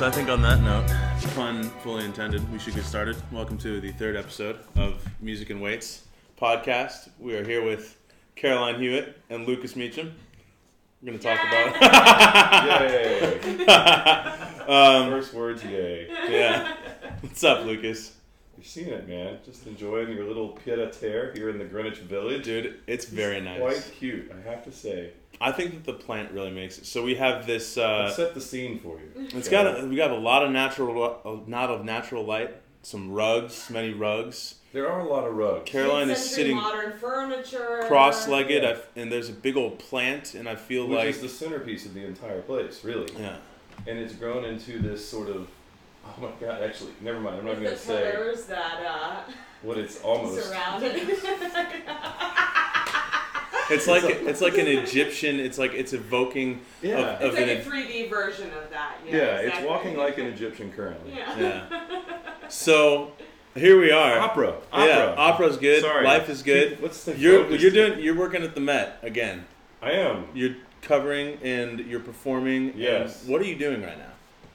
so I think on that note, pun fully intended, we should get started. Welcome to the third episode of Music and Weights podcast. We are here with Caroline Hewitt and Lucas Meachem. We're going to talk about. Yay! First um, words, yay. yeah. What's up, Lucas? You're seeing it, man. Just enjoying your little pied a terre here in the Greenwich Village. Dude, it's very nice. Quite cute, I have to say. I think that the plant really makes it. So we have this. Uh, Let's set the scene for you. It's got a, we got a lot of natural, a lot of natural light. Some rugs, many rugs. There are a lot of rugs. Caroline is Mid-century sitting modern furniture. cross-legged, Yeah. I, and there's a big old plant, and I feel Which like is the centerpiece of the entire place, really. yeah. And it's grown into this sort of. Oh my god, actually, never mind. I'm not With going the to say pillars that uh, what it's almost. surround it. It's like it's like an Egyptian. It's like it's evoking. Yeah. Of, it's like an, a 3D version of that. Yeah, Yeah, it's exactly. walking like an Egyptian currently. Yeah. yeah. So here we are. Opera. Opera. Yeah, opera's good. Sorry. Life is good. What's the You're focus you're doing you're working at the Met again. I am. You're covering and you're performing. and Yes. what are you doing right now?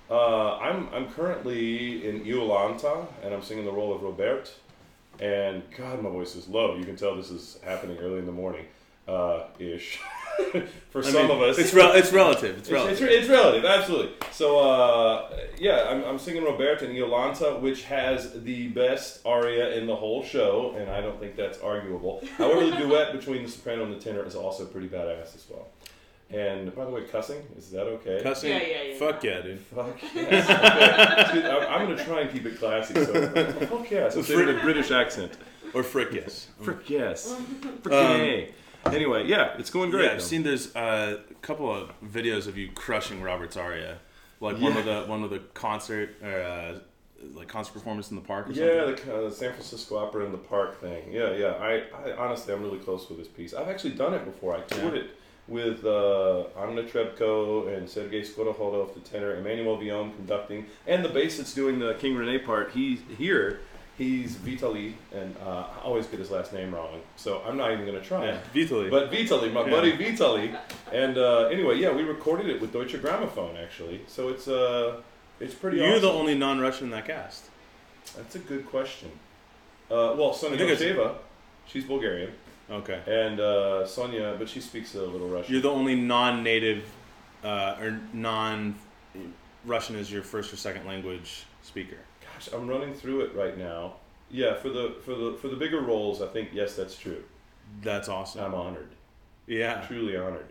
Uh, I'm I'm currently in Iolanta, and I'm singing the role of Robert. And God, my voice is low. You can tell this is happening early in the morning, uh, ish. For I some mean, of us, it's rel- it's relative. It's It's, relative. it's, it's relative, absolutely. So, uh, yeah, I'm, I'm singing Roberta in Iolanta, which has the best aria in the whole show, and I don't think that's arguable. However, the duet between the soprano and the tenor is also pretty badass as well. And by the way, cussing, is that okay? Cussing. Yeah, yeah, yeah. Fuck yeah, dude. Fuck yes. Okay. Dude, I'm, I'm going to try and keep it classy, so fuck yes. Let's say it in a British accent. Or frick yes. Frick yes. Frick Um. Anyway, yeah, it's going great. Yeah, I've seen there's uh, a couple of videos of you crushing Robert's aria, like one Yeah. of the one of the concert or uh, like concert performance in the park. Or something. Yeah, the uh, San Francisco Opera in the Park thing. Yeah, yeah. I, I honestly, I'm really close with this piece. I've actually done it before. I toured Yeah. it with uh, Anna Netrebko and Sergei Skorohodov, the tenor, Emmanuel Villaume conducting, and the bass that's doing the King Rene part. He's here. He's Vitali, and uh, I always get his last name wrong, so I'm not even going to try. yeah, Vitali. But Vitali, my Yeah. buddy Vitali, and uh, anyway, yeah, we recorded it with Deutsche Grammophon actually, so it's uh, it's pretty. you're the only non-Russian in that cast. That's a good question. Uh, well, Sonia Sheva, she's Bulgarian, Okay. and uh, Sonia, but she speaks a little Russian. You're the only non-native uh, or non-Russian as your first or second language speaker. Gosh, I'm running through it right now. Yeah, for the for the for the bigger roles, I think yes, that's true. That's awesome. I'm honored, yeah. truly honored.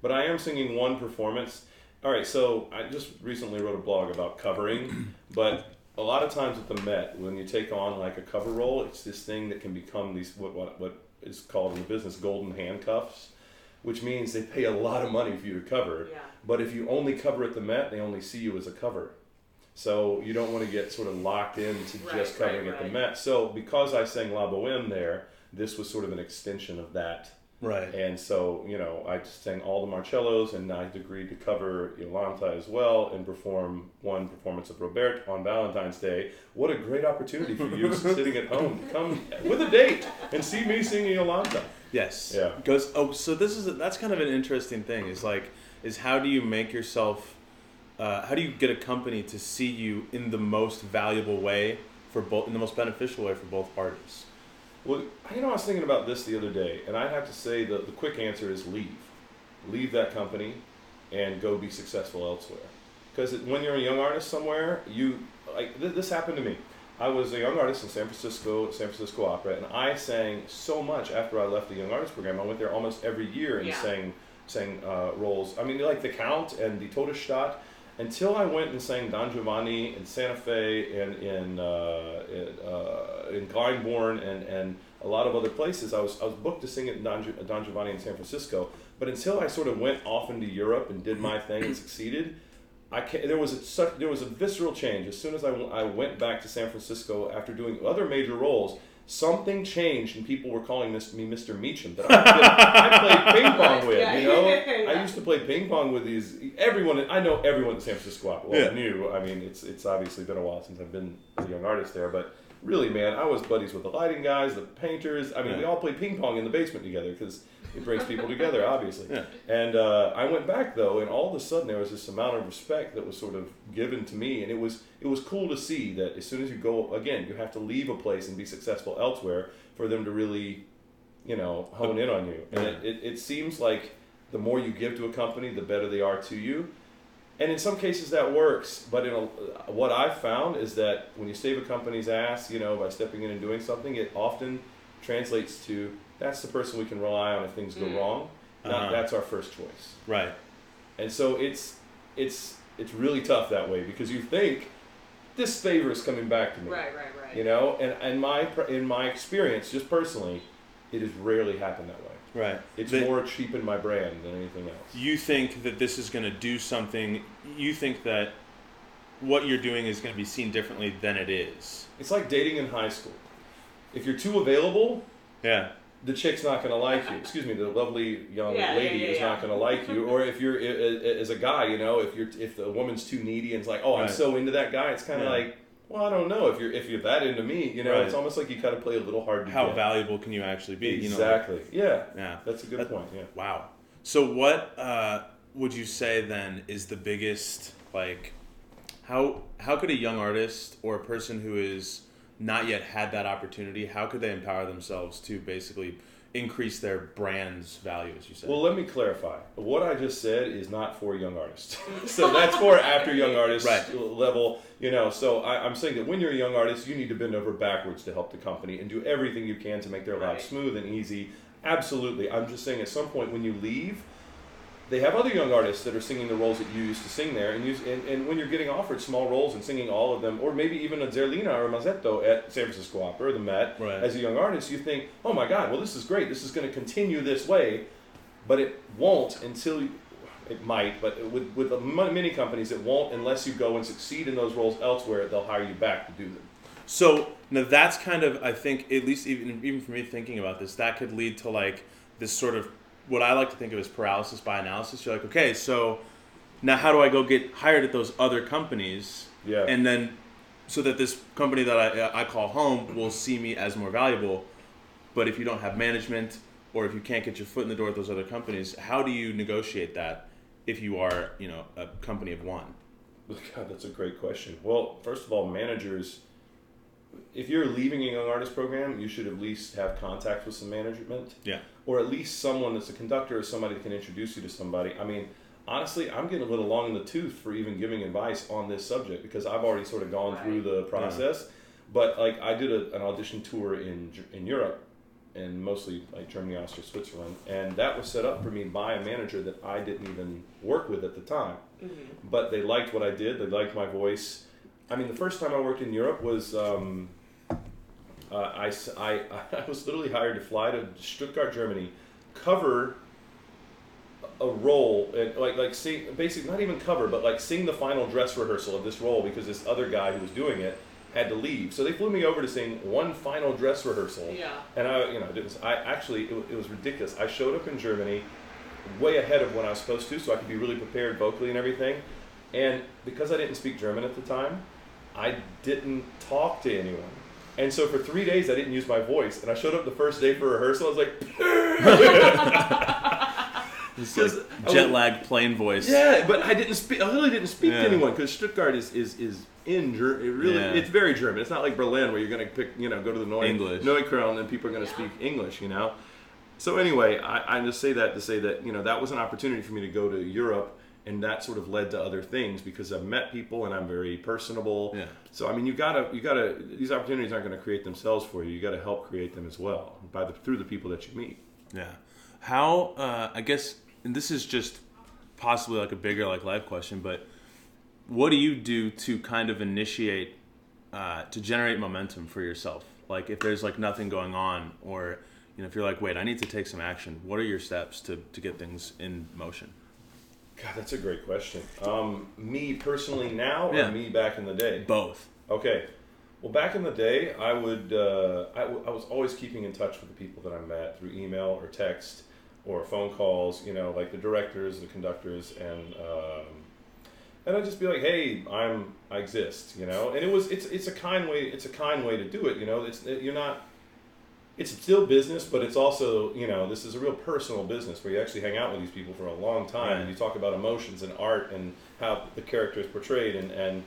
But I am singing one performance. All right, so I just recently wrote a blog about covering, but a lot of times at the Met, when you take on like a cover role, it's this thing that can become these what what, what is called in the business golden handcuffs, which means they pay a lot of money for you to cover. Yeah. But if you only cover at the Met, they only see you as a cover. So you don't want to get sort of locked into Right, just covering right, at the. Met. So because I sang La Boheme there, this was sort of an extension of that. Right. And so, you know, I sang all the Marcellos and I agreed to cover Iolanta as well and perform one performance of Robert on Valentine's Day. What a great opportunity for you sitting at home to come with a date and see me singing Iolanta. Yes. Yeah. Goes. Oh, so this is that's kind of an interesting thing. Is like, is how do you make yourself? Uh, how do you get a company to see you in the most valuable way for both, in the most beneficial way for both parties? Well, you know, I was thinking about this the other day, and I'd have to say that the quick answer is leave. Leave that company and go be successful elsewhere. Because when you're a young artist somewhere, you like th- this happened to me. I was a young artist in San Francisco, San Francisco Opera, and I sang so much after I left the young artist program. I went there almost every year and Yeah. sang sang uh, roles. I mean, like the Count and the Todesstadt. Until I went and sang Don Giovanni in Santa Fe and in uh, in, uh, in Glyndebourne and, and a lot of other places, I was I was booked to sing at Don, Don Giovanni in San Francisco. But until I sort of went off into Europe and did my thing and succeeded, I ca there was a such there was a visceral change as soon as I went back to San Francisco after doing other major roles. Something changed and people were calling this me Mr. Meachem that I, that I played ping pong with. Yeah, You know, yeah. I used to play ping pong with these everyone. I know everyone at San Francisco Opera. Well, Yeah. I knew. I mean, it's it's obviously been a while since I've been a young artist there, but really, man, I was buddies with the lighting guys, the painters. I mean, Yeah. we all played ping pong in the basement together because it brings people together, obviously. Yeah. And uh, I went back though, and all of a sudden there was this amount of respect that was sort of given to me, and it was it was cool to see that as soon as you go again, you have to leave a place and be successful elsewhere for them to really, you know, hone in on you. And it, it, it seems like the more you give to a company, the better they are to you. And in some cases that works, but in a, what I've found is that when you save a company's ass, you know, by stepping in and doing something, it often translates to that's the person we can rely on if things go Mm. wrong. Not Uh-huh. that's our first choice. Right. And so it's it's it's really tough that way because you think this favor is coming back to me. Right, right, right. You know, and and my in my experience, just personally, it has rarely happened that way. Right. It's The- more cheapened my brand than anything else. you think that this is going to do something you think that what you're doing is going to be seen differently than it is It's like dating in high school. If you're too available, yeah the chick's not going to like you. Excuse me, the lovely young Yeah, yeah, lady yeah, is yeah. not going to like you. Or if you're i- i- as a guy, you know, if you're if the woman's too needy and it's like, oh, I'm so into that guy, it's kind of Yeah. like, well, I don't know if you're if you're that into me, you know, Right. it's almost like you kind of play a little hard to how get. valuable can you actually be you know Exactly. yeah, yeah that's a good That- point. Yeah. wow so what uh, would you say then is the biggest like how how could a young artist or a person who is not yet had that opportunity how could they empower themselves to basically increase their brand's value as you said Well, let me clarify. What I just said is not for young artists. so that's for after young artists Right. level. You know, so I, I'm saying that when you're a young artist, you need to bend over backwards to help the company and do everything you can to make their lives smooth and easy. Absolutely. I'm just saying at some point when you leave, they have other young artists that are singing the roles that you used to sing there, and, you, and, and when you're getting offered small roles and singing all of them, or maybe even a Zerlina or a Masetto at San Francisco Opera or the Met, Right. as a young artist, you think, oh my God, well this is great, this is going to continue this way, but it won't until you, it might, but with with many companies, it won't unless you go and succeed in those roles elsewhere. They'll hire you back to do them. So now that's kind of I think at least even even for me thinking about this that could lead to like this sort of what I like to think of as paralysis by analysis. You're like, okay, so now how do I go get hired at those other companies? Yeah. And then so that this company that I uh, I call home will see me as more valuable. But if you don't have management or if you can't get your foot in the door at those other companies, how do you negotiate that if you are, you know, a company of one? God, that's a great question. Well, first of all, managers, if you're leaving a young artist program, you should at least have contact with some management. Yeah. Or at least someone that's a conductor or somebody that can introduce you to somebody. I mean, honestly, I'm getting a little long in the tooth for even giving advice on this subject because I've already sort of gone through the process. But like, I did a, an audition tour in in Europe, and mostly like Germany, Austria, Switzerland, and that was set up for me by a manager that I didn't even work with at the time Mm-hmm. but they liked what I did. They liked my voice. I mean, the first time I worked in Europe was um, uh, I, I- I was literally hired to fly to Stuttgart, Germany, cover a role and like like sing basically not even cover but like sing the final dress rehearsal of this role because this other guy who was doing it had to leave. So they flew me over to sing one final dress rehearsal. Yeah. And I, you know, it didn't. I actually, it, it was ridiculous. I showed up in Germany way ahead of when I was supposed to, so I could be really prepared vocally and everything. And because I didn't speak German at the time, I didn't talk to anyone. And so for three days, I didn't use my voice. And I showed up the first day for rehearsal. I was like, It's like I jet was- lag plane voice. yeah, but I didn't speak. I really didn't speak Yeah. to anyone because Stuttgart is is is in German. It really, Yeah. it's very German. It's not like Berlin where you're gonna pick, you know, go to the Neu English. Neukölln and people are gonna Yeah. speak English. You know. So anyway, I, I just say that to say that you know that was an opportunity for me to go to Europe, and that sort of led to other things because I've met people and I'm very personable. Yeah. So I mean, you gotta you gotta these opportunities aren't going to create themselves for you. You got to help create them as well by the through the people that you meet. Yeah. How uh, I guess, and this is just possibly like a bigger like life question, but what do you do to kind of initiate uh, to generate momentum for yourself? Like if there's like nothing going on, or you know if you're like, wait, I need to take some action. What are your steps to to get things in motion? God, that's a great question. Um, me personally now, or Yeah. me back in the day? Both. Okay. Well, back in the day, I would uh, I, w- I was always keeping in touch with the people that I met through email or text or phone calls. You know, like the directors, the conductors, and um, and I'd just be like, "Hey, I'm I exist," you know. And it was it's it's a kind way it's a kind way to do it, you know. It's you're not. It's still business, but it's also you know this is a real personal business where you actually hang out with these people for a long time and you talk about emotions and art and how the character is portrayed and and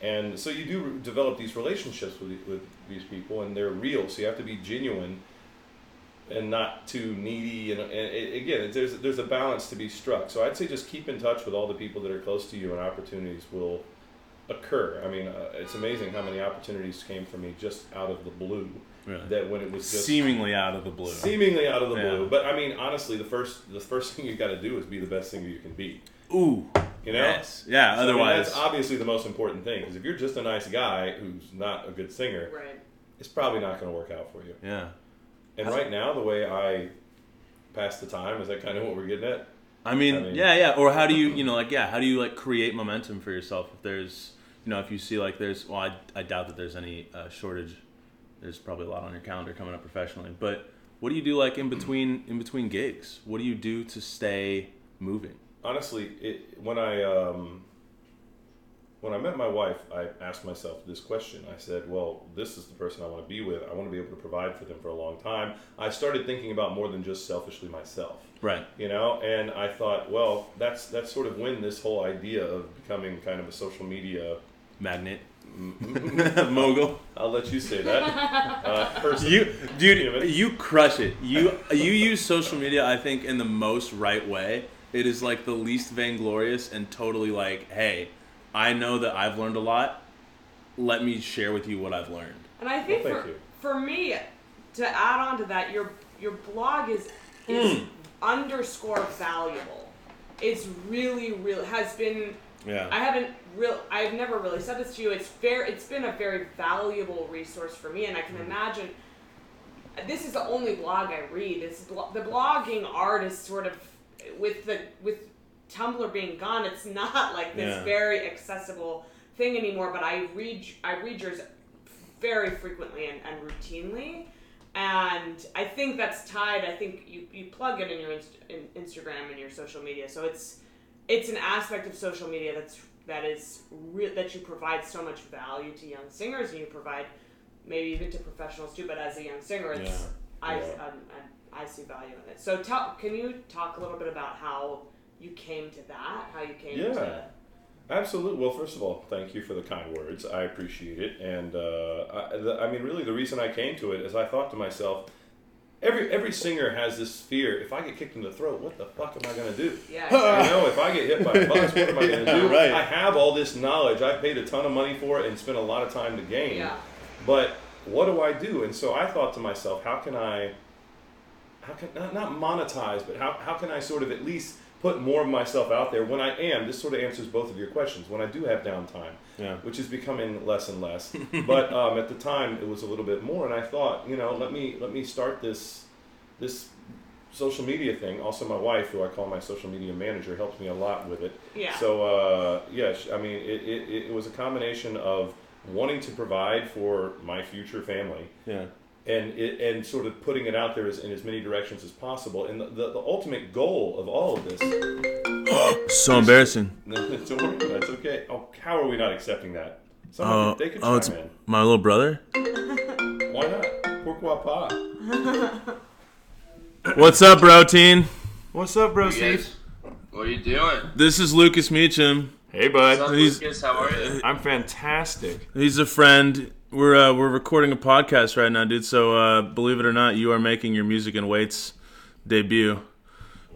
and so you do develop these relationships with with these people and they're real. So you have to be genuine and not too needy. And, and it, again, there's there's a balance to be struck. So I'd say just keep in touch with all the people that are close to you, and opportunities will occur. I mean, uh, it's amazing how many opportunities came for me just out of the blue. Really. That when it was just Seemingly out of the blue. seemingly out of the Yeah. blue. But I mean, honestly, the first the first thing you got to do is be the best singer you can be. Ooh. You know. Yes. Yeah. So, I mean, otherwise. that's obviously the most important thing. Because if you're just a nice guy who's not a good singer, Right. it's probably not going to work out for you. yeah. And right now, the way I pass the time is that kind of what we're getting at. I mean, I mean- yeah, yeah. Or how do you, you know, like, yeah, how do you like create momentum for yourself? If there's, you know, if you see like there's, well, I, I doubt that there's any uh, shortage. There's probably a lot on your calendar coming up professionally. But what do you do like in between in between gigs? What do you do to stay moving? honestly, it, when I um, when I met my wife, I asked myself this question. I said, "Well, this is the person I want to be with. I want to be able to provide for them for a long time." I started thinking about more than just selfishly myself, Right. you know. And I thought, well, that's that's sort of when this whole idea of becoming kind of a social media. Magnet. Mogul. I'll let you say that. Uh, person. You, Human. dude, you crush it. You you use social media, I think, in the most right way. It is like the least vainglorious and totally like, hey, I know that I've learned a lot. Let me share with you what I've learned. And I think Well, for, you. for me, to add on to that, your your blog is is Hmm. underscore valuable. It's really, really has been. Yeah. I haven't real. I've never really said this to you. It's very. It's been a very valuable resource for me, and I can Hmm. imagine. This is the only blog I read. It's blo- the blogging art is sort of with the with Tumblr being gone. It's not like this Yeah. very accessible thing anymore. But I read I read yours very frequently and, and routinely. And I think that's tied. I think you, you plug it in your inst- in Instagram and your social media, so it's it's an aspect of social media that's that is re- that you provide so much value to young singers, and you provide maybe even to professionals too. But as a young singer, it's Yeah. I, Yeah. um, I I see value in it. So tell, can you talk a little bit about how you came to that? How you came to that? Yeah. to Absolutely. Well, first of all, thank you for the kind words. I appreciate it. And uh, I, the, I mean, really, the reason I came to it is I thought to myself, every every singer has this fear: if I get kicked in the throat, what the fuck am I going to do? yeah. you know, if I get hit by a bus, what am I going to Yeah, do? right. I have all this knowledge. I paid a ton of money for it and spent a lot of time to gain. yeah. But what do I do? And so I thought to myself, how can I, how can not, not monetize, but how, how can I sort of at least put more of myself out there when I am? This sort of answers both of your questions. When I do have downtime, Yeah. which is becoming less and less, but um, at the time it was a little bit more. And I thought, you know, let me let me start this this social media thing. Also, my wife, who I call my social media manager, helps me a lot with it. Yeah. So uh, yes, I mean it, it, it was a combination of wanting to provide for my future family Yeah. And it, and sort of putting it out there as, in as many directions as possible. And the, the, the ultimate goal of all of this. So embarrassing. No, don't worry, that's okay. Oh, how are we not accepting that? Some uh, Oh, they could oh, it's chime my little brother. Why not? Pourquoi pas? What's up, bro, teen? What's up, bro, You guys, what are you doing? This is Lucas Meachem. Hey, What's up, bud. Lucas? How are you? I'm fantastic. He's a friend. We're uh, we're recording a podcast right now, dude. So uh, believe it or not, you are making your Music and Weights debut.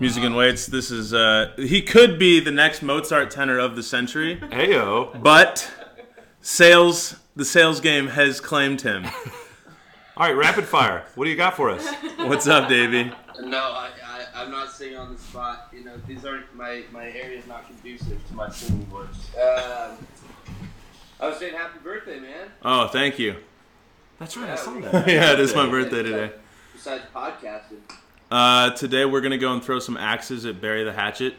Music and Weights. This is uh, he could be the next Mozart tenor of the century, Heyo. but sales the sales game has claimed him. All right, rapid fire. What do you got for us? What's up, Davey? No, I, I, I'm not singing on the spot. You know, these aren't my my area is not conducive to my singing voice. Um, I was saying happy birthday, man. Oh, thank you. That's right, I saw that. yeah, it is my birthday today. Besides podcasting, Uh, today we're gonna go and throw some axes at Bury the Hatchet,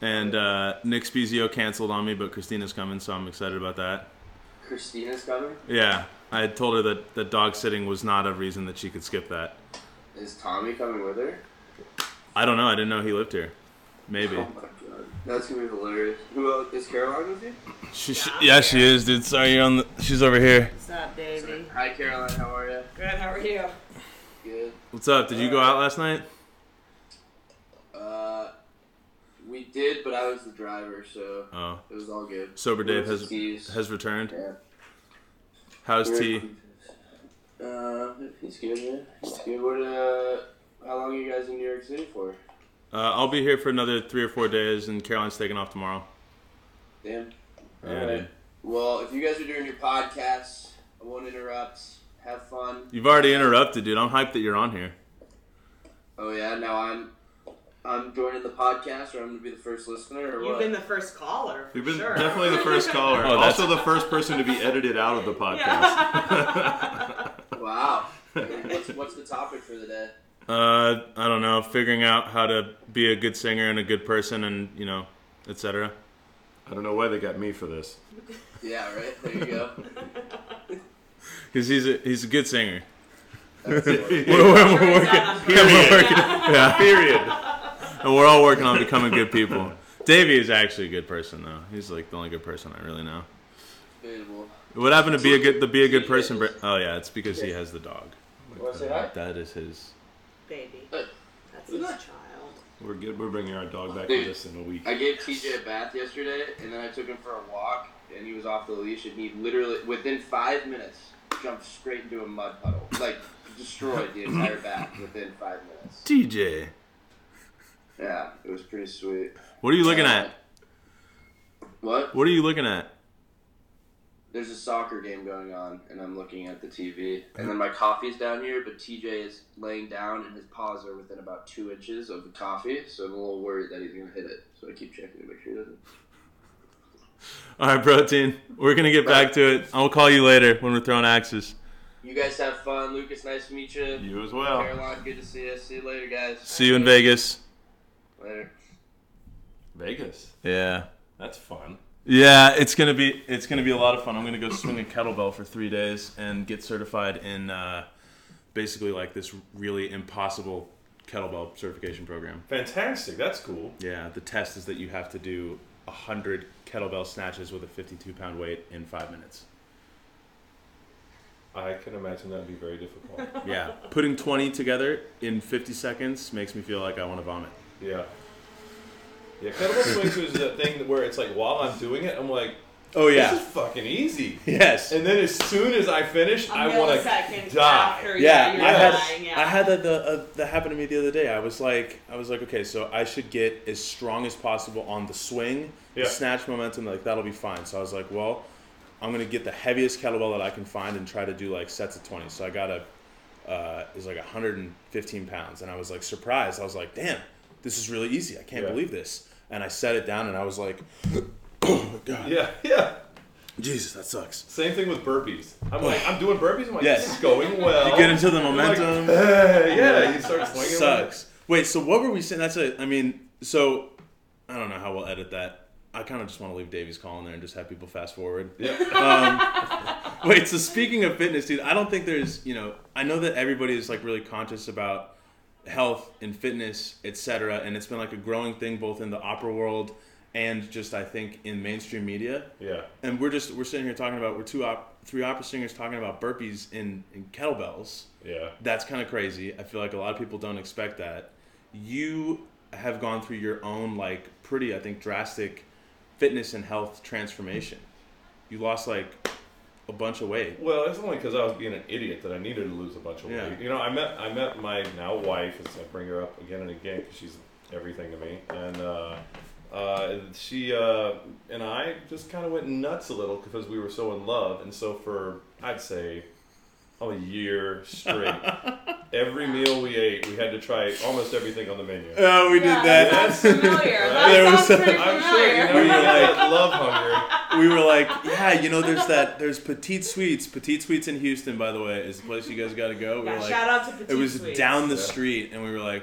and uh, Nick Spezio canceled on me, but Christina's coming, so I'm excited about that. Christina's coming. Yeah, I had told her that, that dog sitting was not a reason that she could skip that. Is Tommy coming with her? I don't know. I didn't know he lived here. Maybe. Oh my god. That's gonna be hilarious. Who else is Caroline with you? She, she, yeah, she is, dude. Sorry, you're on the. She's over here. What's up, Davey? Hi, Caroline. How are you? Good. How are you? Good. What's up? Did you go out last night? Uh, we did, but I was the driver, so Oh, it was all good. sober Dave has Steve's. has returned. Yeah. How's T? Uh, he's good, man. He's good. What? Uh, how long are you guys in New York City for? Uh, I'll be here for another three or four days, and Caroline's taking off tomorrow. Damn. Yeah, Alright. dude. Well, if you guys are doing your podcasts, I won't interrupt. Have fun. You've already interrupted, dude. I'm hyped that you're on here. Oh yeah, now I'm I'm joining the podcast, or I'm gonna be the first listener, or You've what? been the first caller. For You've been sure. definitely the first caller. Oh, also the first person to be edited out of the podcast. Yeah. wow. what's what's the topic for the day? Uh, I don't know. Figuring out how to be a good singer and a good person, and you know, etc. I don't know why they got me for this. Yeah, right. There you go. Because he's a he's a good singer. That's We're, we're, we're working, out I'm we're working- yeah, Period. and we're all working on becoming good people. Davey is actually a good person, though. He's like the only good person I really know. Debatable. What happened to be a good to be a good person? Br- Oh yeah, it's because he has the dog. Wanna say hi? That is his. Baby. Hey. That's his child. We're good. We're bringing our dog back Dude. with us in a week. I gave TJ a bath yesterday, and then I took him for a walk, and he was off the leash, and he literally, within five minutes, jumped straight into a mud puddle. Like, destroyed the entire bath within five minutes. TJ. Yeah, it was pretty sweet. What are you looking Uh, at? What? What are you looking at? There's a soccer game going on, and I'm looking at the TV. And then my coffee's down here, but TJ is laying down, and his paws are within about two inches of the coffee, so I'm a little worried that he's going to hit it. So I keep checking to make sure he doesn't. All right, protein. We're gonna get back to it. I'll call you later when we're throwing axes. You guys have fun. Lucas, nice to meet you. You as well. Caroline, good to see you. See you later, guys. See you in Vegas. Later. Vegas. Yeah. That's fun. Yeah, it's gonna be it's gonna be a lot of fun. I'm gonna go swing a kettlebell for three days and get certified in uh, basically like this really impossible kettlebell certification program. Fantastic. That's cool. Yeah, the test is that you have to do hundred kettlebell snatches with a 52 pound weight in five minutes. I can imagine that'd be very difficult. Yeah, putting 20 together in 50 seconds makes me feel like I want to vomit. yeah. Yeah, kettlebell swings is that thing where it's like while I'm doing it, I'm like, Oh yeah, this is fucking easy. yes. And then as soon as I finish, A I want to die. After, Yeah, you're I had dying, yeah. I had that the, uh, that happened to me the other day. I was like I was like okay, so I should get as strong as possible on the swing, Yeah. the snatch momentum, like that'll be fine. So I was like, well, I'm gonna get the heaviest kettlebell that I can find and try to do like sets of 20. So I got a uh, it was like 115 pounds, and I was like surprised. I was like, damn, this is really easy. I can't Yeah. believe this. And I set it down, and I was like, oh my god, Yeah, yeah. Jesus, that sucks. Same thing with burpees. I'm like, I'm doing burpees. I'm like, Yes. this is going well. You get into the You're like, momentum. "Hey," yeah, you start swinging. sucks. Wait, so what were we saying? That's it. I mean, so I don't know how we'll edit that. I kind of just want to leave Davey's call in there and just have people fast forward. Yeah. Um, wait, so speaking of fitness, dude, I don't think there's, you know, I know that everybody is like really conscious about health and fitness, etc., and it's been like a growing thing both in the opera world and just I think in mainstream media. Yeah. And we're just we're sitting here talking about we're two op, three opera singers talking about burpees in, in kettlebells Yeah. that's kind of crazy. I feel like a lot of people don't expect that. You have gone through your own like pretty, I think, drastic fitness and health transformation. You lost like a bunch of weight. Well, it's only because I was being an idiot that I needed to lose a bunch of Yeah. weight. You know, I met I met my now wife, as I bring her up again and again because she's everything to me, and uh, uh, she uh, and I just kind of went nuts a little because we were so in love, and so for I'd say a year straight, every meal we ate, we had to try almost everything on the menu. Oh, we yeah, did that. That sounds familiar. That There was sounds some- pretty I'm familiar. sure you know We were like- like love hunger. we were like, yeah, you know, there's that, there's Petite Sweets. Petite Sweets in Houston, by the way, is the place you guys got to go. We Yeah, were like, shout out to Petite it was Sweets. down the street, and we were like,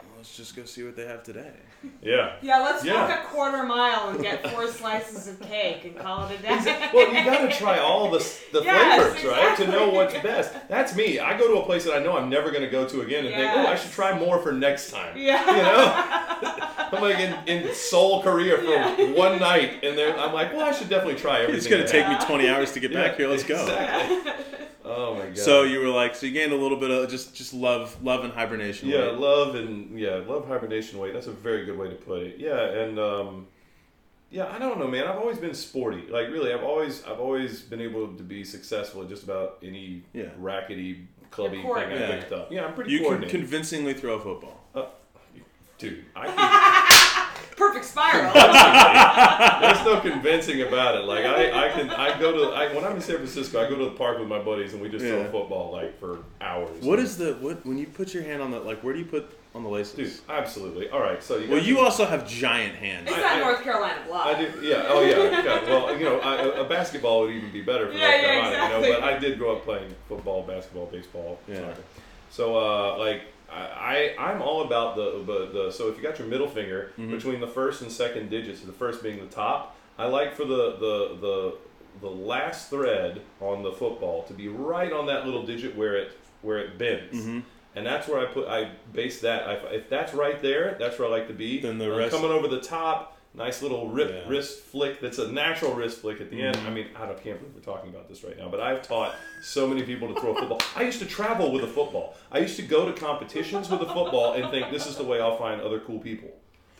well, let's just go see what they have today. Yeah. Yeah, let's Yeah. walk a quarter mile and get four slices of cake and call it a day. Well, you got to try all the the Yes, flavors, right, to know what's best. That's me. I go to a place that I know I'm never going to go to again, and think, oh, I should try more for next time. Yeah. You know. I'm like in, in Seoul, Korea for Yeah. one night, and then I'm like, well, I should definitely try everything. It's gonna take have. me 20 hours to get back here. Let's go. exactly. Oh my god. So you were like, so you gained a little bit of just just love, love and hibernation. yeah, weight. love and yeah, love hibernation weight. That's a very good way to put it. Yeah, and um, yeah, I don't know, man. I've always been sporty. Like really, I've always I've always been able to be successful at just about any Yeah. rackety clubby You're thing I coordinated. picked up. Yeah, I'm pretty you can convincingly throw a football. Dude, I can, Perfect spiral. there's no convincing about it. Like I, I can I go to I, when I'm in San Francisco, I go to the park with my buddies and we just Yeah. throw football like for hours. What is the what when you put your hand on the like? Where do you put on the laces? Dude, absolutely. All right, so you Well, got- you also have giant hands. It's I- that I- North Carolina blood. I do, yeah. Oh, yeah. yeah. Well, you know, I, a- a basketball would even be better for Yeah, North yeah, Carolina, exactly. you know. But I did grow up playing football, basketball, baseball, Yeah. soccer. So, uh, like, I, I I'm all about the, the the. So if you got your middle finger Mhm. between the first and second digits, the first being the top, I like for the the the the last thread on the football to be right on that little digit where it where it bends. hmm And that's where I put I base that. I, if that's right there, that's where I like to be. Then the rest- coming over the top, nice little rip, Yeah. wrist flick. That's a natural wrist flick at the end. Mhm. I mean, I don't can't believe we're talking about this right now, but I've taught so many people to throw a football. I used to travel with a football. I used to go to competitions with a football and think this is the way I'll find other cool people.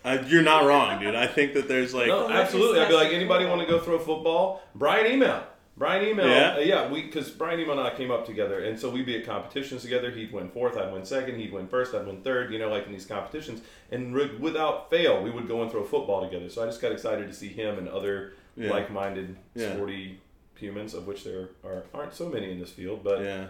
Uh, you're not wrong, dude. I think that there's like no, absolutely. I'd be like, anybody want to go throw a football? Brian email. Brian email. Yeah? Uh, yeah, we because Brian email and I came up together, and so we'd be at competitions together. He'd win fourth, I'd win second. He'd win first, I'd win third. You know, like in these competitions, and ri- without fail, we would go and throw football together. So I just got excited to see him and other Yeah. like-minded, Yeah. sporty humans, of which there are aren't so many in this field, but yeah.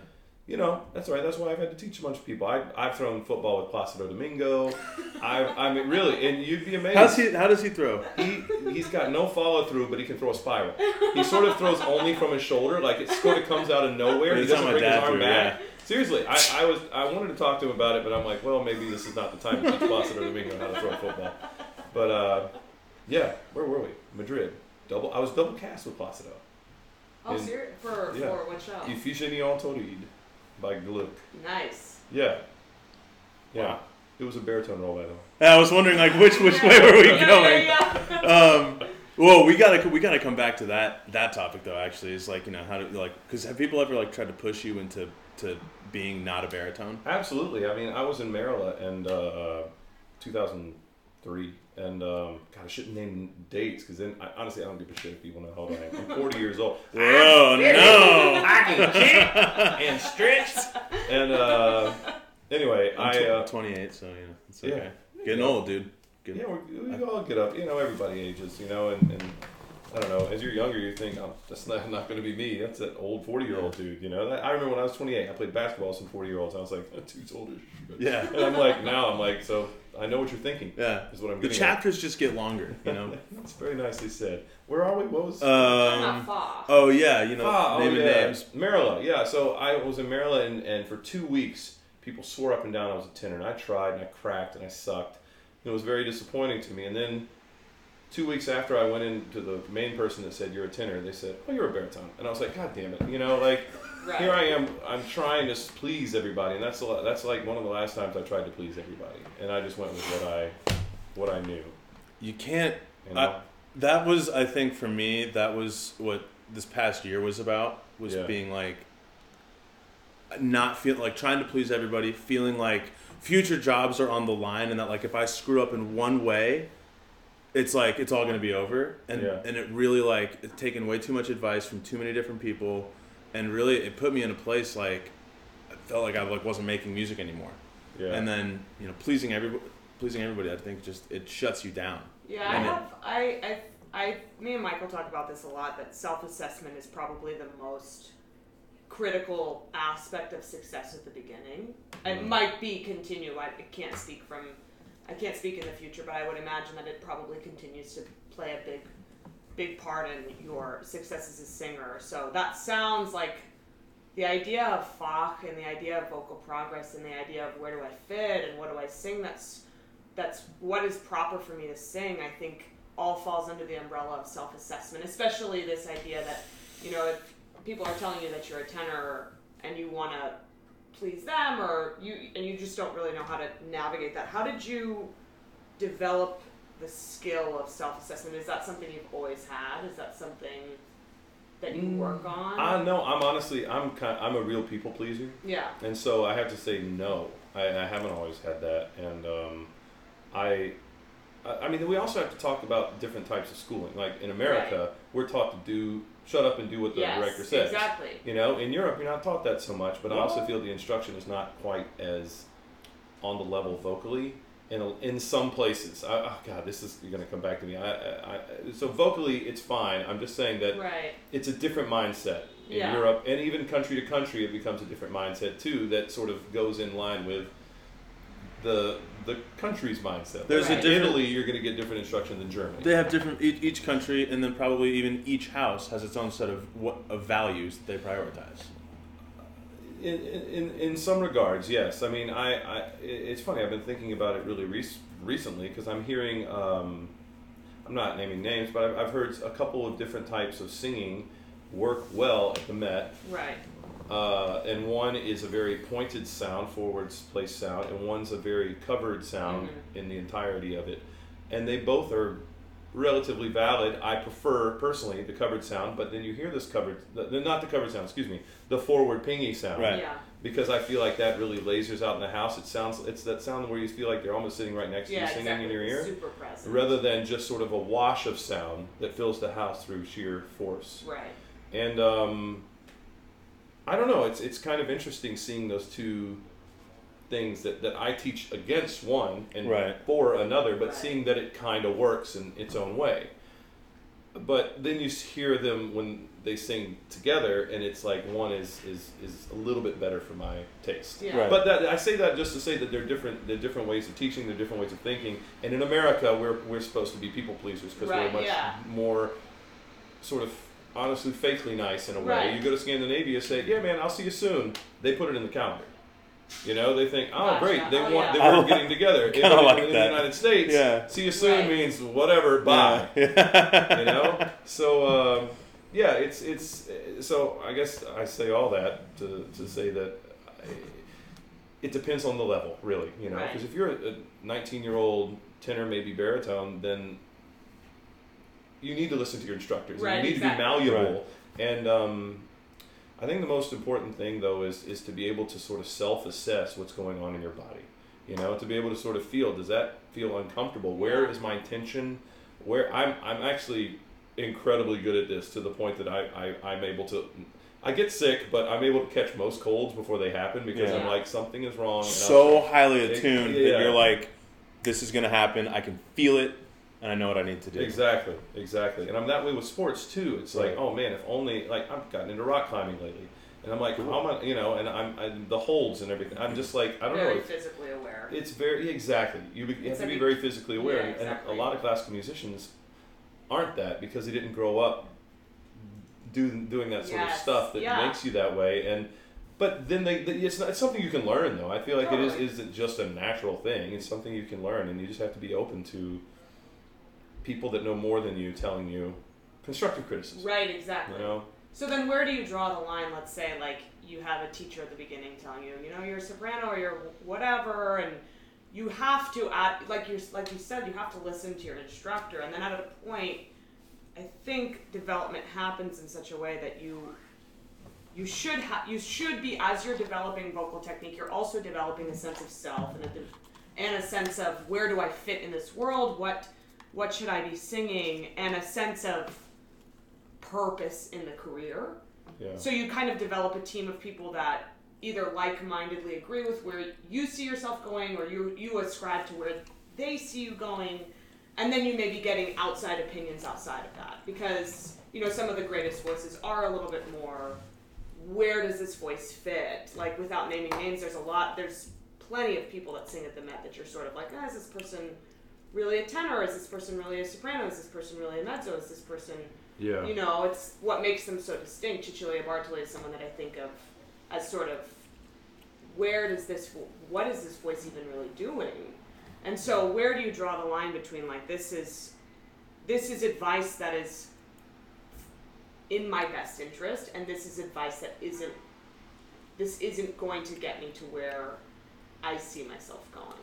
You know, that's right. That's why I've had to teach a bunch of people. I, I've thrown football with Placido Domingo. I've, I mean, really, and you'd be amazed. How's he? How does he throw? He he's got no follow through, but he can throw a spiral. He sort of throws only from his shoulder, like it sort of comes out of nowhere. He doesn't my bring his arm threw, back. Seriously, I, I was I wanted to talk to him about it, but I'm like, well, maybe this is not the time to teach Placido Domingo how to throw a football. But uh, yeah, where were we? Madrid. Double. I was double cast with Placido. oh, in- serious? For, yeah. for what show? Iphigenie en Tauride by Gluck. Nice. Yeah. Yeah. Wow. It was a baritone role, by the way. I was wondering like which which way were we Yeah, going? yeah, yeah. um, well, we gotta we gotta come back to that that topic though. Actually, is like you know how to like because have people ever like tried to push you into to being not a baritone? Absolutely. I mean, I was in Maryland and uh, 2003, and um, God, I shouldn't name dates because then I, honestly I don't give a shit if people know how old I am. I'm 40 years old. Whoa, no! I can kick and stretch. And uh, anyway, I'm I uh, 28, so you know it's Yeah. okay. Getting old, dude. Good. yeah, we, we all get up. You know, everybody ages. You know, and, and I don't know. As you're younger, you think, oh, that's not, not going to be me. That's that old 40 year old dude. You know, that, I remember when I was 28, I played basketball with some 40 year olds. I was like, that dude's older. Yeah. And I'm like, now I'm like, so I know what you're thinking. Yeah. Is what I'm The getting. chapters just get longer, you know. That's very nicely said. Where are we? What was? Um, oh yeah, you know, Ah, name oh, and yeah. names. Maryland, yeah. So I was in Maryland, and, and for two weeks, people swore up and down I was a tenor, and I tried, and I cracked, and I sucked. And It was very disappointing to me. And then two weeks after I went into the main person that said you're a tenor, they said, "Oh, you're a baritone," and I was like, "God damn it!" You know, like right. here I am. I'm trying to please everybody, and that's a, lot- that's like one of the last times I tried to please everybody, and I just went with what I what I knew. You can't. You know? I- That was, I think, for me, that was what this past year was about. Was Yeah. being like, not feel like trying to please everybody, feeling like future jobs are on the line, and that like if I screw up in one way, it's like it's all gonna be over. And Yeah. and it really like it's taken way too much advice from too many different people, and really it put me in a place like I felt like I like wasn't making music anymore. yeah. And then you know pleasing everybody, pleasing everybody, I think just it shuts you down. Yeah, I And it- have. I, I, I, me and Michael talk about this a lot. That self-assessment is probably the most critical aspect of success at the beginning. It Mhm. might be continue. I, I can't speak from. I can't speak in the future, but I would imagine that it probably continues to play a big, big part in your success as a singer. So that sounds like the idea of Fach and the idea of vocal progress and the idea of where do I fit and what do I sing. That's that's what is proper for me to sing, I think all falls under the umbrella of self assessment, especially this idea that, you know, if people are telling you that you're a tenor and you want to please them or you and you just don't really know how to navigate that. How did you develop the skill of self assessment? Is that something you've always had? Is that something that you Mm, work on? I know. I'm honestly, I'm kind. I'm a real people pleaser, yeah. and so I have to say no. I, I haven't always had that, and um, I, I mean, we also have to talk about different types of schooling. Like in America, we're taught to do shut up and do what the yes, director says. Exactly. You know, in Europe, you're not taught that so much, but I also feel the instruction is not quite as on the level vocally. In, a, in some places, I, oh God, this is going to come back to me. I, I, I, so vocally, it's fine. I'm just saying that Right. it's a different mindset in Yeah. Europe, and even country to country, it becomes a different mindset too. That sort of goes in line with the the country's mindset. There's a different- Italy, you're going to get different instruction than Germany. They have different each, each country, and then probably even each house has its own set of what of values that they prioritize. In, in, in some regards, yes. I mean, I, I it's funny. I've been thinking about it really rec- recently because I'm hearing. Um, I'm not naming names, but I've, I've heard a couple of different types of singing work well at the Met. Right. Uh, and one is a very pointed sound, forwards place sound, and one's a very covered sound Mhm. in the entirety of it. And they both are relatively valid. I prefer personally the covered sound, but then you hear this covered, the, the- not the covered sound, excuse me, the forward pingy sound, Right. Yeah. because I feel like that really lasers out in the house. It sounds, it's that sound where you feel like they're almost sitting right next to you, singing Exactly. in your ear, Super present. rather than just sort of a wash of sound that fills the house through sheer force. Right. And um, I don't know. It's it's kind of interesting seeing those two things that, that I teach against one and Right. for another, but Right. seeing that it kind of works in its own way. But then you hear them when they sing together, and it's like one is is, is a little bit better for my taste. Yeah. Right. But that, I say that just to say that they're different. They're different ways of teaching. They're different ways of thinking. And in America, we're we're supposed to be people pleasers because Right, we're much yeah. more sort of honestly fakely nice in a way. Right. You go to Scandinavia, say, "Yeah, man, I'll see you soon." They put it in the calendar. You know, they think, "Oh, Gotcha. great, they Oh, want yeah. they I were getting together." In, kinda in- like in the United States, Yeah. see you soon Right. means whatever. Bye Yeah. you know so um, yeah it's it's so i guess i say all that to, to say that I, it depends on the level really you know Right. because if you're a 19 year old tenor maybe baritone then you need to listen to your instructors and Right, you need exactly. to be malleable and um, i think the most important thing though is is to be able to sort of self-assess what's going on in your body you know to be able to sort of feel does that feel uncomfortable Where is my tension where I'm I'm actually incredibly good at this to the point that I, I I'm able to I get sick, but I'm able to catch most colds before they happen because Yeah. I'm like something is wrong. so highly It- attuned yeah. that you're like, this is gonna happen. I can feel it, and I know what I need to do. exactly, exactly, and I'm that way with sports too. It's like, Right. oh man, if only like I've gotten into rock climbing lately, and I'm like, how am I, you know, and I'm, I'm the holds and everything. I'm just like, I don't Very know. physically aware. It's very exactly. You, be, you have to be very physically aware, Yeah, and- exactly. and a lot of classical musicians aren't that because they didn't grow up do, doing that sort of stuff that yeah. makes you that way. And but then they, they it's, not, it's something you can learn though. I feel like it Totally. is isn't just a natural thing. It's something you can learn, and you just have to be open to people that know more than you telling you constructive criticism. Right, exactly. You know, So then, where do you draw the line? Let's say, like, you have a teacher at the beginning telling you, you know, you're a soprano or you're whatever, and you have to, add, like you like you said, you have to listen to your instructor, and then at a point, I think development happens in such a way that you you should ha- you should be as you're developing vocal technique, you're also developing a sense of self and a de- and a sense of where do I fit in this world? What what should I be singing? And a sense of purpose in the career. yeah. So you kind of develop a team of people that either like-mindedly agree with where you see yourself going, or you you ascribe to where they see you going, and then you may be getting outside opinions outside of that because you know some of the greatest voices are a little bit more. Where does this voice fit? Like without naming names, there's a lot. There's plenty of people that sing at the Met that you're sort of like, oh, is this person really a tenor? Is this person really a soprano? Is this person really a mezzo? Is this person Yeah. you know, it's what makes them so distinct. Cecilia Bartoli is someone that I think of as sort of where does this, what is this voice even really doing? And so, where do you draw the line between like this is, this is advice that is in my best interest, and this is advice that isn't, this isn't going to get me to where I see myself going.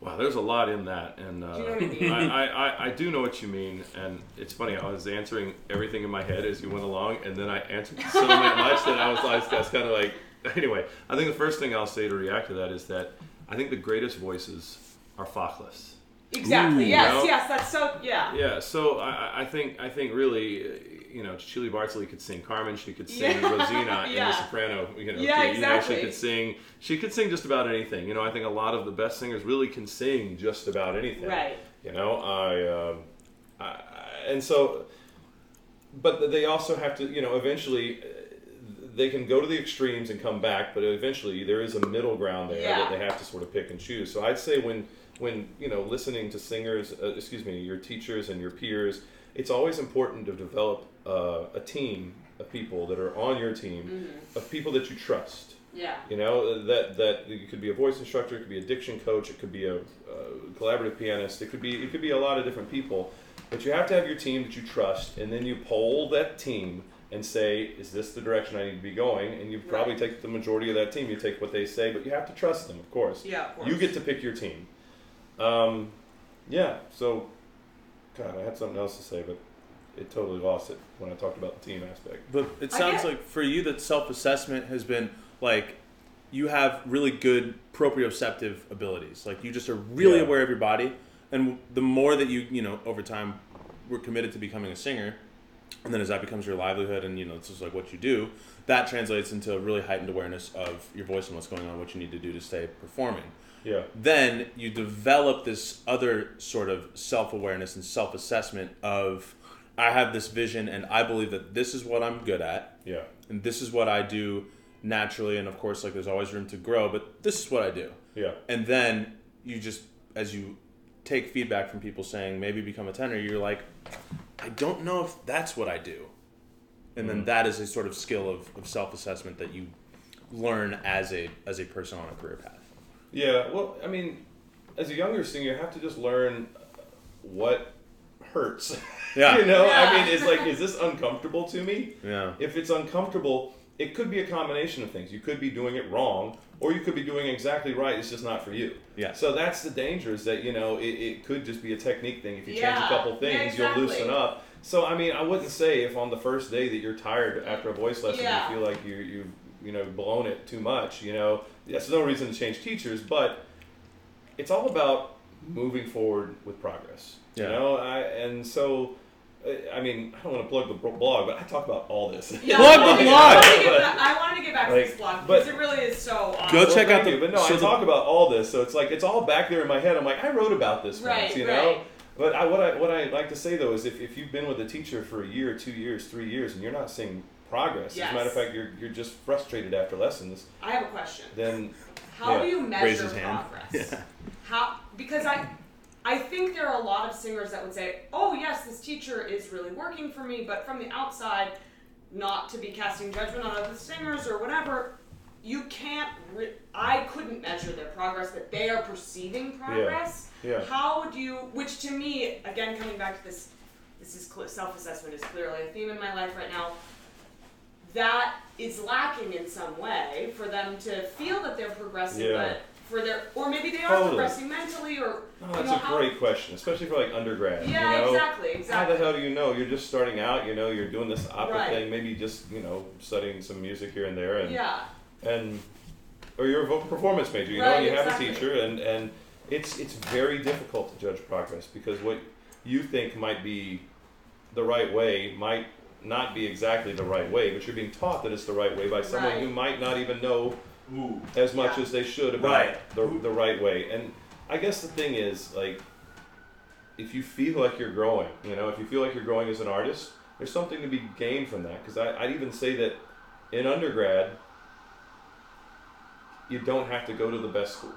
Wow, there's a lot in that, and uh, Do you know what I mean? I, I, I do know what you mean, and it's funny. I was answering everything in my head as you went along, and then I answered so much that I was, I was, I was kind of like. Anyway, I think the first thing I'll say to react to that is that I think the greatest voices are fachless. Exactly. Ooh. yes. No. Yes. That's so. Yeah. Yeah, so I, I- I think I think really, uh, you know, Cecilia Bartoli could sing Carmen. She could sing Yeah. Rosina in The Soprano. You know, Yeah, key. you know, she could sing. She could sing just about anything. You know, I think a lot of the best singers really can sing just about anything. Right. You know, I, um, I, I and so, but they also have to, you know, eventually. uh, They can go to the extremes and come back, but eventually there is a middle ground there Yeah. that they have to sort of pick and choose. So I'd say when when you know listening to singers, uh, excuse me, your teachers and your peers, it's always important to develop uh, a team of people that are on your team, Mm-hmm. of people that you trust. Yeah. You know that that it could be a voice instructor, it could be a diction coach, it could be a, uh collaborative pianist, it could be it could be a lot of different people. But you have to have your team that you trust, and then you poll that team and say, is this the direction I need to be going? And you probably Right. take the majority of that team. You take what they say, but you have to trust them, of course. Yeah. Of course. You get to pick your team. Um, yeah. So, God, I had something else to say, but it totally lost it when I talked about the team aspect. But it sounds like for you that self assessment has been like you have really good proprioceptive abilities. Like you just are really Yeah. aware of your body, and the more that you you know over time we're committed to becoming a singer, and then as that becomes your livelihood and you know it's just like what you do, that translates into a really heightened awareness of your voice and what's going on, what you need to do to stay performing Yeah. then you develop this other sort of self awareness and self assessment of I have this vision and I believe that this is what I'm good at. Yeah. and this is what I do naturally and of course like there's always room to grow but this is what I do. Yeah. and then you just as you take feedback from people saying maybe become a tenor you're like I don't know if that's what I do. And then mm-hmm. that is a sort of skill of, of self assessment that you learn as a as a person on a career path. Yeah, well, I mean, as a younger singer, you have to just learn what hurts. Yeah. you know, I mean, it's like, is this uncomfortable to me? yeah If it's uncomfortable, it could be a combination of things. You could be doing it wrong, or you could be doing exactly right. It's just not for you. Yeah. So that's the danger is that you know it, it could just be a technique thing. If you change a couple Yeah, things, exactly. you'll loosen up. So I mean, I wouldn't say if on the first day that you're tired after a voice lesson, Yeah. you feel like you you you know blown it too much. You know, that's no reason to change teachers, but it's all about moving forward with progress. You know, I and so. uh, I mean, I don't want to plug the blog, but I talk about all this. Yeah, Plug the blog! I wanted to get back- I wanted to get back to Like, this blog because it really is so. Awesome. Go Well, check out the- you. But no, so I the- talk about all this, so it's like it's all back there in my head. I'm like, I wrote about this Right, once, you right. know. But I, what I what I like to say though is if, if you've been with a teacher for a year, two years, three years, and you're not seeing progress, as a matter of fact, you're you're just frustrated after lessons, I have a question. then How Yeah. do you Raise measure his hand. How because I I think there are a lot of singers that would say, "Oh yes, this teacher is really working for me," but from the outside, not to be casting judgment on other singers or whatever, you can't. Re- I couldn't measure their progress, but they are perceiving progress. yeah. yeah. How do you? Which to me, again, coming back to this, this is cl- self-assessment is clearly a theme in my life right now. That is lacking in some way for them to feel that they're progressing, Yeah. but for their or maybe they are Totally. progressing mentally or oh, you that's know a how. great question, especially for like undergrad. yeah, you know? exactly, How exactly. the hell do you know? You're just starting out. You know, you're doing this opera Right. thing. Maybe just you know studying some music here and there, and yeah, and or you're a vocal performance major, you know, Right, and you have a teacher, and and it's it's very difficult to judge progress because what you think might be the right way might not be exactly the right way, but you're being taught that it's the right way by someone Right. who might not even know Ooh. as much Yeah. as they should about Right. the the right way. And I guess the thing is like if you feel like you're growing, you know, if you feel like you're growing as an artist, there's something to be gained from that. Because I'd even say that in undergrad, you don't have to go to the best school.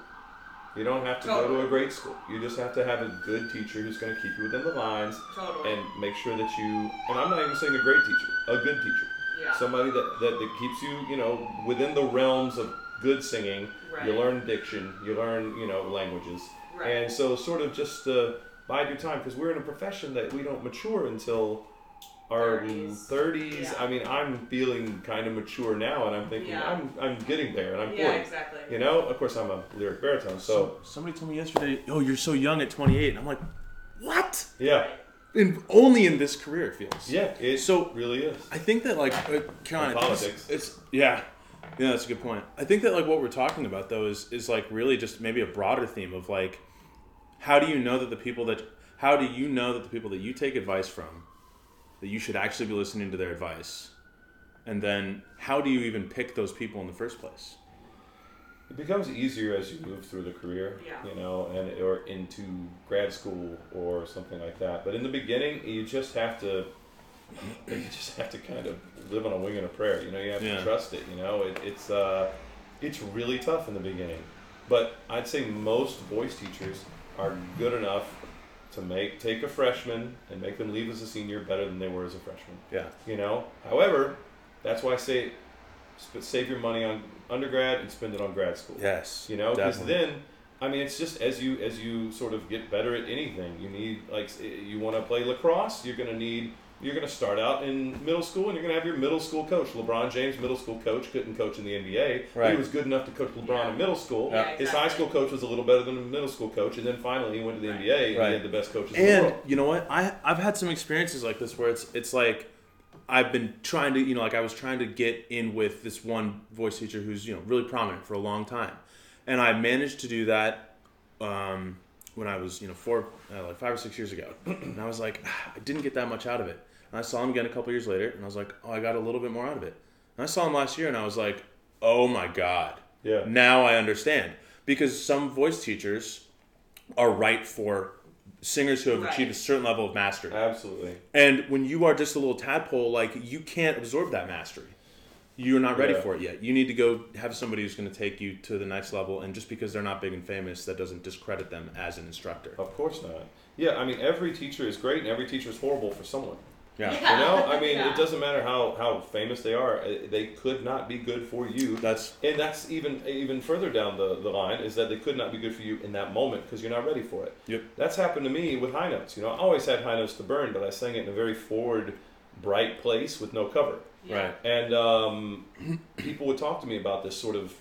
You don't have to go to a great school. You just have to have a good teacher who's going to keep you within the lines totally. and make sure that you. And I'm not even saying a great teacher, a good teacher, yeah, somebody that, that that keeps you, you know, within the realms of good singing. right. You learn diction, you learn, you know, languages. right. And so, sort of just uh, bide your time because we're in a profession that we don't mature until our 30s. 30s. Yeah. I mean, I'm feeling kind of mature now, and I'm thinking Yeah. I'm I'm getting there, and I'm 40. Exactly. You know, of course, I'm a lyric baritone, so somebody told me yesterday, "Oh, you're so young at 28," and I'm like, "What?" yeah, In, only in this career it feels. yeah, it So- really is. I think that like uh, Caroline, In I it's- politics. It's, yeah, yeah, that's a good point. I think that like what we're talking about though is is like really just maybe a broader theme of like, how do you know that the people that how do you know that the people that you take advice from, that you should actually be listening to their advice, and then how do you even pick those people in the first place? It becomes easier as you move through the career, Yeah. you know, and or into grad school or something like that. But in the beginning, you just have to, you just have to kind of live on a wing and a prayer. You know, you have Yeah. to trust it. You know, it, it's uh, it's really tough in the beginning. But I'd say most voice teachers are good enough to make take a freshman and make them leave as a senior better than they were as a freshman. Yeah, You know, however, that's why I say sp- save your money on undergrad and spend it on grad school. yes, You know, because then, I mean, it's just as you as you sort of get better at anything, you need like you want to play lacrosse, you're gonna need you're gonna start out in middle school and you're gonna have your middle school coach. LeBron James, middle school coach, couldn't coach in the NBA. He was good enough to coach LeBron Yeah. in middle school. Yeah, His high school coach was a little better than the middle school coach, and then finally he went to the Right. NBA and Right. he had the best coaches in the And world. you know what? I I've had some experiences like this where it's it's like I've been trying to you know like I was trying to get in with this one voice teacher who's you know really prominent for a long time, and I managed to do that um, when I was you know four uh, like five or six years ago, and I was like "Ah, I didn't get that much out of it, and I saw him again a couple years later, and I was like oh I got a little bit more out of it, and I saw him last year, and I was like oh my god, Yeah. now I understand because some voice teachers are right for singers who have Right. achieved a certain level of mastery. Absolutely. And when you are just a little tadpole, like you can't absorb that mastery. You're not ready Yeah. for it yet. You need to go have somebody who's going to take you to the next level. And just because they're not big and famous, that doesn't discredit them as an instructor. Of course not. Yeah, I mean, every teacher is great and every teacher is horrible for someone. Yeah, You know, I mean, Yeah. it doesn't matter how, how famous they are; uh, they could not be good for you. that's And that's even even further down the, the line is that they could not be good for you in that moment because you're not ready for it. Yep. That's happened to me with high notes. You know, I always had high notes to burn, but I sang it in a very forward, bright place with no cover. Yeah. right. And um, people would talk to me about this sort of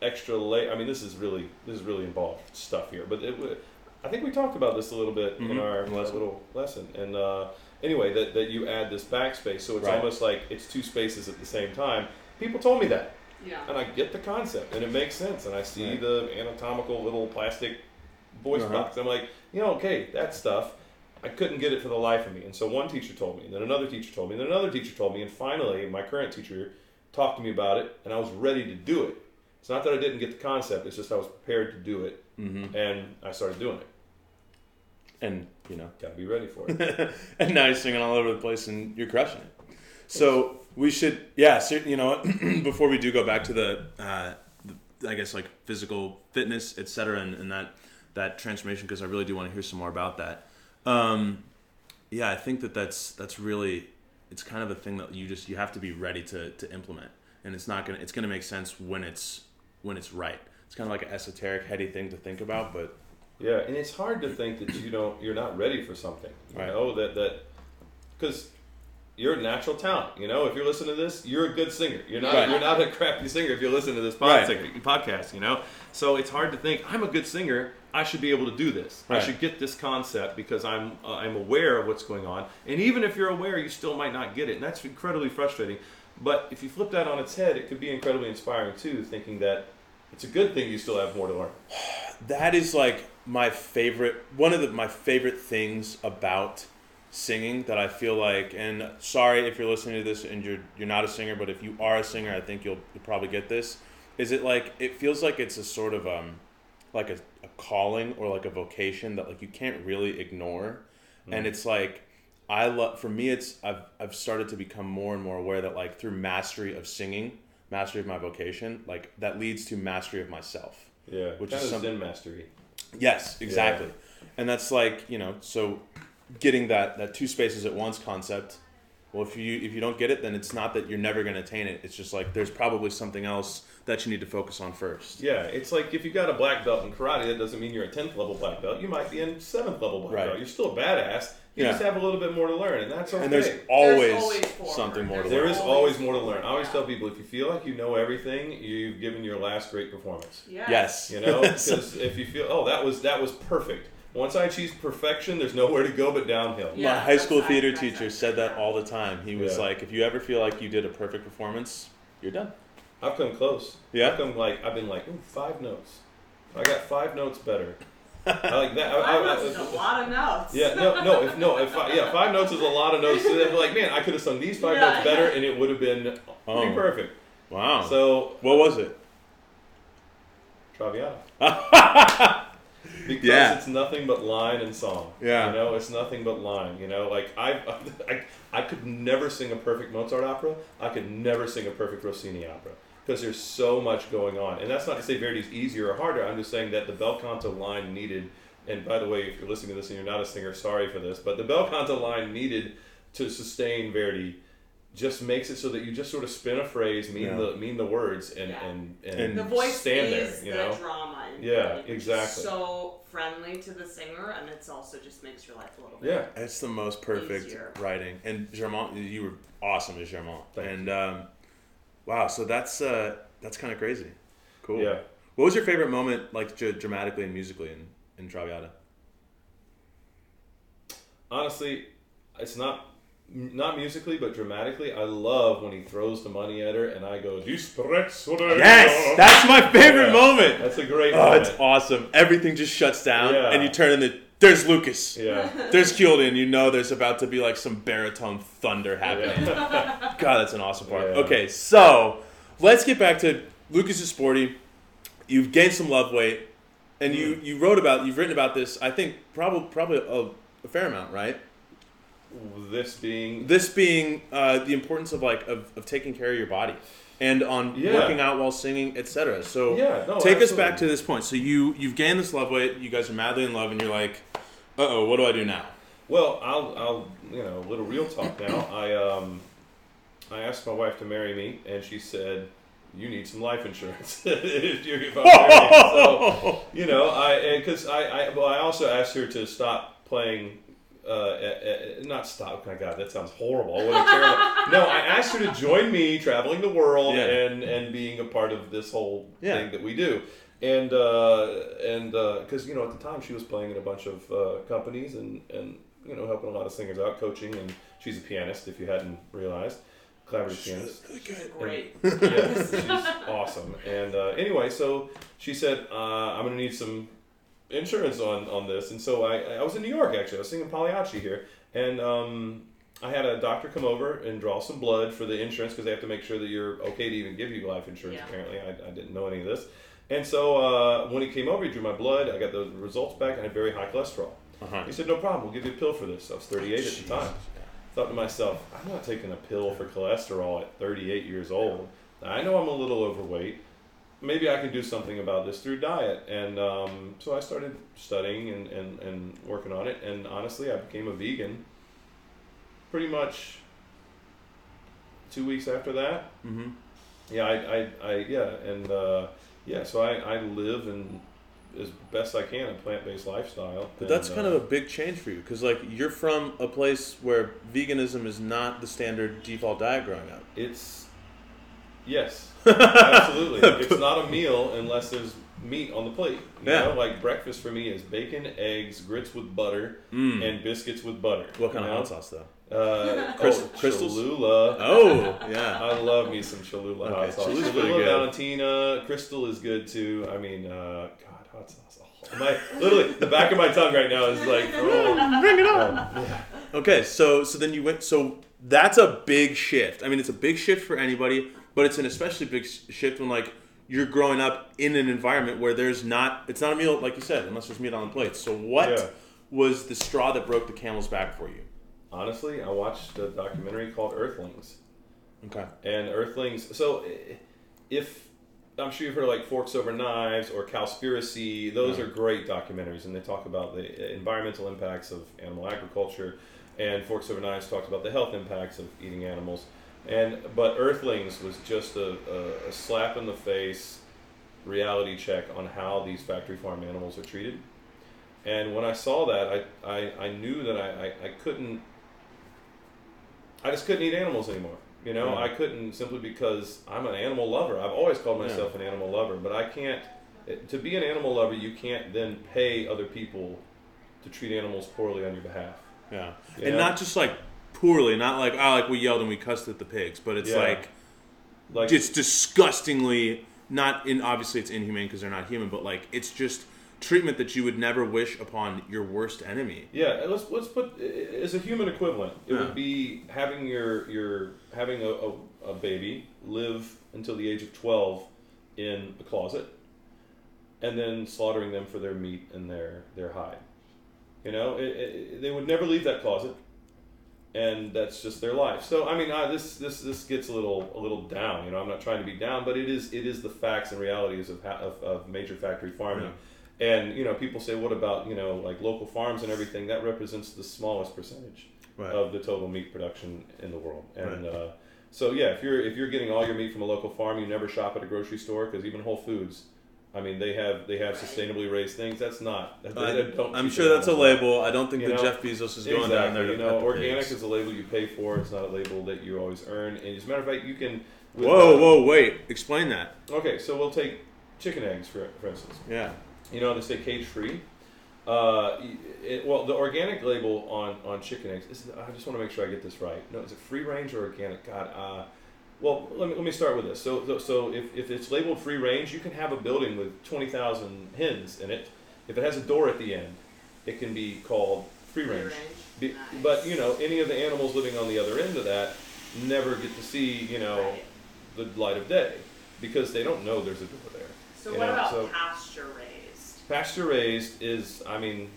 extra lay. I mean, this is really this is really involved stuff here. But it, I think we talked about this a little bit in Mhm. our In the lesson. little lesson. And uh, anyway, that, that you add this backspace, so it's Right. almost like it's two spaces at the same time. People told me that, Yeah. and I get the concept, and it makes sense. And I see Right. the anatomical little plastic voice Uh-huh. box. I'm like, you know, okay, that stuff. I couldn't get it for the life of me. And so one teacher told me, and then another teacher told me, and then another teacher told me, and finally my current teacher talked to me about it, and I was ready to do it. It's not that I didn't get the concept; it's just I was prepared to do it, hmm and I started doing it. And you know, Got to be ready for it. and now you're singing all over the place, and you're crushing it. So we should, yeah, you know, before we do go back to the, uh, the I guess like physical fitness, et cetera, and, and that that transformation, because I really do want to hear some more about that. Um, yeah, I think that that's that's really it's kind of a thing that you just you have to be ready to to implement, and it's not gonna it's gonna make sense when it's when it's right. It's kind of like an esoteric, heady thing to think about, but Yeah, and it's hard to think that you don't you're not ready for something. You Right. know that that because you're a natural talent. You know, if you're listening to this, you're a good singer. You're not Right. you're not a crappy singer if you're listening to this Right. podcast. You know. So it's hard to think I'm a good singer. I should be able to do this. I should get this concept because I'm uh, I'm aware of what's going on. And even if you're aware, you still might not get it, and that's incredibly frustrating. But if you flip that on its head, it could be incredibly inspiring too, thinking that it's a good thing you still have more to learn. that is like my favorite one of the, my favorite things about singing that I feel like and sorry if you're listening to this and you're you're not a singer but if you are a singer I think you'll, you'll probably get this. Is it like it feels like it's a sort of um like a, a calling or like a vocation that like you can't really ignore. And it's like I love for me it's I've I've started to become more and more aware that like through mastery of singing mastery of my vocation like that leads to mastery of myself. Yeah, Which is of some- mastery. Yes, exactly. And that's like, you know, so getting that that two spaces at once concept. Well, if you if you don't get it, then it's not that you're never going to attain it. It's just like there's probably something else that you need to focus on first. Yeah, it's like if you got a black belt in karate, that doesn't mean you're a tenth level black belt. You might be in seventh level black Right. belt. You're still a badass. You Yeah. just have a little bit more to learn, and that's okay. And there's always, always something more to There's learn. There is always always more to learn. I always tell people if you feel like you know everything, you've given your last great performance. Yes. Yes. You know, because if you feel, oh, that was that was perfect. Once I achieve perfection, there's nowhere to go but downhill. Yeah. My high school theater that's teacher actually said that all the time. He was Yeah. like, if you ever feel like you did a perfect performance, you're done. I've come close. Yeah? I've come like I've been like ooh, five notes. I got five notes better. I like that. I, I- Five I- is a lot of notes. Yeah, no, no, if no, if I, yeah, five notes is a lot of notes. So they're like, man, I could have sung these five Yeah, notes better, yeah. and it would have been pretty Oh. perfect. Wow. So what was it? Traviata. Because Yeah. it's nothing but line and song. Yeah. You know, it's nothing but line. You know, like I, I, I could never sing a perfect Mozart opera. I could never sing a perfect Rossini opera because there's so much going on. And that's not to say Verdi's easier or harder. I'm just saying that the bel canto line needed. And by the way, if you're listening to this and you're not a singer, sorry for this, but the bel canto line needed to sustain Verdi just makes it so that you just sort of spin a phrase, mean Yeah. the mean the words, and Yeah. and, and, And The voice stand is there. You the know. drama. in Yeah, Verdi, which is exactly. So friendly to the singer, and it's also just makes your life a little bit. Yeah. It's the most perfect Easier. writing. And Germont, you were awesome as Germont. Thank and um, wow, so that's uh, that's kind of crazy. Cool. Yeah. What was your favorite moment, like dr- dramatically and musically, in in Traviata? honestly, it's not not musically, but dramatically. I love when he throws the money at her, and I go, "Disprezzo Yes, that's my favorite Yeah. moment. That's a great Oh, moment. it's awesome. Everything just shuts down, Yeah. and you turn in the. There's Lucas. yeah, There's Keeled and you know there's about to be like some baritone thunder happening. yeah. God, that's an awesome part. Yeah. Okay, so let's get back to Lucas is sporty. You've gained some love weight, and you Hmm. you wrote about you've written about this. I think probably probably a, a fair amount, right? this being This being uh, the importance of like of, of taking care of your body and on Yeah. working out while singing, etc. So Yeah, no, take us back to this point. So you you've gained this love weight. You guys are madly in love, and you're like, uh oh, what do I do now? well, I'll I'll you know a little real talk now. I um I asked my wife to marry me, and she said. You need some life insurance. if you're if married." so, you know, I because I, I well, I also asked her to stop playing. Uh, uh, uh, not stop. My God, that sounds horrible. What a terrible. no, I asked her to join me traveling the world Yeah. and and being a part of this whole Yeah. thing that we do. And uh, and because you know at the time she was playing in a bunch of uh, companies and and you know helping a lot of singers out, coaching, and she's a pianist. If you hadn't realized, collaborative pianist Great. yeah, she's awesome. And uh, anyway, so she said, uh, "I'm going to need some insurance on on this." And so I I was in New York actually. I was singing Pagliacci here, and um, I had a doctor come over and draw some blood for the insurance because they have to make sure that you're okay to even give you life insurance. Yeah. Apparently, I, I didn't know any of this. And so uh, when he came over, he drew my blood. I got the results back. I had very high cholesterol. Uh-huh. He said, "No problem. We'll give you a pill for this." I was 38 at the time. Thought to myself, I'm not taking a pill for cholesterol at 38 years old. I know I'm a little overweight. Maybe I can do something about this through diet. And um, so I started studying and, and, and working on it. And honestly, I became a vegan pretty much two weeks after that. Mm-hmm. Yeah, I, I, I yeah, and uh, yeah, so I, I live and as best I can a plant based lifestyle. But that's kind uh, of a big change for you because like you're from a place where veganism is not the standard default diet growing up. It's yes, absolutely. it's not a meal unless there's meat on the plate. You Yeah. know, like breakfast for me is bacon, eggs, grits with butter, Mm. and biscuits with butter. What kind you of know? hot sauce though? Uh, Crys- oh, crystals? Cholula. Oh yeah. I love me some Cholula Okay, hot sauce. Cholula's pretty Cholula, good. Valentina, Crystal is good too. I mean, uh, God, hot sauce. Oh, my, literally, the back of my tongue right now is like, oh, Bring it on. um, yeah. Okay, so so then you went. So that's a big shift. I mean, it's a big shift for anybody, but it's an especially big shift when like you're growing up in an environment where there's not. It's not a meal like you said, unless there's meat on the plate. So what Yeah. was the straw that broke the camel's back for you? Honestly, I watched a documentary called Earthlings. Okay. And Earthlings. So, if I'm sure you've heard of like Forks Over Knives or Cowspiracy, those Yeah. are great documentaries, and they talk about the uh, environmental impacts of animal agriculture. And Forks Over Knives talks about the health impacts of eating animals. And but Earthlings was just a, a, a slap in the face reality check on how these factory farm animals are treated. And when I saw that, I, I, I knew that I, I, I couldn't, I just couldn't eat animals anymore. You know, Yeah. I couldn't simply because I'm an animal lover. I've always called myself an animal lover, but I can't, to be an animal lover, you can't then pay other people to treat animals poorly on your behalf. Yeah, You and know? not just like poorly, not like oh, like we yelled and we cussed at the pigs, but it's Yeah. like Like, it's disgustingly not in. Obviously, it's inhumane because they're not human, but like it's just treatment that you would never wish upon your worst enemy. Yeah, and let's let's put as a human equivalent. It Yeah. would be having your your having a, a, a baby live until the age of twelve in a closet, and then slaughtering them for their meat and their their hide. You know, it, it, they would never leave that closet, and that's just their life. So I mean, I, this this this gets a little a little down. You know, I'm not trying to be down, but it is it is the facts and realities of ha- of, of major factory farming. And you know, people say, "What about you know, like local farms and everything?" That represents the smallest percentage Right. of the total meat production in the world. And Right. uh, so, yeah, if you're if you're getting all your meat from a local farm, you never shop at a grocery store because even Whole Foods, I mean, they have they have sustainably raised things. That's not. That, I, don't I'm sure that's a animals label. I don't think You that know? Jeff Bezos is going exactly. down there. To you know, the organic pigs. is a label you pay for. It's not a label that you always earn. And as a matter of fact, you can. Whoa, uh, whoa, wait! Explain that. Okay, so we'll take chicken eggs for for instance. Yeah. You know, they say cage free. Uh, it, well, the organic label on, on chicken eggs. Is, I just want to make sure I get this right. No, is it free range or organic? God. Uh, well, let me, let me start with this. So, so, if, if it's labeled free range, you can have a building with 20,000 hens in it. If it has a door at the end, it can be called free Free range. range. Be, Nice. But, you know, any of the animals living on the other end of that never get to see, you know, Right. the light of day because they don't know there's a door there. So what know, about so- pasture raised? Pasture raised is, I mean,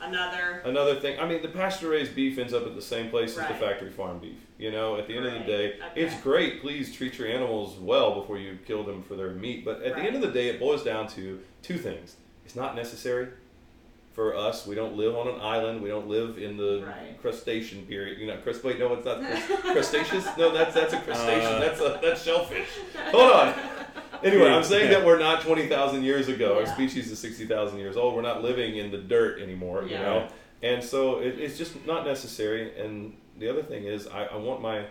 Another. Another thing, I mean, the pasture raised beef ends up at the same place as the factory farm beef. You know, at the end of the day, Okay. it's great. Please treat your animals well before you kill them for their meat. But at the end of the day, it boils down to two things. It's not necessary for us. We don't live on an island. We don't live in the Right. crustacean period. You know, crust. Wait, no, it's not crust- crustaceous. No, that's that's a crustacean. Uh. that's a that's shellfish. Hold on. Anyway, I'm saying Yeah. that we're not 20,000 years ago. Our species is 60,000 years old. We're not living in the dirt anymore, you know? And so it, it's just not necessary. And the other thing is, I, I want my,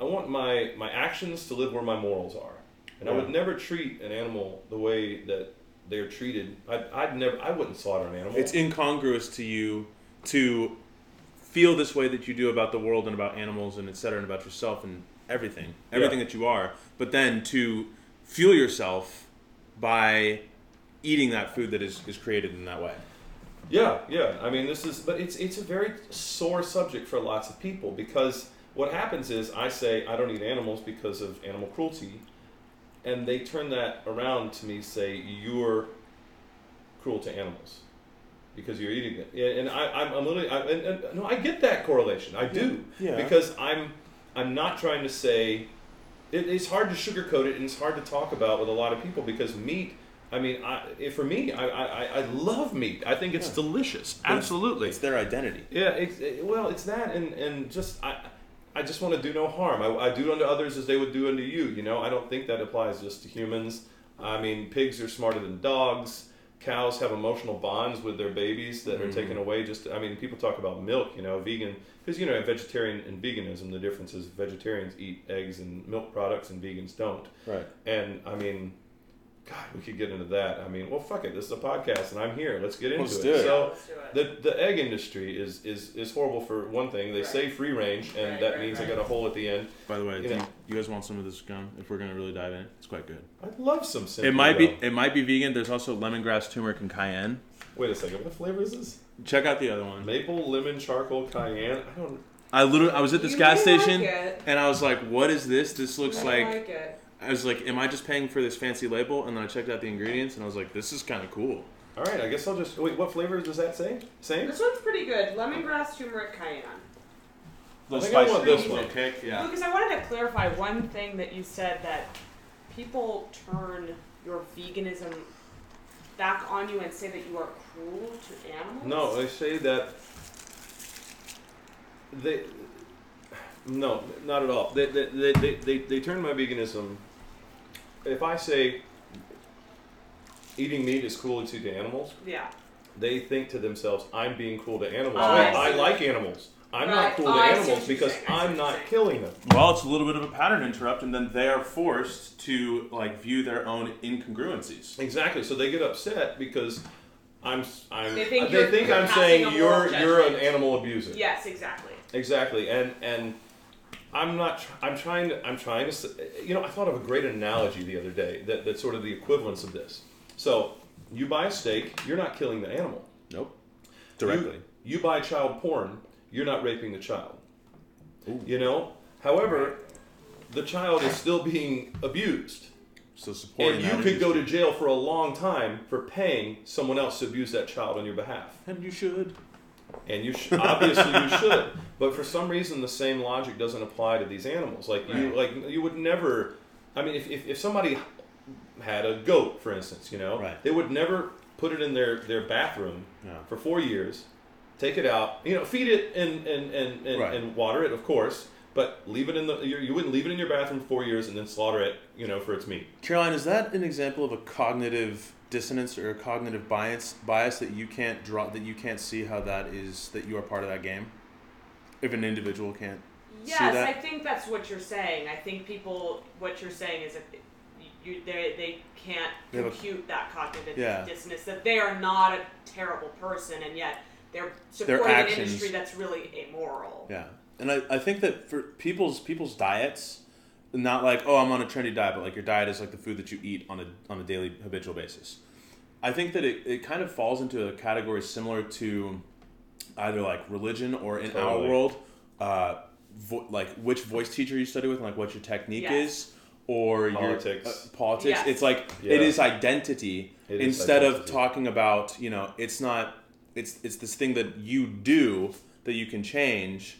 I want my my actions to live where my morals are, and I would never treat an animal the way that they're treated. I'd, I'd never, I wouldn't slaughter an animal. It's incongruous to you to feel this way that you do about the world and about animals and et cetera and about yourself and everything, everything Yeah. that you are, but then to fuel yourself by eating that food that is, is created in that way. Yeah, yeah. I mean, this is, but it's it's a very sore subject for lots of people because what happens is I say I don't eat animals because of animal cruelty, and they turn that around to me say you're cruel to animals because you're eating it. Yeah, and I, I'm, I'm literally, I, and, and, no, I get that correlation. I do Yeah. because I'm I'm not trying to say it, it's hard to sugarcoat it and it's hard to talk about with a lot of people because meat. I mean, I, for me, I, I, I love meat. I think it's Yeah. delicious. Absolutely. It's their identity. Yeah. It's, it, well, it's that, and and just I, I just want to do no harm. I, I do unto others as they would do unto you. You know, I don't think that applies just to humans. I mean, pigs are smarter than dogs. Cows have emotional bonds with their babies that are Mhm. taken away. Just, I mean, people talk about milk. You know, vegan because you know, vegetarian and veganism. The difference is vegetarians eat eggs and milk products, and vegans don't. Right. And I mean, God, we could get into that. I mean, well, fuck it. This is a podcast, and I'm here. Let's get into Let's it. do it. So, Let's do it. the the egg industry is is is horrible for one thing. They Right. say free range, and Right, that right, means right. I got a hole at the end. By the way, You do you, guys want some of this gum? If we're gonna really dive in, it's quite good. I'd love some. Cinnamon. It Cynthia, might be though. it might be vegan. There's also lemongrass, turmeric, and cayenne. Wait a second. What flavor is this? Check out the other one. Maple, lemon, charcoal, cayenne. I don't. I literally I was at this You gas may like station it. and I was like, "What is this? This looks I like." like it. I was like, "Am I just paying for this fancy label?" And then I checked out the ingredients and I was like, "This is kind of cool." All right. I guess I'll just wait. What flavors does that say? Same. This one's pretty good. Lemongrass, turmeric, cayenne. I think I want this one. kick. Yeah. Lucas, I wanted to clarify one thing that you said that people turn your veganism back on you and say that you are cruel to animals. No, they say that they. No, not at all. They they, they, they, they, they turn my veganism. If I say eating meat is cruelty to animals, Yeah. they think to themselves, "I'm being cruel to animals. Oh, Wait, I I, like animals. I'm Right. not cruel Oh, to animals because. I see what I'm not killing them." Well, it's a little bit of a pattern interrupt, and then they are forced to like view their own incongruencies. Exactly. So they get upset because I'm. I'm They think they think I'm saying you're moral you're an animal abuser. Yes, exactly. Exactly, and and I'm not. tr- I'm trying to. I'm trying to. You know, I thought of a great analogy the other day that that's sort of the equivalence of this. So you buy a steak, you're not killing the animal Nope. Directly. You, buy child porn, you're not raping the child. Ooh. You know. However, the child is still being abused, So supporting and you could go to jail for a long time for paying someone else to abuse that child on your behalf. and you should. And you sh- obviously you should, but for some reason the same logic doesn't apply to these animals. Like you, like you would never. I mean, if, if, if somebody had a goat, for instance, you know, Right. they would never put it in their, their bathroom for four years, take it out, you know, feed it and and, and, and, Right. and water it, of course, but leave it in the you, you wouldn't leave it in your bathroom for four years and then slaughter it, you know, for its meat. Caroline, is that an example of a cognitive dissonance or cognitive bias bias that you can't draw that you can't see how that is that you are part of that game? If an individual can't see Yes? I think that's what you're saying. I think people, what you're saying is that you, they, they can't They have a- compute that cognitive Yeah. dissonance, that they are not a terrible person, and yet they're supporting an actions- industry that's really amoral. Yeah, and I, I think that for people's people's diets, not like oh I'm on a trendy diet, but like your diet is like the food that you eat on a on a daily habitual basis. I think that it, it kind of falls into a category similar to either like religion or in our world, uh, vo- like which voice teacher you study with and like what your technique Yes. is. Or Politics. your uh, politics. Yes. It's like Yeah. it is identity It is instead of identity. talking about you know it's not it's it's this thing that you do that you can change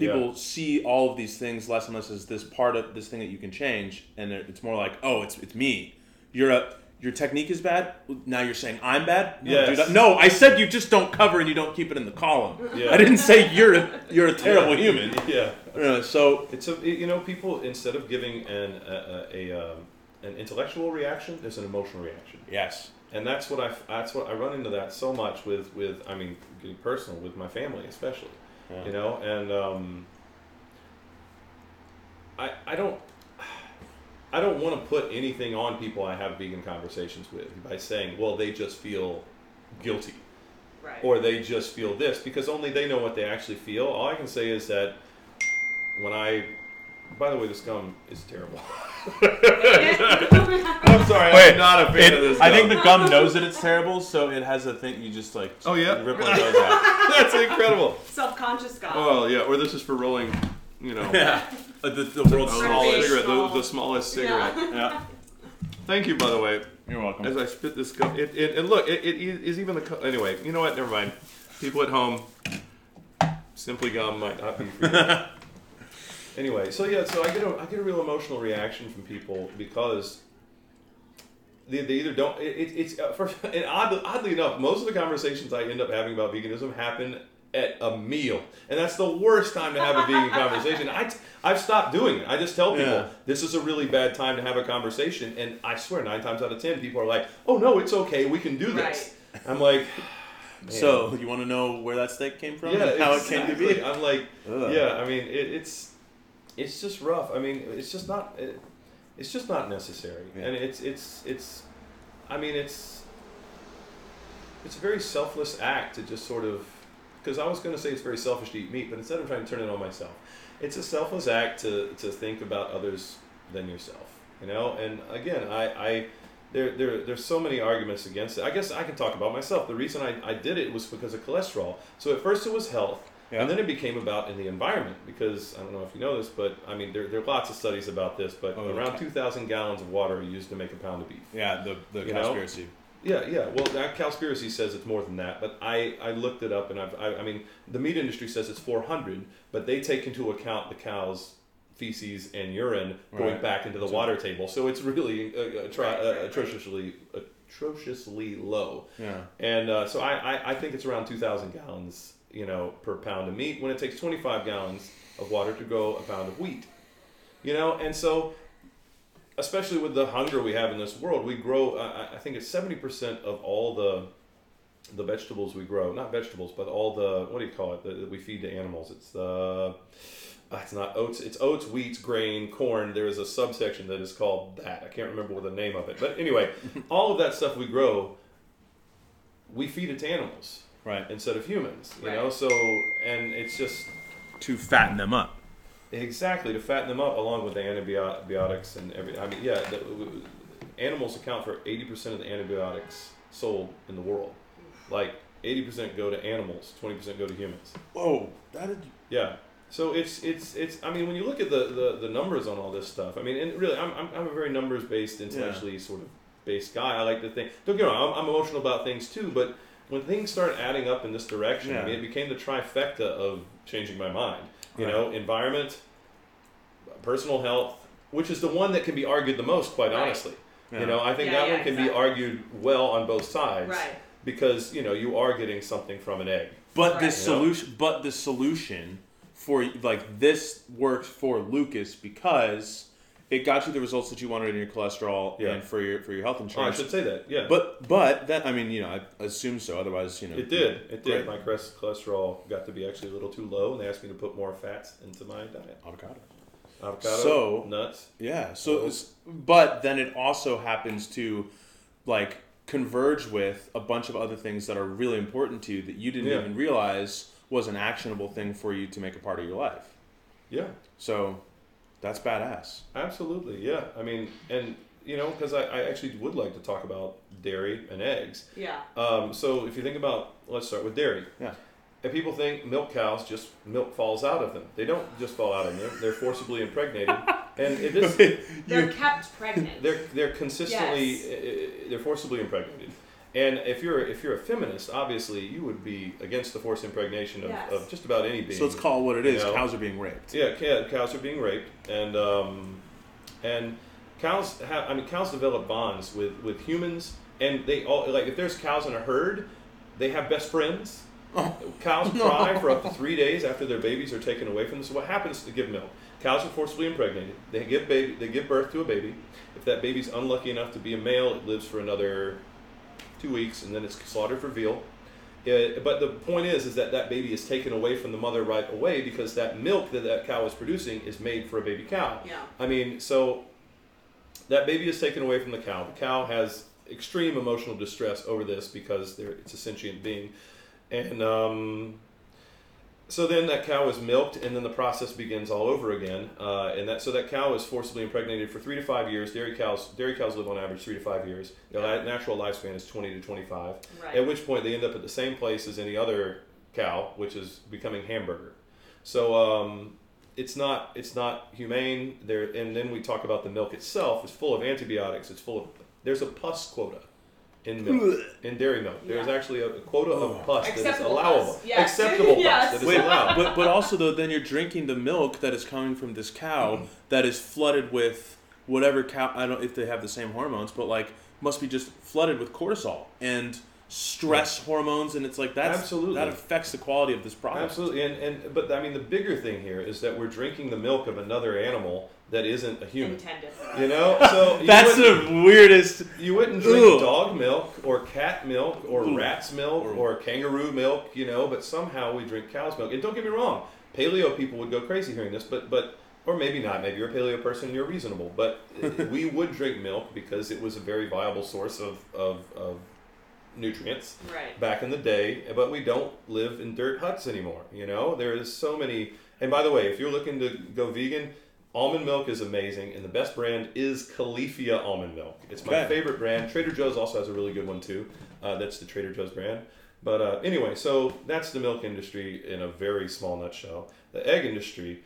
people Yeah. see all of these things less and less as this part of this thing that you can change and it's more like oh it's it's me you're a your technique is bad now you're saying i'm bad no, Yes. dude, no i said you just don't cover and you don't keep it in the column Yeah. i didn't say you're a, you're a terrible Yeah. human Yeah. Uh, so It's a you know people instead of giving an a, a, a um, an intellectual reaction, there's an emotional reaction, yes and that's what I that's what I run into that so much with with I mean getting personal with my family especially, Yeah. you know, and um, I I don't. I don't want to put anything on people I have vegan conversations with by saying, well, they just feel guilty Right. or they just feel this because only they know what they actually feel. All I can say is that when I, by the way, this gum is terrible. I'm sorry, Wait, I'm not a fan of this. i think the gum knows that it's terrible so it has a thing you just like Oh, yeah? rip one of those out that's incredible. Self-conscious guy. Oh yeah, or this is for rolling, you know, yeah Uh, the, the world's a smallest Recreational. cigarette, the, the smallest cigarette. yeah Thank you, by the way. you're welcome As I spit this gum, it, it and look, it, it is even the co- anyway. You know what? Never mind. People at home, simply gum might not be for you. Anyway, so yeah, so I get a I get a real emotional reaction from people because they, they either don't. It, it, it's uh, for, and oddly, oddly enough, most of the conversations I end up having about veganism happen at a meal, and that's the worst time to have a vegan conversation. I I've stopped doing it. I just tell people Yeah. this is a really bad time to have a conversation, and I swear nine times out of ten, people are like, "Oh no, it's okay, we can do this." I'm like, man. so you want to know where that steak came from yeah, and how it came to be I'm like, Ugh. yeah, I mean, it, it's it's just rough. I mean, it's just not it, it's just not necessary, Yeah. and it's it's it's I mean, it's it's a very selfless act to just sort of because I was going to say it's very selfish to eat meat, but instead I'm trying to turn it on myself. It's a selfless act to to think about others than yourself, you know. And again, I I. There, there, there's so many arguments against it. I guess I can talk about myself. The reason I, I did it was because of cholesterol. So at first it was health, Yeah. and then it became about in the environment because I don't know if you know this, but I mean there, there are lots of studies about this. But Oh, around okay. 2,000 gallons of water are used to make a pound of beef. yeah the the You know? Cowspiracy Yeah, yeah. Well, that Cowspiracy says it's more than that, but I, I looked it up and I've, I, I mean the meat industry says it's 400, but they take into account the cows' feces and urine going Right. back into the water table. So it's really uh, uh, Right, right, uh, atrociously atrociously low. yeah And uh, so I, I, I think it's around 2,000 gallons, you know, per pound of meat when it takes 25 gallons of water to grow a pound of wheat. You know, and so especially with the hunger we have in this world, we grow, I I- think it's 70% of all the the vegetables we grow, not vegetables, but all the what do you call it that that we feed to animals? It's the uh, it's not oats. It's oats, wheat, grain, corn. There is a subsection that is called that. I can't remember what the name of it. But anyway, all of that stuff we grow, we feed it to animals Right. instead of humans. You Right. know, so and it's just To fatten them up. exactly to fatten them up along with the antibiotics and every. I mean, yeah, the, w- animals account for eighty percent of the antibiotics sold in the world. Like eighty percent go to animals, twenty percent go to humans. Whoa. That is. Yeah. So it's it's it's. I mean, when you look at the the, the numbers on all this stuff, I mean, and really, I'm I'm, I'm a very numbers based, intellectually sort of based guy. I like to think. Don't get me wrong. I'm, I'm emotional about things too, but when things start adding up in this direction, I mean, it became the trifecta of changing my mind. You Right. know, environment, personal health, which is the one that can be argued the most, quite Right. honestly. Yeah. You know, I think Yeah, that yeah, one can be argued well on both sides Right. because you know you are getting something from an egg. But Right. this You know? solution, but the solution for like this works for Lucas because it got you the results that you wanted in your cholesterol Yeah. and for your for your health insurance. Oh, I should say that. Yeah. but but that I mean you know I assume so. Otherwise you know It did. It Great. did. My cholest- cholesterol got to be actually a little too low, and they asked me to put more fats into my diet. avocado. Avocado, So- nuts. Yeah. So, Oh. it's, but then it also happens to like converge with a bunch of other things that are really important to you that you didn't Yeah. even realize was an actionable thing for you to make a part of your life. Yeah, So that's badass. absolutely. Yeah. I mean, and you know, because I, I actually would like to talk about dairy and eggs. Yeah. Um, so if you think about, let's start with dairy. Yeah. And people think milk cows just milk falls out of them. They don't just fall out of them. They're, they're forcibly impregnated, and it is They're kept pregnant. they're they're consistently Yes. uh, they're forcibly impregnated. And if you're if you're a feminist, obviously you would be against the forced impregnation of, Yes. of just about any being. So let's call it what it is. Know? Cows are being raped. Yeah, cows are being raped, and um, and cows have. I mean, cows develop bonds with with humans, and they all like if there's cows in a herd, they have best friends. Oh, Cows no. cry for up to three days after their babies are taken away from them. So what happens to give milk? Cows are forcibly impregnated. They give baby. They give birth to a baby. If that baby's unlucky enough to be a male, it lives for another two weeks, and then it's slaughtered for veal. Uh, but the point is, is that that baby is taken away from the mother right away because that milk that that cow is producing is made for a baby cow. Yeah. I mean, so that baby is taken away from the cow. The cow has extreme emotional distress over this because it's a sentient being, and um, so then that cow is milked, and then the process begins all over again. Uh, and that so that cow is forcibly impregnated for three to five years. Dairy cows dairy cows live on average three to five years. Their li- natural lifespan is twenty to twenty five. Right. At which point they end up at the same place as any other cow, which is becoming hamburger. So um, it's not it's not humane. There and then we talk about the milk itself. It's full of antibiotics. It's full of there's a pus quota in milk in dairy milk. There's Yeah. actually a quota of oh. pus that is allowable. pus, yes. Acceptable Yes. pus that is Wait, allowed. but but also though, then you're drinking the milk that is coming from this cow mm-hmm. that is flooded with whatever cow. I don't if they have the same hormones, but like must be just flooded with cortisol and stress hormones, and it's like that's Absolutely. that affects the quality of this product. Absolutely, and, and but I mean the bigger thing here is that we're drinking the milk of another animal that isn't a human. Intended. You know, so you That's the weirdest. You wouldn't drink Ugh. dog milk or cat milk or Ugh. rat's milk Or- or kangaroo milk, you know, but somehow we drink cow's milk. And don't get me wrong, paleo people would go crazy hearing this, but but or maybe not. Maybe you're a paleo person and you're reasonable, but we would drink milk because it was a very viable source of of, of nutrients Right. back in the day, but we don't live in dirt huts anymore. You know, there is so many. And by the way, if you're looking to go vegan, almond milk is amazing, and the best brand is Califia almond milk. It's my Okay. favorite brand. Trader Joe's also has a really good one too. Uh, that's the Trader Joe's brand. But uh, anyway, so that's the milk industry in a very small nutshell. The egg industry,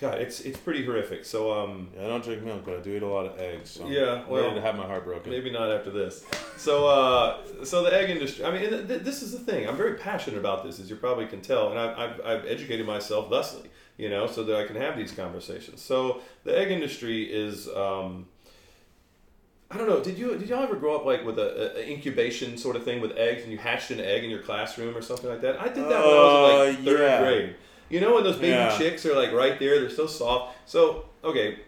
God, it's it's pretty horrific. So um, I don't drink milk, but I do eat a lot of eggs. So Yeah, I'm well, ready to have my heart broken. Maybe not after this. So, uh, so the egg industry. I mean, th- th- this is the thing. I'm very passionate about this, as you probably can tell, and I've, I've, I've educated myself thusly, you know, so that I can have these conversations. So, the egg industry is. Um, I don't know. Did you did y'all ever grow up like with a, a incubation sort of thing with eggs, and you hatched an egg in your classroom or something like that? I did that when I was in like Uh, third yeah. grade. You know, when those baby Yeah. chicks are like right there, they're so soft. So, okay,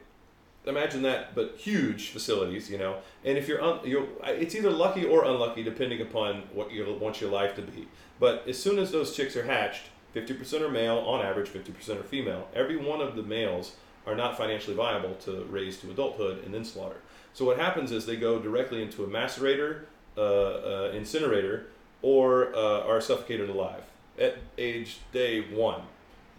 imagine that, but huge facilities, you know. And if you're, un, you're, it's either lucky or unlucky depending upon what you want your life to be. But as soon as those chicks are hatched, 50% are male, on average, 50% are female. Every one of the males are not financially viable to raise to adulthood and then slaughter. So what happens is they go directly into a macerator, uh, uh, incinerator, or uh, are suffocated alive at age day one.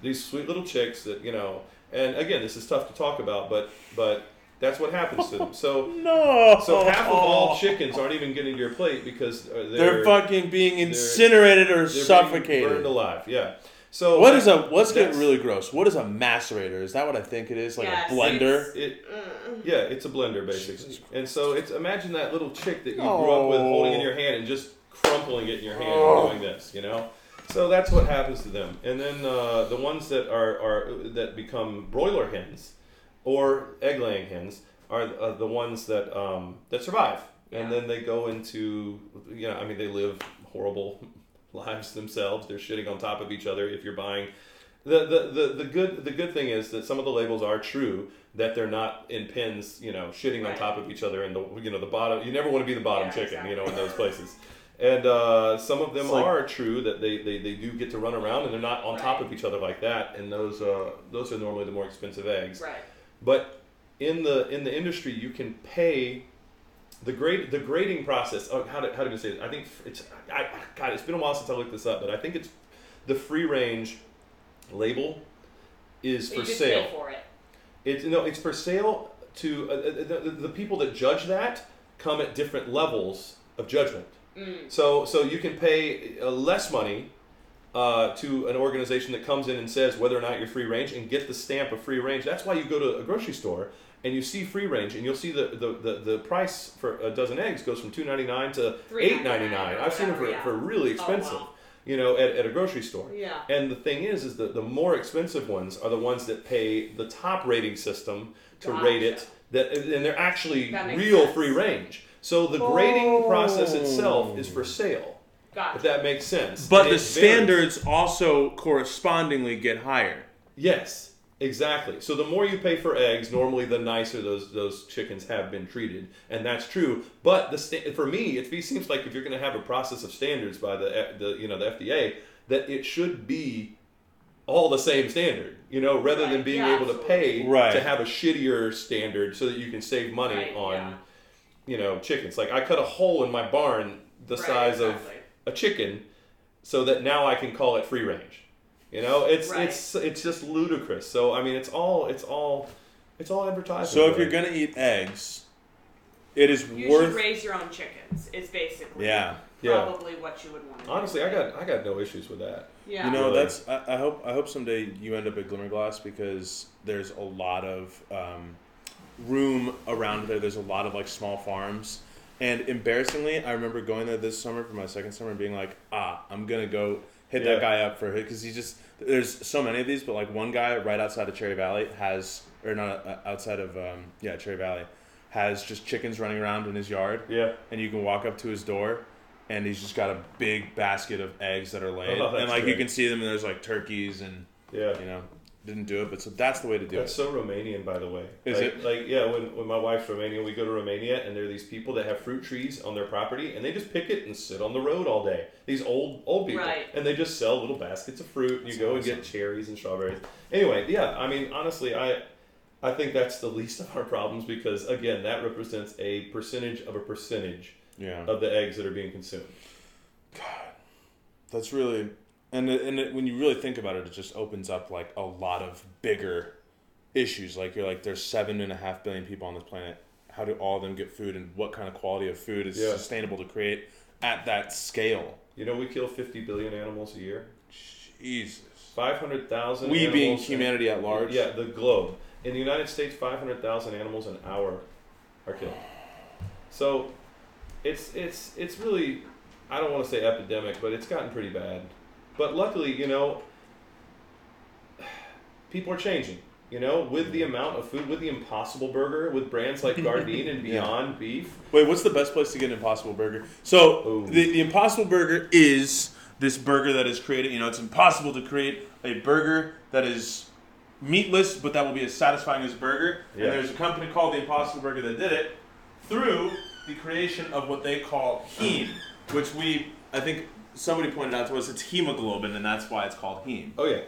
These sweet little chicks that you know, and again, this is tough to talk about, but but that's what happens to them. So No. so half of all chickens aren't even getting to your plate because uh, they're, They're fucking being incinerated or they're being suffocated. burned alive. Yeah. So What is a what's getting that's- really gross? What is a macerator? Is that what I think it is? Like Yes, a blender? It, Mm. yeah, it's a blender basically. Jesus And so it's imagine that little chick that you grew up with Oh. holding in your hand and just crumpling it in your hand Oh. and doing this, you know. So that's what happens to them. And then uh, the ones that are, are that become broiler hens or egg laying hens are uh, the ones that um, that survive. And then they go into you know I mean they live horrible lives themselves. They're shitting on top of each other. If you're buying the, the, the, the good the good thing is that some of the labels are true that they're not in pens you know shitting on top of each other and the you know the bottom you never want to be the bottom Yeah, chicken you know in those places. And uh, some of them like- are true that they, they, they do get to run around and they're not on top of each other like that. And those uh, those are normally the more expensive eggs. Right. But in the in the industry you can pay the grade the grading process oh how did how did I say it I think it's I God it's been a while since I looked this up but I think it's the free range label is for sale for it. it's no it's for sale to uh, uh, the, the, the people that judge that come at different levels of judgment Mm. so so you can pay uh, less money uh, to an organization that comes in and says whether or not you're free range and get the stamp of free range. That's why you go to a grocery store and you see free range and you'll see the, the, the, the price for a dozen eggs goes from two ninety nine to eight ninety nine. $3.99 I've seen them for, yeah. for really Oh, expensive, wow. you know, at, at a grocery store. Yeah. And the thing is, is that the more expensive ones are the ones that pay the top rating system to rate it. Gotcha. That and they're actually real sense. free range. So the grading Oh. process itself is for sale. Gotcha. If that makes sense. But And the it varies. standards also correspondingly get higher. Yes, exactly. So the more you pay for eggs, normally the nicer those those chickens have been treated, and that's true. But the sta- for me, it seems like if you're going to have a process of standards by the the you know the FDA, that it should be all the same standard. You know, rather than being yeah, able to pay Right. to have a shittier standard so that you can save money Right, on yeah. you know chickens. Like I cut a hole in my barn the Right, size exactly. of a chicken, so that now I can call it free range. You know, it's Right. it's it's just ludicrous. So I mean, it's all it's all it's all advertising. So if really. you're gonna eat eggs, it is You worth. should raise your own chickens. Is basically yeah. Yeah. probably what you would want. to do. honestly, I got I got no issues with that. Yeah. You know, Really. that's. I, I hope. I hope someday you end up at Glimmerglass because there's a lot of um, room around there. There's a lot of like small farms, and embarrassingly, I remember going there this summer for my second summer and being like, ah, I'm gonna go hit Yeah. that guy up for it because he just. There's so many of these, but like one guy right outside of Cherry Valley has, or not uh, outside of um, yeah Cherry Valley, has just chickens running around in his yard Yeah. and you can walk up to his door and he's just got a big basket of eggs that are laid Oh, and like you can see them and there's like turkeys and Yeah. you know didn't do it but so that's the way to do That's it That's so Romanian, by the way. Is like, it? Like, yeah, when, when my wife's Romanian, we go to Romania, and there are these people that have fruit trees on their property, and they just pick it and sit on the road all day. These old old people, Right. and they just sell little baskets of fruit. And you That's go and get cherries and strawberries. Anyway, yeah, I mean, honestly, I I think that's the least of our problems because again, that represents a percentage of a percentage yeah of the eggs that are being consumed. God, that's really and it, and it, when you really think about it it just opens up like a lot of bigger issues like you're like there's seven and a half billion people on this planet how do all of them get food and what kind of quality of food is Yeah. sustainable to create at that scale You know, we kill 50 billion animals a year. jesus 500,000 we being humanity at large Yeah, the globe. In the United States, 500,000 animals an hour are killed. So it's it's it's really I don't want to say epidemic, but it's gotten pretty bad. But luckily, you know, people are changing. You know, with the amount of food, with the Impossible Burger, with brands like Gardein and Yeah. Beyond Beef. Wait, what's the best place to get an Impossible Burger? So the, the Impossible Burger is this burger that is created. You know, it's impossible to create a burger that is meatless, but that will be as satisfying as a burger. Yeah. And there's a company called the Impossible Burger that did it through the creation of what they call heme, which we, I think somebody pointed out to us, it's hemoglobin, and that's why it's called heme. Oh yeah.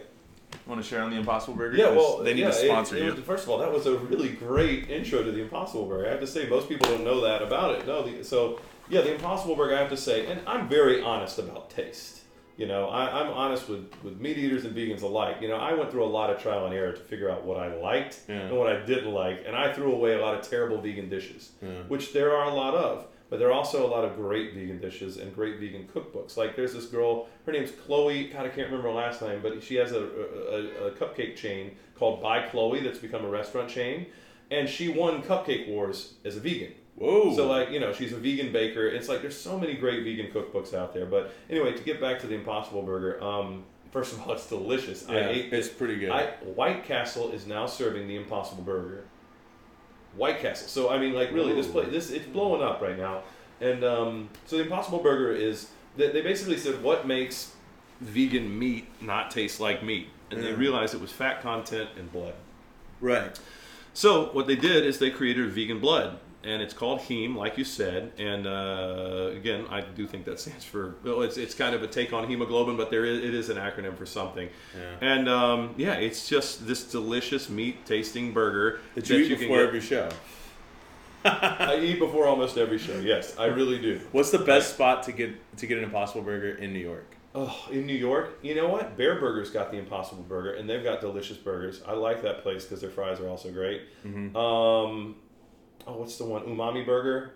Want to share on the Impossible Burger? Yeah, well, they need yeah, to sponsor it- it you. was- first of all, that was a really great intro to the Impossible Burger. I have to say, most people don't know that about it. No, the, so yeah, the Impossible Burger. I have to say, and I'm very honest about taste. You know, I, I'm honest with with meat eaters and vegans alike. You know, I went through a lot of trial and error to figure out what I liked Yeah. and what I didn't like, and I threw away a lot of terrible vegan dishes, Yeah. which there are a lot of. But there are also a lot of great vegan dishes and great vegan cookbooks. Like there's this girl, her name's Chloe. God, I can't remember her last name, but she has a, a, a cupcake chain called By Chloe that's become a restaurant chain, and she won Cupcake Wars as a vegan. Whoa. So like you know she's a vegan baker. It's like there's so many great vegan cookbooks out there. But anyway, to get back to the Impossible Burger, um, first of all, it's delicious. yeah, I ate it's pretty good. I, White Castle is now serving the Impossible Burger. White Castle. So I mean, like really, this place, this it's blowing up right now. And um, so the Impossible Burger is they, they basically said what makes vegan meat not taste like meat, and they realized it was fat content and blood. right. So what they did is they created vegan blood, and it's called heme, like you said. And uh, again, I do think that stands for well, it's it's kind of a take on hemoglobin, but there is, it is an acronym for something. Yeah. And um, yeah, it's just this delicious meat tasting burger That you eat can before get- every show. I eat before almost every show. Yes, I really do. What's the best spot to get to get an Impossible Burger in New York? Oh, in New York, you know what? Bareburger's got the Impossible Burger, and they've got delicious burgers. I like that place because their fries are also great. Mhm. Um, oh, what's the one? Umami Burger.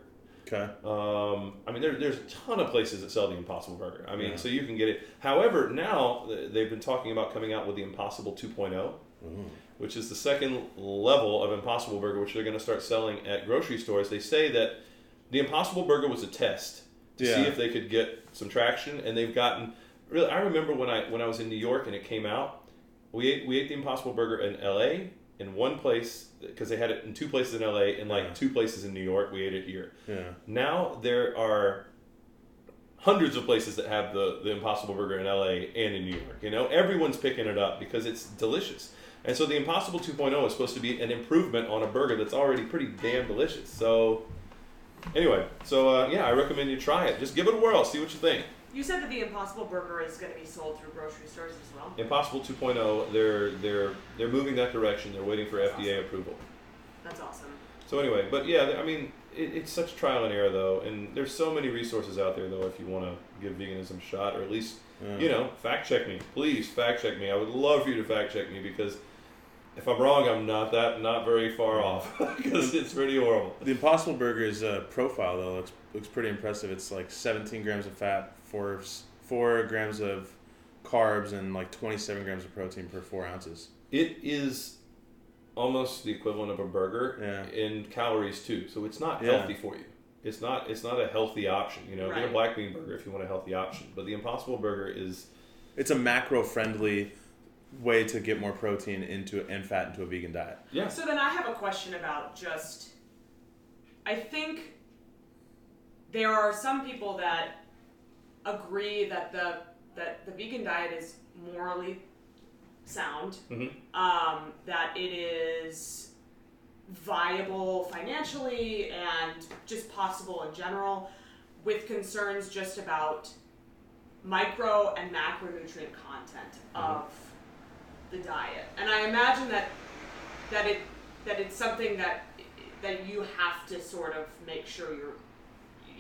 Okay. Um, I mean, there, there's a ton of places that sell the Impossible Burger. I mean, Yeah. so you can get it. However, now they've been talking about coming out with the Impossible 2.0, which is the second level of Impossible Burger, which they're going to start selling at grocery stores. They say that the Impossible Burger was a test to see if they could get some traction, and they've gotten. Really, I remember when I when I was in New York and it came out. We ate we ate the Impossible Burger in L.A. in one place because they had it in two places in L.A. and like Yeah. two places in New York. We ate it here. Yeah. Now there are hundreds of places that have the, the Impossible Burger in LA and in New York. You know, everyone's picking it up because it's delicious. And so the Impossible 2.0 is supposed to be an improvement on a burger that's already pretty damn delicious. So anyway, so uh, yeah, I recommend you try it. Just give it a whirl, see what you think. You said that the Impossible Burger is going to be sold through grocery stores as well. Impossible 2.0, they're they're they're moving that direction. They're waiting for FDA approval. That's awesome. So anyway, but yeah, I mean, it, it's such trial and error though, and there's so many resources out there though if you want to give veganism a shot, or at least Yeah. you know, fact check me, please fact check me. I would love for you to fact check me because if I'm wrong, I'm not that not very far off because it's pretty horrible. The Impossible Burger's uh, profile though looks looks pretty impressive. It's like 17 grams of fat, four four grams of carbs, and like 27 grams of protein per four ounces. It is almost the equivalent of a burger Yeah. in calories too, so it's not Yeah. healthy for you. It's not it's not a healthy option. You know, get a black bean burger if you want a healthy option, but the Impossible Burger is It's a macro friendly way to get more protein into and fat into a vegan diet. yeah. So then I have a question about just. I think there are some people that agree that the that the vegan diet is morally sound, Mhm. um, that it is viable financially and just possible in general, with concerns just about micro and macronutrient content of the diet. And I imagine that that it that it's something that that you have to sort of make sure you're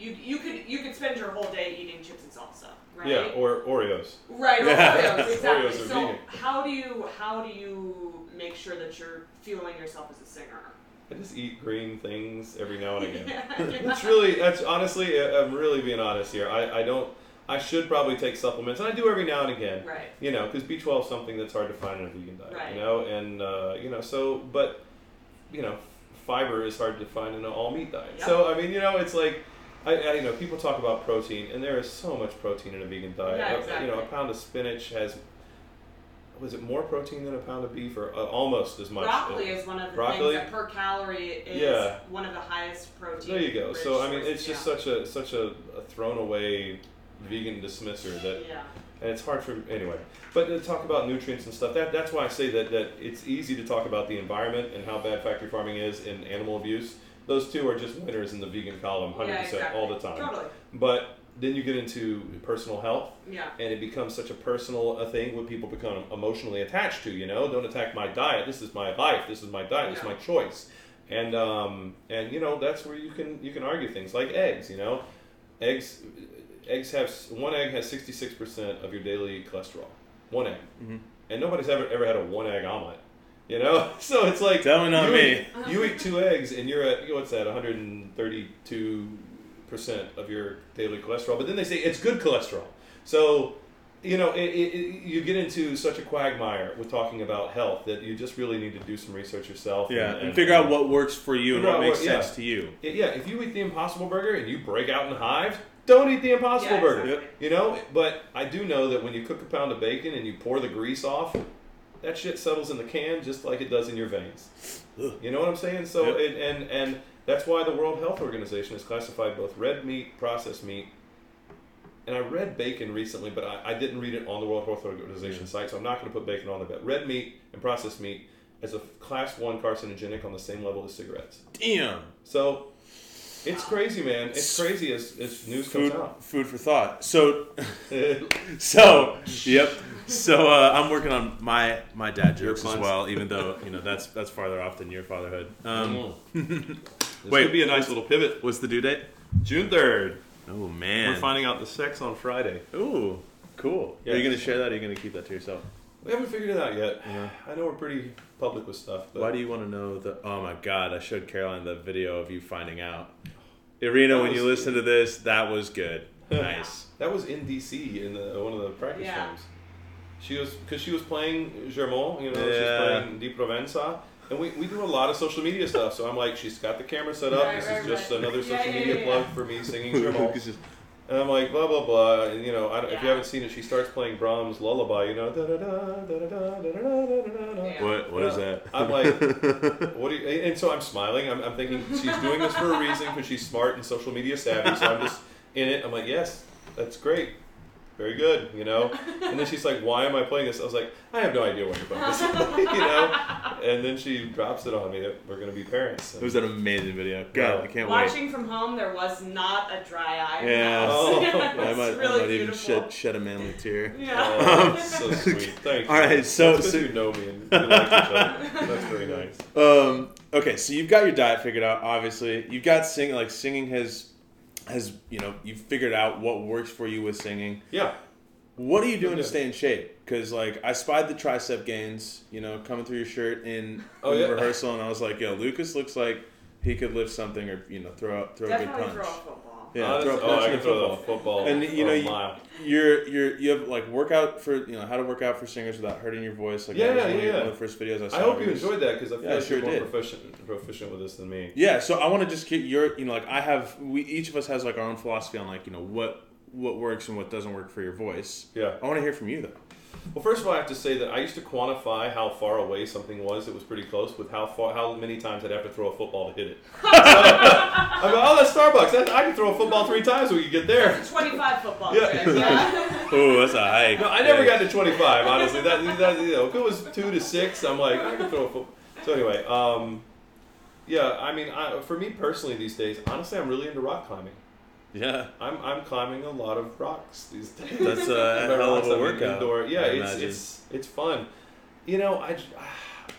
you you could you could spend your whole day eating chips and salsa, right? Yeah, or Oreos. Right, or Yeah. Oreos, exactly. Oreos are so vegan. how do you how do you make sure that you're fueling yourself as a singer? I just eat green things every now and again. Yeah. That's really, that's honestly, I'm really being honest here. I, I don't, I should probably take supplements, and I do every now and again. right. You know, because B12 is something that's hard to find in a vegan diet. Right. You know, and uh, you know, so but you know, fiber is hard to find in an all meat diet. Yep. So I mean, you know, it's like. I, I, you know, people talk about protein, and there is so much protein in a vegan diet. Yeah, A- You know, a pound of spinach has, was it more protein than a pound of beef, or uh, almost as much? Broccoli is one of the Broccoli? things that per calorie is Yeah. one of the highest protein. There you go. So I mean, it's just yeah. such a such a, a thrown away vegan dismisser that Yeah. and it's hard for anyway. But to talk about nutrients and stuff, that that's why I say that that it's easy to talk about the environment and how bad factory farming is and animal abuse. Those two are just winners in the vegan column, hundred Yeah, percent exactly. all the time. Totally. But then you get into personal health, Yeah. and it becomes such a personal a thing where people become emotionally attached to. You know, don't attack my diet. This is my life. This is my diet. This is my choice. And um, and you know that's where you can you can argue things like eggs. You know, eggs eggs have one egg has sixty six percent of your daily cholesterol. One egg, Mhm. and nobody's ever ever had a one egg omelet. You know, so it's like Definitely not you me. Eat, you eat two eggs, and you're at what's that? One hundred and thirty two percent of your daily cholesterol. But then they say it's good cholesterol. So you know, it, it, it, you get into such a quagmire with talking about health that you just really need to do some research yourself. Yeah, and, figure out what works for you and what makes what- yeah. sense to you. Yeah, yeah, if you eat the Impossible Burger and you break out in hives, don't eat the Impossible Yeah, Burger. exactly. You know, but I do know that when you cook a pound of bacon and you pour the grease off, that shit settles in the can just like it does in your veins. You know what I'm saying? So Yep. it, and and that's why the World Health Organization has classified both red meat, processed meat, and I read bacon recently, but I, I didn't read it on the World Health Organization site, so I'm not going to put bacon on there. But red meat and processed meat as a class one carcinogenic on the same level as cigarettes. Damn. So it's crazy, man. It's crazy as, as news Food, comes out. food for thought. So, so yep. So uh, I'm working on my my dad Your jokes as well, even though you know that's that's farther off than your fatherhood. Um, this Wait. could be a nice little pivot. what's the due date? June third. Oh man. We're finding out the sex on Friday. Ooh, cool. Yeah. Are you gonna share that? Or are you gonna keep that to yourself? We haven't figured it out yet. Yeah. I know we're pretty public with stuff, but Why do you want to know the? Oh my god! I showed Caroline the video of you finding out. Irina, That when you was- listen to this, that was good. Nice. that was in DC in the, one of the practice Yeah. games. She was because she was playing Germont, you know, Yeah. she's playing Di Provenza. And we, we do a lot of social media stuff, so I'm like, she's got the camera set up. Right, this right, is just right. another Yeah, social yeah, media yeah, plug for me singing Germont. And I'm like, blah, blah, blah. And, you know, yeah. if you haven't seen it, she starts playing Brahms' lullaby, you know. Da, da, da, yeah. What, what yeah. is that? I'm like, what do you, and so I'm smiling. I'm, I'm thinking she's doing this for a reason because she's smart and social media savvy. So I'm just in it. I'm like, yes, that's great very good. You know. And then she's like, why am I playing this? I was like, I have no idea why you're playing this. you know. And then she drops it on me that we're gonna be parents. It was an amazing video. God, Yeah. I can't wait. Watching from home, there was not a dry eye. in the Yeah. house. Oh. Yeah, I it's might, I might even beautiful. shed, shed a manly tear. Yeah. Oh, so sweet. Thank you. All right, so- That's 'cause so- you know me and you like each other. That's very nice. Um, okay, so you've got your diet figured out. Obviously, you've got singing. Like singing has, has you know, you've figured out what works for you with singing. Yeah. What are you doing to stay in shape? Because like I spied the tricep gains, you know, coming through your shirt in, Oh, in yeah. rehearsal, and I was like, yo, Lucas looks like he could lift something or you know throw out throw a Definitely good throw a punch. Yeah, Honest- throw a oh, I can throw football. the football. And you know, you, you're you're you have like workout for you know how to work out for singers without hurting your voice. Like Yeah, that was one, of, yeah. one of the first videos I saw. I hope you was- enjoyed that because I feel Yeah, like sure you're more did. proficient proficient with this than me. Yeah, so I want to just get your, you know, like I have, we each of us has like our own philosophy on like, you know, what what works and what doesn't work for your voice. Yeah. I want to hear from you though. Well, first of all, I have to say that I used to quantify how far away something was. It was pretty close with how far, how many times I'd have to throw a football to hit it. So, I go, oh, that's Starbucks. That, I can throw a football three times when you get there. 25 football Yeah. trick, yeah. Oh, that's a hike. No, I never got to 25, honestly. That, that you know, if it was two to six, I'm like, I can throw a football. So anyway, um, yeah, I mean, I, for me personally these days, honestly, I'm really into rock climbing. Yeah, I'm, I'm climbing a lot of rocks these days. that's a hell of a workout. Indoor. Yeah, I it's imagine. it's it's fun. You know, I j- ah,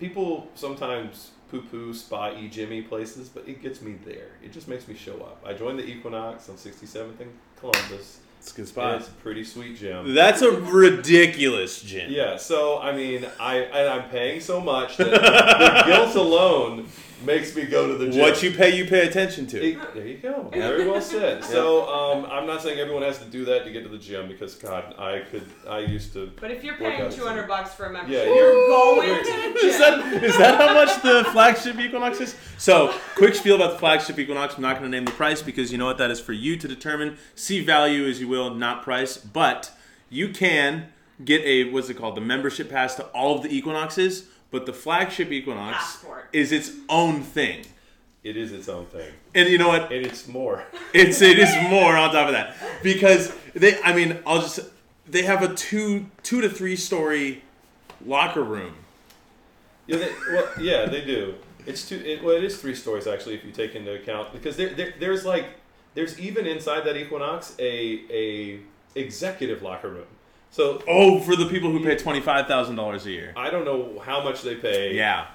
people sometimes poo-poo spa e Jimmy places, but it gets me there. It just makes me show up. I joined the Equinox on 67th and Columbus. It's a good spot. it's a pretty sweet gym. That's a ridiculous gym. Yeah, so I mean, I and I'm paying so much that the guilt alone makes me go to the gym. What you pay, you pay attention to. It- there you go. Very well said. So um, I'm not saying everyone has to do that to get to the gym because God, I could. I used to. But if you're paying Workouts. 200 bucks for a membership, Yeah, you're you're- going you're- to the Is that, is that how much the flagship Equinox is? So, quick spiel about the flagship Equinox. I'm not going to name the price because you know what? That is for you to determine. See value as you will, not price. But you can get a, what's it called? The membership pass to all of the Equinoxes. But the flagship Equinox Passport. is its own thing. it is its own thing, And you know what? and it's more. It's it is more on top of that because they. I mean, I'll just. They have a two two to three story locker room. Yeah, they, well, yeah, they do. It's two. It, well, it is three stories actually, if you take into account because there, there there's like there's even inside that Equinox a a executive locker room. So Oh, for the people who pay twenty five thousand dollars a year. I don't know how much they pay. Yeah,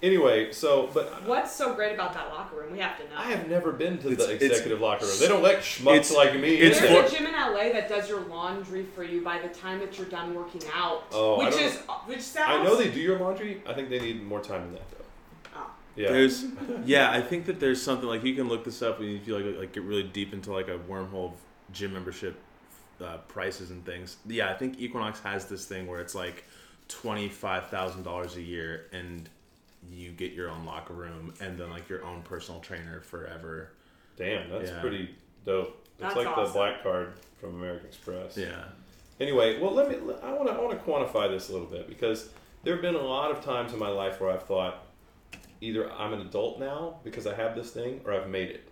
Anyway, so but What's so great about that locker room? We have to know. I have never been to It's- the it's- executive locker room. They don't let schmucks it's- like me. it's in for- there. There's a gym in LA that does your laundry for you by the time that you're done working out. Oh, I which don't is which sounds. I know they do your laundry. I think they need more time than that though. Oh. Yeah. there's yeah. I think that there's something like you can look this up and if you like like get really deep into like a wormhole of gym membership uh, prices and things. Yeah, I think Equinox has this thing where it's like twenty five thousand dollars a year and you get your own locker room and then like your own personal trainer forever. Damn, that's Yeah. pretty dope. It's That's like the black card from American Express. Yeah. Anyway, well, let me. I want to. I want to quantify this a little bit because there have been a lot of times in my life where I've thought either I'm an adult now because I have this thing, or I've made it.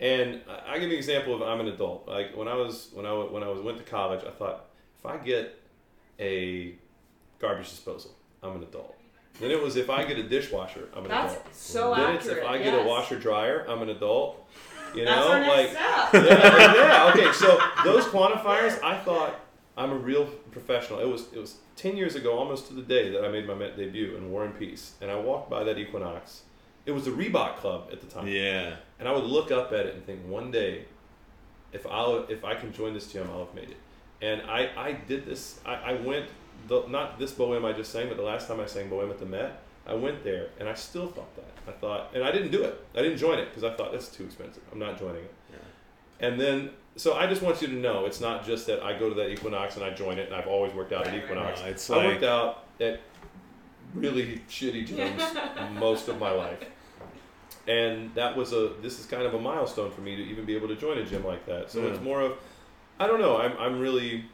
And I I give you an example of I'm an adult. Like when I was when I when I was went to college, I thought if I get a garbage disposal, I'm an adult. Then it was if I get a dishwasher, I'm an That's adult. so then accurate. it's if I get yes. a washer dryer, I'm an adult. You know, our like next step. yeah, yeah. Okay, so those quantifiers, I thought I'm a real professional. It was it was ten years ago, almost to the day that I made my Met debut in War and Peace, and I walked by that Equinox. It was the Reebok Club at the time, Yeah. And I would look up at it and think, one day, if I'll if I can join this gym, I'll have made it. And I I did this. I, I went the, not this Bohème I just sang, but the last time I sang Bohème at the Met, I went there, and I still thought that. I thought, and I didn't do it. I didn't join it because I thought that's too expensive. I'm not joining it. And then, so I just want you to know, it's not just that I go to that Equinox and I join it, and I've always worked out Right, at Equinox. right. I like- worked out at really shitty gyms most of my life, and that was a. This is kind of a milestone for me to even be able to join a gym like that. So Yeah. it's more of, I don't know. I'm I'm really,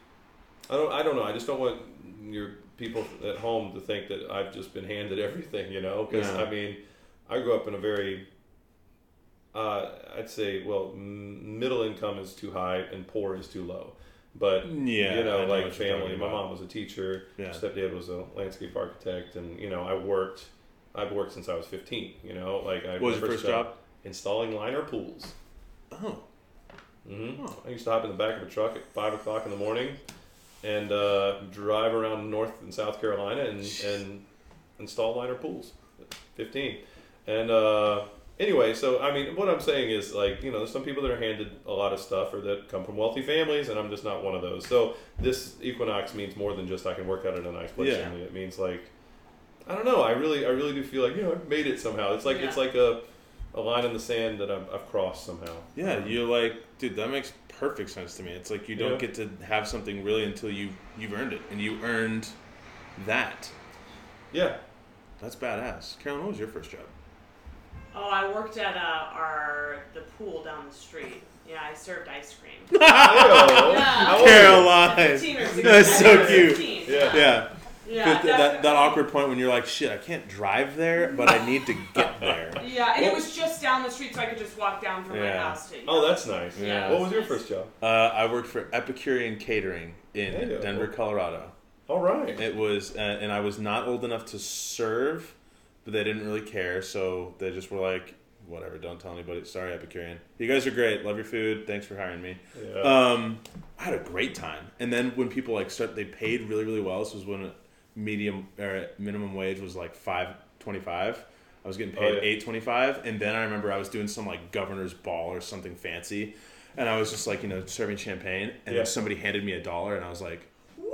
I don't I don't know. I just don't want your people at home to think that I've just been handed everything, you know? Because Yeah. I mean, I grew up in a very uh, I'd say, well, m- middle income is too high and poor is too low. But Yeah, you know, like family. My mom was a teacher. Yeah. Stepdad was a landscape architect, and you know, I worked. I've worked since I was fifteen. You know, like I was your first job? Installing liner pools. Oh. hmm Oh. I used to hop in the back of a truck at five o'clock in the morning, and uh, drive around North and South Carolina and and install liner pools. Fifteen, and uh, anyway, so I mean, what I'm saying is like you know, there's some people that are handed a lot of stuff or that come from wealthy families, and I'm just not one of those. So this Equinox means more than just I can work out at a nice place. Yeah. It means like I don't know. I really, I really do feel like you know I've made it somehow. It's like it's like a a line in the sand that I've, I've crossed somehow. Yeah, you're like, dude, that makes perfect sense to me. It's like you don't Yeah. get to have something really until you you've earned it, and you earned that. Yeah. That's badass. Carolyn, what was your first job? Oh, I worked at uh, our the pool down the street. Yeah, I served ice cream. Yeah. How old are you? Caroline. 15 or 16. That's so cute. 15, Yeah. Yeah, Yeah. that, that that awkward point when you're like, shit, I can't drive there, but I need to get there. Yeah, and Well- it was just down the street, so I could just walk down from my Yeah. house to. Oh, that's nice. Yeah. What was your first job? Uh, I worked for Epicurean Catering in There you. Denver, Colorado. All right. It was, uh, and I was not old enough to serve, but they didn't really care, so they just were like, whatever, don't tell anybody. Sorry, Epicurean. You guys are great. Love your food. Thanks for hiring me. Yeah. Um, I had a great time. And then when people like start, they paid really, really well. This was when medium or minimum wage was like five twenty five. I was getting oh, paid Oh, yeah. eight twenty five, and then I remember I was doing some like governor's ball or something fancy, and I was just like you know serving champagne, and Yeah. then somebody handed me a dollar, and I was like, Woo!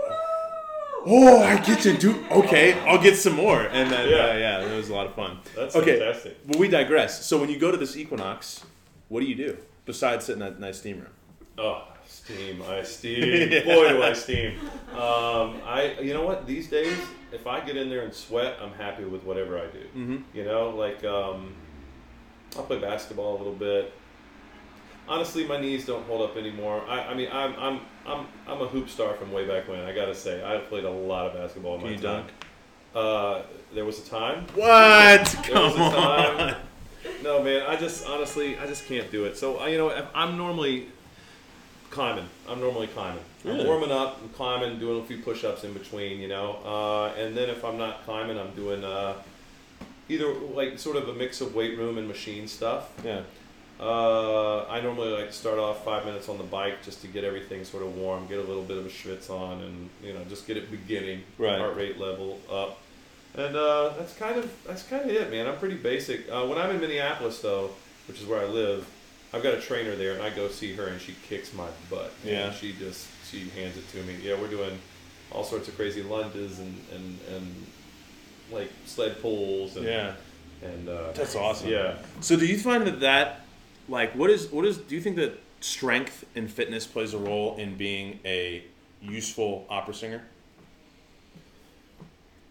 oh, I get to do okay. I'll get some more, and then Yeah. yeah, yeah, it was a lot of fun. That's okay. fantastic. Well, we digress. So when you go to this Equinox, what do you do besides sit in that nice steam room? Oh, steam. I steam. Boy, do I steam. Um, I. You know what? These days, if I get in there and sweat, I'm happy with whatever I do. Mm-hmm. You know, like um, I'll play basketball a little bit. Honestly, my knees don't hold up anymore. I, I mean, I'm, I'm, I'm, I'm a hoop star from way back when. I gotta say, I played a lot of basketball in Can my you time. dunk? Uh, there was a time. What? There was Come a time. on. no, man. I just honestly, I just can't do it. So I, you know, I'm normally climbing. I'm normally climbing. Really? I'm warming up, I'm climbing, doing a few push-ups in between, you know. Uh, and then if I'm not climbing, I'm doing uh, either like sort of a mix of weight room and machine stuff. Yeah. Uh, I normally like to start off five minutes on the bike just to get everything sort of warm, get a little bit of a schwitz on, and you know just get it beginning, Right. heart rate level up, and uh, that's kind of that's kind of it, man. I'm pretty basic. Uh, when I'm in Minneapolis though, which is where I live, I've got a trainer there, and I go see her, and she kicks my butt. man. Yeah. she just she hands it to me. Yeah, we're doing all sorts of crazy lunges and and and like sled pulls. And, Yeah. and uh, That's awesome. Yeah. So do you find that that like what is what is do you think that strength and fitness plays a role in being a useful opera singer?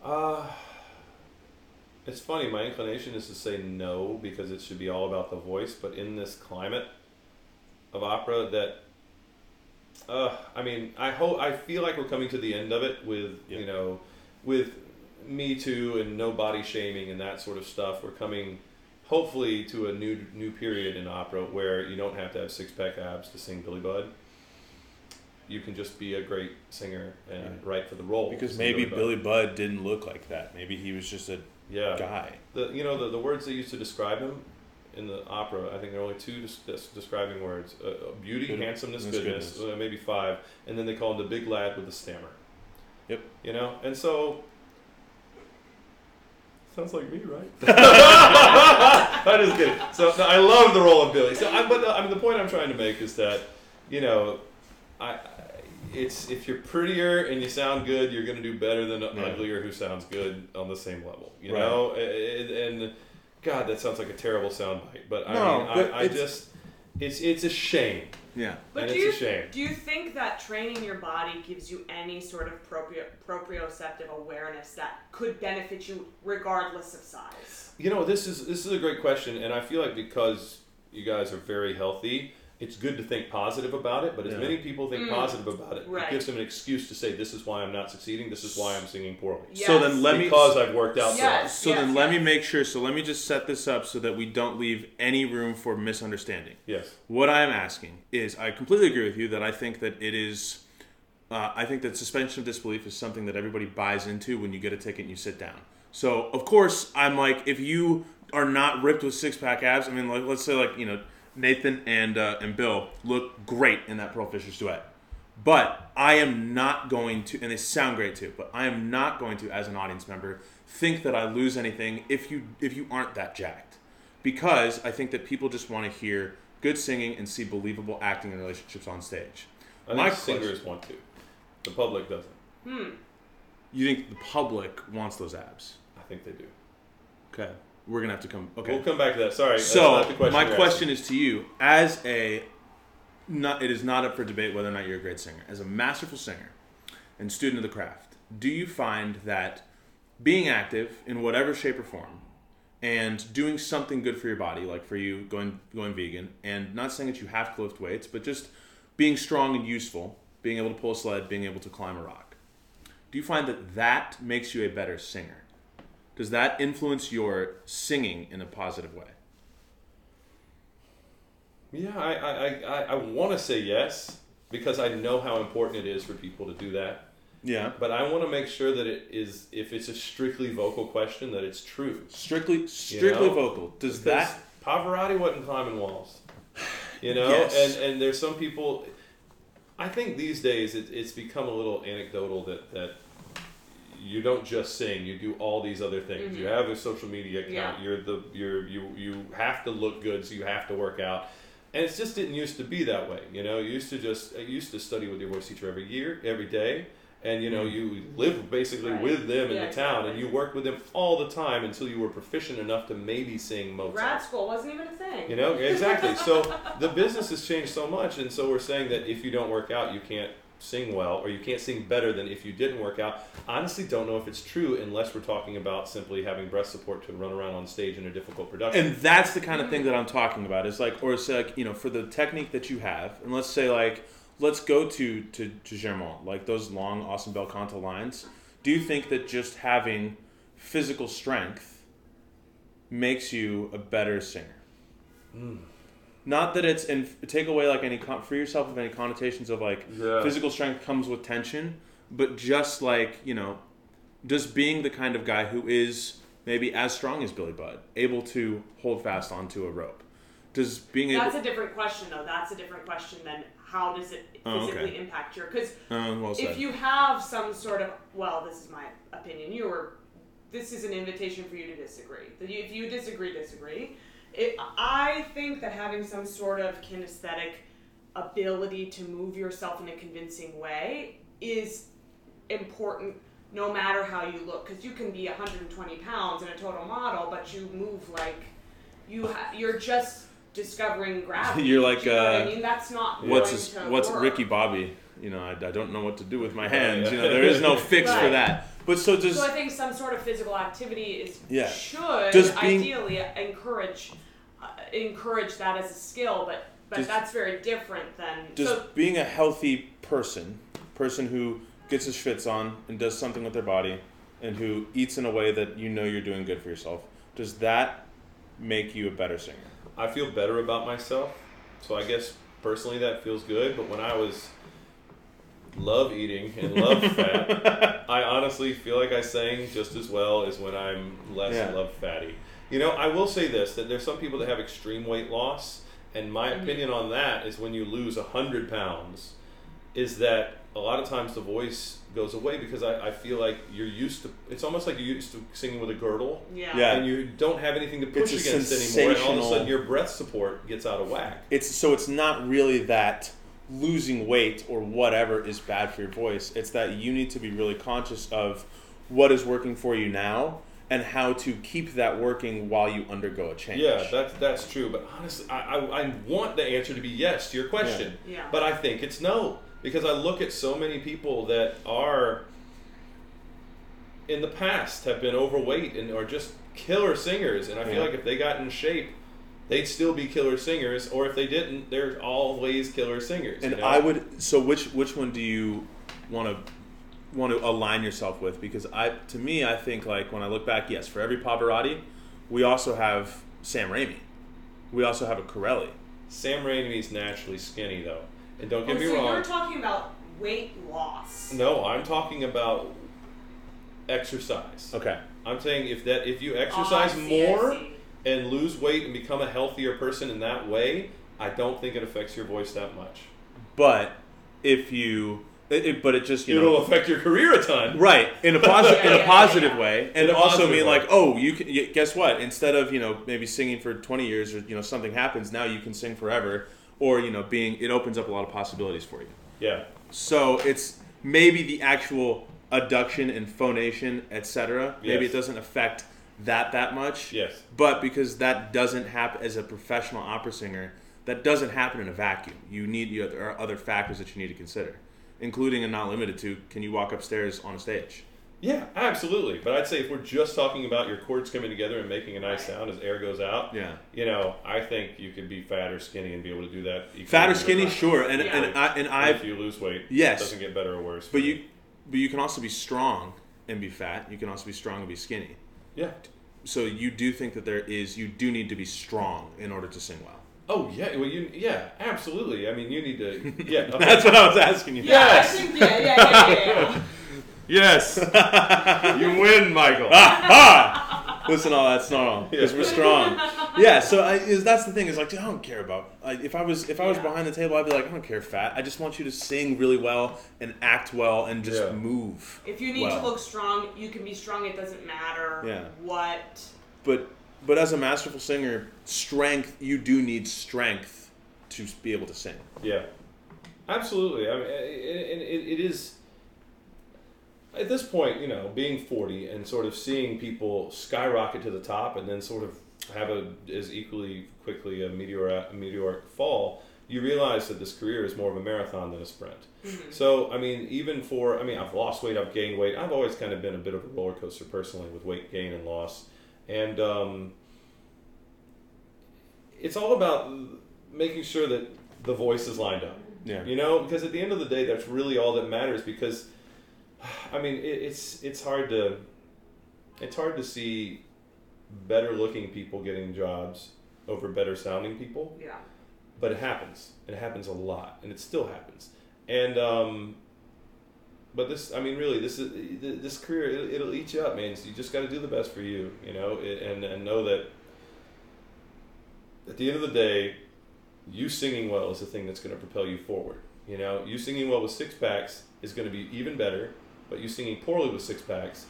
Uh, it's funny. My inclination is to say no because it should be all about the voice. But in this climate of opera, that uh, I mean, I hope I feel like we're coming to the end of it with Yeah. you know, with Me Too and no body shaming and that sort of stuff. We're coming hopefully to a new new period in opera where you don't have to have six pack abs to sing Billy Budd. You can just be a great singer and Right. write for the role. Because sing maybe Budd. Billy Budd didn't look like that. Maybe he was just a yeah guy. the you know the, the words they used to describe him in the opera i think there are only two des- des- describing words uh, uh, beauty Good- handsomeness goodness, goodness. Uh, maybe five and then they call him the big lad with the stammer Yep. you know and so sounds like me right i just kidding so no, i love the role of billy so I, but uh, i mean the point i'm trying to make is that you know i I- it's if you're prettier and you sound good, you're going to do better than an Yeah. uglier who sounds good on the same level. You Right. know, and, and God, that sounds like a terrible soundbite, but I No, mean, but I, I it's- just, it's it's a shame, Yeah. But and do it's you a shame. do you think that training your body gives you any sort of proprio, proprioceptive awareness that could benefit you regardless of size? You know, this is this is a great question, and I feel like because you guys are very healthy, it's good to think positive about it. But as Yeah. many people think Mm. positive about it, Right. it gives them an excuse to say, "This is why I'm not succeeding. This is why I'm singing poorly." So then let me because I've worked out so hard. Yes. then let me make sure so let me just set this up so that we don't leave any room for misunderstanding. Yes. What I am asking is, I completely agree with you that I think that it is, uh, I think that suspension of disbelief is something that everybody buys into when you get a ticket and you sit down. So of course I'm like, if you are not ripped with six pack abs, I mean, like let's say like you know Nathan and uh, and Bill look great in that Pearl Fishers duet, but I am not going to, and they sound great too, but I am not going to, as an audience member, think that I lose anything if you if you aren't that jacked because I think that people just want to hear good singing and see believable acting and relationships on stage. I My think singers want to. The public doesn't. Hmm. You think the public wants those abs? I think they do. Okay, we're gonna have to come. Okay, We'll come back to that. Sorry. that's so not the question my question is to you, as a not, it is not up for debate whether or not you're a great singer. As a masterful singer and student of the craft, do you find that being active in whatever shape or form and doing something good for your body, like for you going going vegan, and not saying that you have to lift weights, but just being strong and useful, being able to pull a sled, being able to climb a rock. Do you find that that makes you a better singer? Does that influence your singing in a positive way? Yeah, I I, I, I want to say yes because I know how important it is for people to do that. Yeah. But I want to make sure that it is, if it's a strictly vocal question, that it's true. Strictly strictly know? vocal. Does Because that Pavarotti wasn't climbing walls? You know, Yes. and and there's some people. I think these days it, it's become a little anecdotal that that you don't just sing; you do all these other things. You Mhm. have a social media account. Yeah. You're the you're you you have to look good, so you have to work out. And it just didn't used to be that way. You know, you used to just you used to study with your voice teacher every year, every day. And you know, you live basically Right. with them in Yeah, the town, exactly. and you worked with them all the time until you were proficient enough to maybe sing Mozart. Grad school wasn't even a thing. You know, exactly. So the business has changed so much, and so we're saying that if you don't work out, you can't sing well, or you can't sing better than if you didn't work out. Honestly, don't know if it's true unless we're talking about simply having breast support to run around on stage in a difficult production. and that's the kind of thing that I'm talking about. It's like, or it's like, you know, for the technique that you have, and let's say like, let's go to to to Germont, like those long awesome bel canto lines. Do you think that just having physical strength makes you a better singer? Hmm. Not that it's and take away like any con- free yourself of any connotations of like Yeah. physical strength comes with tension, but just like you know, just being the kind of guy who is maybe as strong as Billy Budd, able to hold fast onto a rope. Does being able That's a different question, though. That's a different question than how does it Oh, okay. physically impact your. Because uh, well if you have some sort of well this is my opinion you were this is an invitation for you to disagree if you disagree disagree it, i think that having some sort of kinesthetic ability to move yourself in a convincing way is important no matter how you look because you can be 120 pounds in a total model but you move like you ha- you're just discovering gravity You're like, Do you know what uh, i mean that's not what's going his, to what's work. Ricky Bobby? You know, I, I don't know what to do with my hands. You know, there is no fix for that. But so does So I think some sort of physical activity is Yeah. should Does being- ideally encourage uh, encourage that as a skill, but but Does- that's very different than does so. being a healthy person, person who gets his fits on and does something with their body, and who eats in a way that you know you're doing good for yourself, does that make you a better singer? I feel better about myself. So I guess personally that feels good. But when I was love eating and love fat, I honestly feel like I sang just as well as when I'm less Yeah. love fatty. You know, I will say this that there's some people that have extreme weight loss, and my Mhm. opinion on that is when you lose hundred pounds, is that a lot of times the voice goes away because I, I feel like you're used to it's almost like you're used to singing with a girdle Yeah. Yeah. and you don't have anything to push against anymore, and all of a sudden your breath support gets out of whack. It's so it's not really that losing weight or whatever is bad for your voice. It's that you need to be really conscious of what is working for you now and how to keep that working while you undergo a change. Yeah, that's that's true. But honestly, I, I, I want the answer to be yes to your question. Yeah. But I think it's no because I look at so many people that are in the past have been overweight and are just killer singers, and I feel Yeah. like if they got in shape. They'd still be killer singers, or if they didn't, they're always killer singers. you And know? I would. So which which one do you want to want to align yourself with? Because I, to me, I think like when I look back, yes, for every Pavarotti, we also have Sam Ramey. We also have a Corelli. Sam Ramey's naturally skinny though, and don't get Oh, me so wrong. you're talking about weight loss. No, I'm talking about exercise. Okay. I'm saying if that if you Oh, I exercise see, I more see. And lose weight and become a healthier person in that way, I don't think it affects your voice that much. But if you, it, it- but it just you It'll know. affect your career a ton. Right in a positive in a positive yeah. way, and also positive mean way. like, oh, you can. y- Guess what? Instead of you know maybe singing for twenty years or you know something happens, now you can sing forever, or you know being it opens up a lot of possibilities for you. Yeah. So it's maybe the actual adduction and phonation, etc. Maybe Yes. it doesn't affect that that much. Yes. But because that doesn't happen as a professional opera singer, that doesn't happen in a vacuum. You need you, there are other factors that you need to consider, including and not limited to can you walk upstairs on a stage? Yeah, absolutely. But I'd say if we're just talking about your chords coming together and making a nice sound as air goes out, Yeah. you know, I think you could be fat or skinny and be able to do that. Fat or skinny, sure, and Yeah. and I and I've if you lose weight, Yes. it doesn't get better or worse. but you but you can also be strong and be fat. You can also be strong and be skinny. yeah. So you do think that there is you do need to be strong in order to sing well. Oh yeah, well you yeah, absolutely. I mean, you need to yeah. okay. That's what I was asking you. Yeah, Yes. I think yeah, yeah, yeah, yeah, yeah. yes, you win, Michael. Ah! Listen, all that's not all because we're strong. Yeah, so I, is that's the thing is like dude, I don't care about like, if I was if I was Yeah. behind the table I'd be like I don't care fat I just want you to sing really well and act well and just Yeah. move. If you need well. to look strong, you can be strong. It doesn't matter Yeah. what. But but as a masterful singer, strength you do need strength to be able to sing. Yeah, absolutely. I mean, it, it, it is at this point, you know, being forty and sort of seeing people skyrocket to the top and then sort of have a as equally quickly a meteor a meteoric fall. You realize that this career is more of a marathon than a sprint. So, I mean, even for, I mean, I've lost weight, I've gained weight. I've always kind of been a bit of a roller coaster personally with weight gain and loss. And um, it's all about making sure that the voice is lined up. Yeah. You know, because at the end of the day, that's really all that matters. Because, I mean, it, it's it's hard to it's hard to see better looking people getting jobs over better sounding people Yeah. but it happens. It happens a lot, and it still happens. And um, but this, I mean, really, this is this career. It'll, it'll eat you up, man. So you just got to do the best for you, you know, and and know that at the end of the day, you singing well is the thing that's going to propel you forward. You know, you singing well with six packs is going to be even better, but you singing poorly with six packs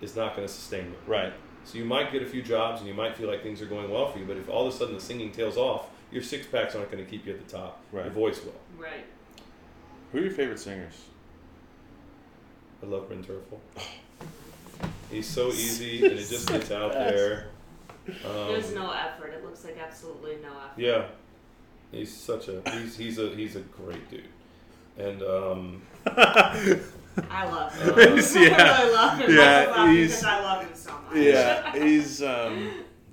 is not going to sustain you. Right. So you might get a few jobs and you might feel like things are going well for you, but if all of a sudden the singing tails off, your six packs aren't going to keep you at the top. Right. Your voice will. Right. Who are your favorite singers? I love Bryn Terfel. He's so easy and it just gets out there. Um, There's no effort. It looks like absolutely no effort. Yeah, he's such a he's he's a he's a great dude, and um, I love him. Yeah. I really love him. Yeah, I love he's- because I love him so much. yeah, he's um,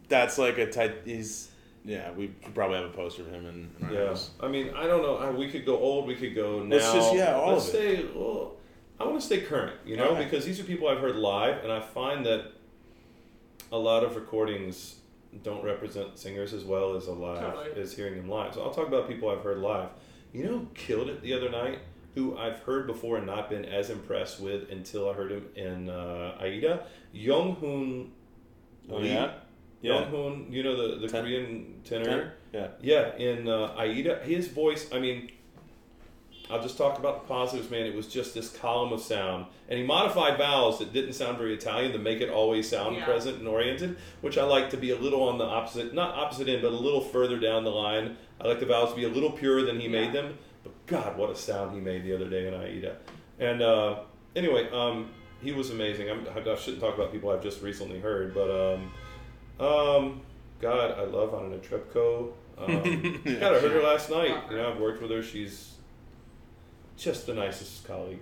that's like a type. He's yeah. We should probably have a poster of him in, in our yeah. house. I mean, I don't know. We could go old. We could go now. Let's just- yeah, all Let's of it. stay. Well, I want to stay current. You know, Okay. because these are people I've heard live, and I find that a lot of recordings don't represent singers as well as a live Totally. as hearing them live. So I'll talk about people I've heard live. You know, who killed it the other night. Who I've heard before and not been as impressed with until I heard him in uh, Aida, Young Hoon. Oh Lee. yeah, Young yeah. Hoon, you know the, the Ten- Korean tenor. Tenor? Yeah. Yeah, in uh, Aida, his voice. I mean, I'll just talk about the positives, man. It was just this column of sound, and he modified vowels that didn't sound very Italian to make it always sound Yeah. present and oriented, which I like to be a little on the opposite, not opposite end, but a little further down the line. I like the vowels to be a little purer than he Yeah. made them. But God, what a sound he made the other day in Aida. And uh, anyway, um, he was amazing. I'm, I shouldn't talk about people I've just recently heard, but um, um, God, I love Anna Netrebko. Um, Yeah. God, I heard her last night. You know, I've worked with her. She's just the nicest colleague.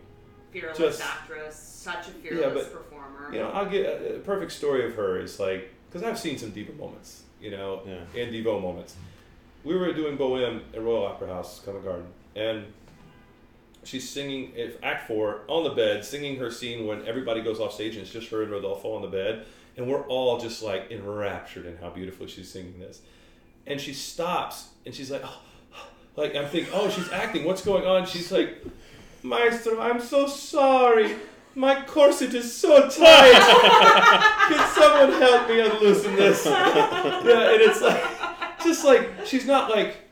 Fearless Just- actress, such a fearless but, performer. You know, I'll get a, a perfect story of her is like because I've seen some diva moments, you know, Yeah. and divo moments. We were doing Bohème at Royal Opera House, Covent Garden, and she's singing if Act Four on the bed, singing her scene when everybody goes off stage and it's just her and Rodolfo on the bed, and we're all just like enraptured in how beautifully she's singing this. And she stops and she's like, oh, like I'm thinking, oh, she's acting. What's going on? She's like, Maestro, I'm so sorry. My corset is so tight. Can someone help me unloosen this? yeah, and it's like, just like she's not like,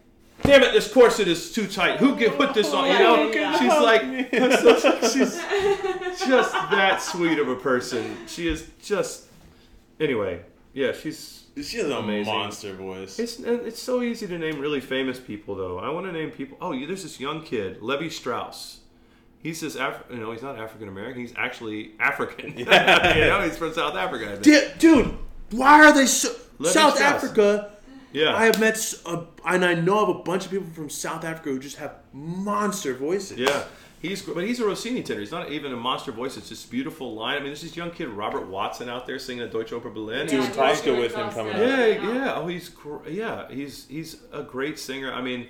damn it, this corset is too tight. Who can put this on? You know, Yeah, yeah. she's like, she's just that sweet of a person. She is just. Anyway, yeah, she's. She has an Amazing. monster voice. It's it's so easy to name really famous people though. I want to name people. Oh, there's this young kid, Levi Strauss. He's this Af- you know, he's not African American. He's actually African. you know, he's from South Africa. I think. dude, why are they so? Let me South guess. Africa. Yeah. I have met, s- a, and I know of a bunch of people from South Africa who just have monster voices. Yeah, he's gr- but he's a Rossini tenor. He's not even a monster voice. It's just beautiful line. I mean, there's this young kid Robert Watson out there singing a Deutsche Oper Berlin. Doing Yeah, Tosca with him Tosca. coming up. yeah, yeah. Oh, he's gr- yeah. He's he's a great singer. I mean,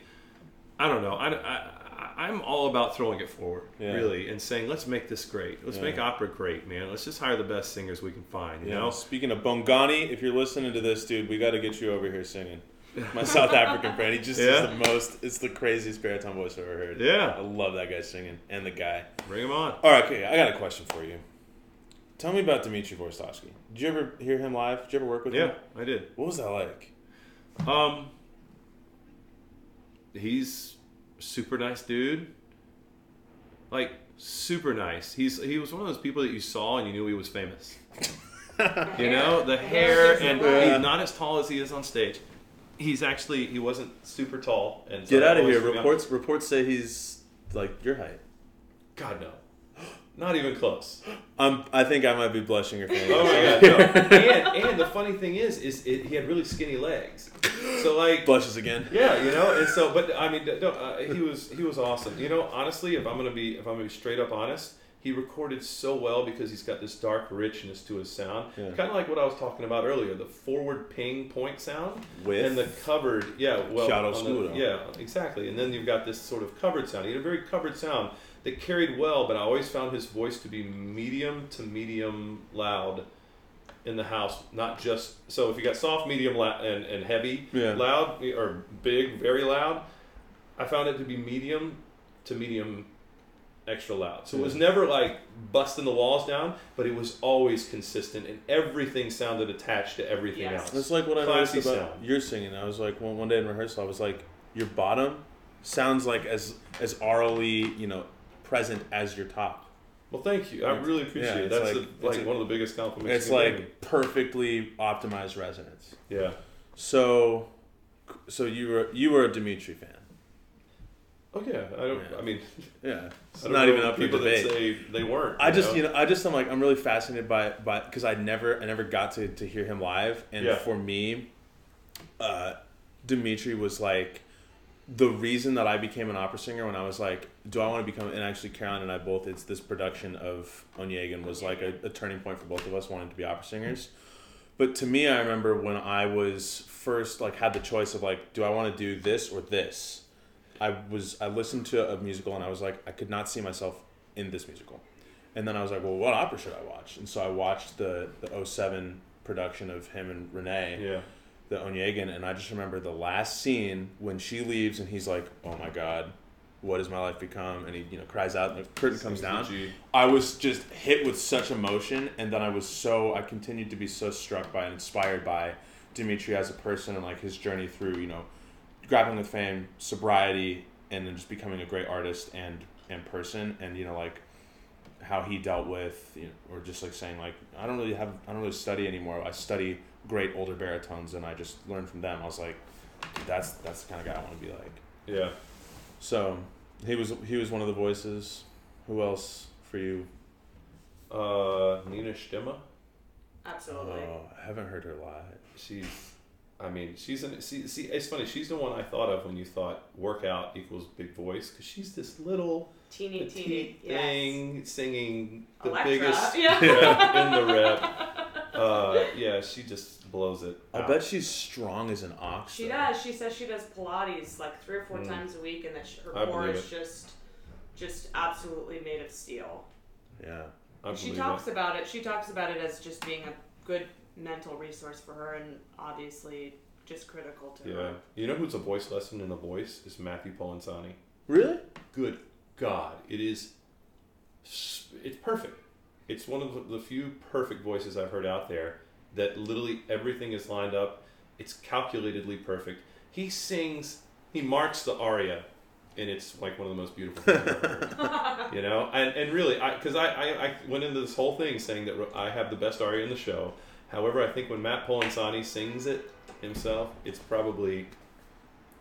I don't know. I, I I'm all about throwing it forward, Yeah. really, and saying let's make this great. Let's Yeah. make opera great, man. Let's just hire the best singers we can find. You You know, speaking of Bongani, if you're listening to this, dude, we got to get you over here singing. My South African friend, he just Yeah? is the most. It's the craziest baritone voice I've ever heard. Yeah. I love that guy singing and the guy. Bring him on. All right, okay, I got a question for you. Tell me about Dmitry Hvorostovsky. Did you ever hear him live? Did you ever work with him? Yeah? I did. What was that like? Um, he's super nice dude. Like super nice. He's he was one of those people that you saw and you knew he was famous. You know, the hair gives and away. he's not as tall as he is on stage. He's actually he wasn't super tall. And so Get out of here! threw me off. Reports reports say he's like your height. God no, not even close. Um, I think I might be blushing or Oh my god, no. and and the funny thing is, is it, he had really skinny legs. So like Blushes again. Yeah, you know, and so, but I mean, no, uh, he was he was awesome. You know, honestly, if I'm gonna be if I'm gonna be straight up honest, he recorded so well because he's got this dark richness to his sound, Yeah. kind of like what I was talking about earlier, the forward ping point sound With and the covered, yeah, well, on the- yeah, exactly. And then you've got this sort of covered sound. He had a very covered sound that carried well, but I always found his voice to be medium to medium loud in the house, not just so if you got soft, medium, la- and and heavy, Yeah. loud or big, very loud. I found it to be medium to medium extra loud. So it was never like busting the walls down, but it was always consistent and everything sounded attached to everything Yes. else. That's like what I Classy noticed about sound. your singing. I was like one, one day in rehearsal, I was like, your bottom sounds like as as aurally, you know, present as your top. Well, thank you. I really appreciate Yeah, it. That's like- the, like a- one of the biggest compliments. It's like give perfectly optimized resonance. yeah. So, so you were you were a Dimitri fan. Oh yeah. I don't. Yeah. I mean, Yeah, it's don't even up for people debate. that say they weren't. I just know? you know I just I'm like I'm really fascinated by by because I never I never got to, to hear him live and Yeah. for me, uh, Dimitri was like the reason that I became an opera singer when I was like do I want to become and actually Caroline and I both it's this production of Onegin was like a, a turning point for both of us wanting to be opera singers. But to me, I remember when I was first like had the choice of like, do I want to do this or this? I was I listened to a musical and I was like, I could not see myself in this musical. And then I was like, well, what opera should I watch? And so I watched the the 07 production of him and Renee, Yeah. The Onegin, and I just remember the last scene when she leaves and he's like, oh my god, what has my life become? And he you know cries out and the curtain comes down. I was just hit with such emotion, and then I was so I continued to be so struck by and inspired by Dimitri as a person and like his journey through you know grappling with fame, sobriety, and then just becoming a great artist and and person, and you know like how he dealt with you know, or just like saying like I don't really have I don't really study anymore. I study great older baritones, and I just learned from them. I was like, that's that's the kind of guy I want to be like. Yeah. So he was he was one of the voices. Who else for you? Uh, Nina Stemme. Absolutely. Oh, I haven't heard her live. She's. I mean, she's an. See, see, it's funny. She's the one I thought of when you thought workout equals big voice because she's this little teeny teeny. petite Yes. thing singing the Electra. biggest Yeah. rep in the rep. Uh, yeah, she just blows it. I out. bet she's strong as an ox. She though. does. She says she does Pilates like three or four Mm. times a week, and that she, her I core believe is just, just absolutely made of steel. Yeah. I she talks it. about it. She talks about it as just being a good mental resource for her, and obviously just critical to Yeah, her. you know who's a voice lesson in the voice is Matthew Polenzani. Really? Good God, it is. It's perfect. It's one of the- the few perfect voices I've heard out there that literally everything is lined up. It's calculatedly perfect. He sings, he marks the aria, and it's like one of the most beautiful things I've ever heard. You know, and, and really, I because I, I, I went into this whole thing saying that I have the best aria in the show. However, I think when Matt Polenzani sings it himself, it's probably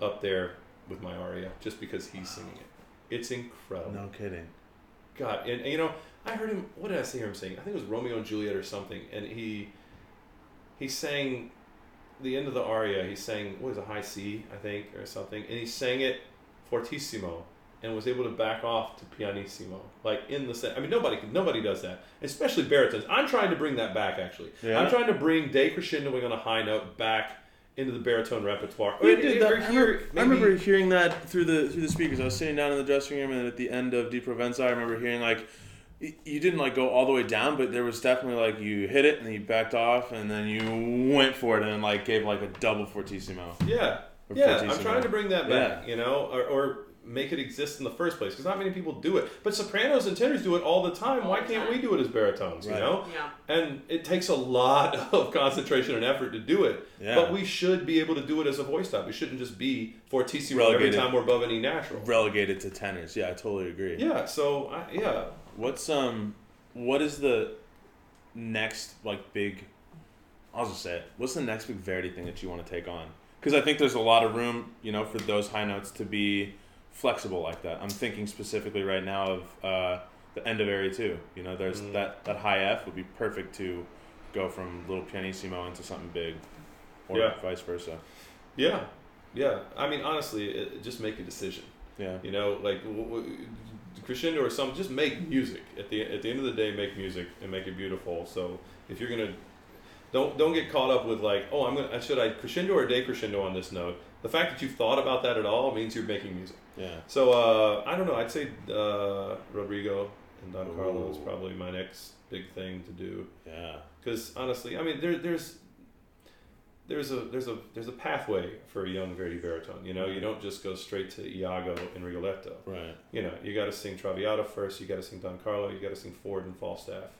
up there with my aria just because he's singing it. It's incredible. No kidding. God, and, and, you know, I heard him. What did I see him sing? I think it was Romeo and Juliet or something, and he he sang the end of the aria. He sang what is a high C, I think, or something, and he sang it fortissimo and was able to back off to pianissimo, like in the set. I mean, nobody nobody does that, especially baritones. I'm trying to bring that back. Actually, Yeah? I'm trying to bring decrescendoing on a high note back into the baritone repertoire. Or- did that. I I remember hearing that through the through the speakers. I was sitting down in the dressing room, and at the end of Di Provenza, I remember hearing like you didn't like go all the way down, but there was definitely like you hit it and then you backed off, and then you went for it and like gave like a double fortissimo. Yeah, Or yeah. I'm trying to bring that back, you know, or, or make it exist in the first place because not many people do it. But sopranos and tenors do it all the time. All Why the can't time. we do it as baritones? Right. You know, Yeah. and it takes a lot of concentration and effort to do it. Yeah. But we should be able to do it as a voice type. We shouldn't just be fortissimo every Relegated. time we're above any natural. Relegated to tenors. Yeah, I totally agree. Yeah. So I, yeah, What's um, what is the next like big? I'll just say it. What's the next big Verdi thing that you want to take on? Because I think there's a lot of room, you know, for those high notes to be flexible like that. I'm thinking specifically right now of uh, the end of area two. You know, there's Mm. that that high F would be perfect to go from little pianissimo into something big, or Yeah. vice versa. yeah, yeah. I mean, honestly, it, just make a decision. Yeah. You know, like w- w- crescendo or something. Just make music. At the at the end of the day, make music and make it beautiful. So if you're gonna, don't don't get caught up with like, oh, I'm gonna should I crescendo or decrescendo on this note. The fact that you've thought about that at all means you're making music. Yeah. So uh, I don't know. I'd say uh, Rodrigo and Don Carlo is probably my next big thing to do. Yeah. Because honestly, I mean, there, there's there's a there's a there's a pathway for a young Verdi baritone. You know, you don't just go straight to Iago and Rigoletto. Right. You know, you got to sing Traviata first. You got to sing Don Carlo. You got to sing Ford and Falstaff.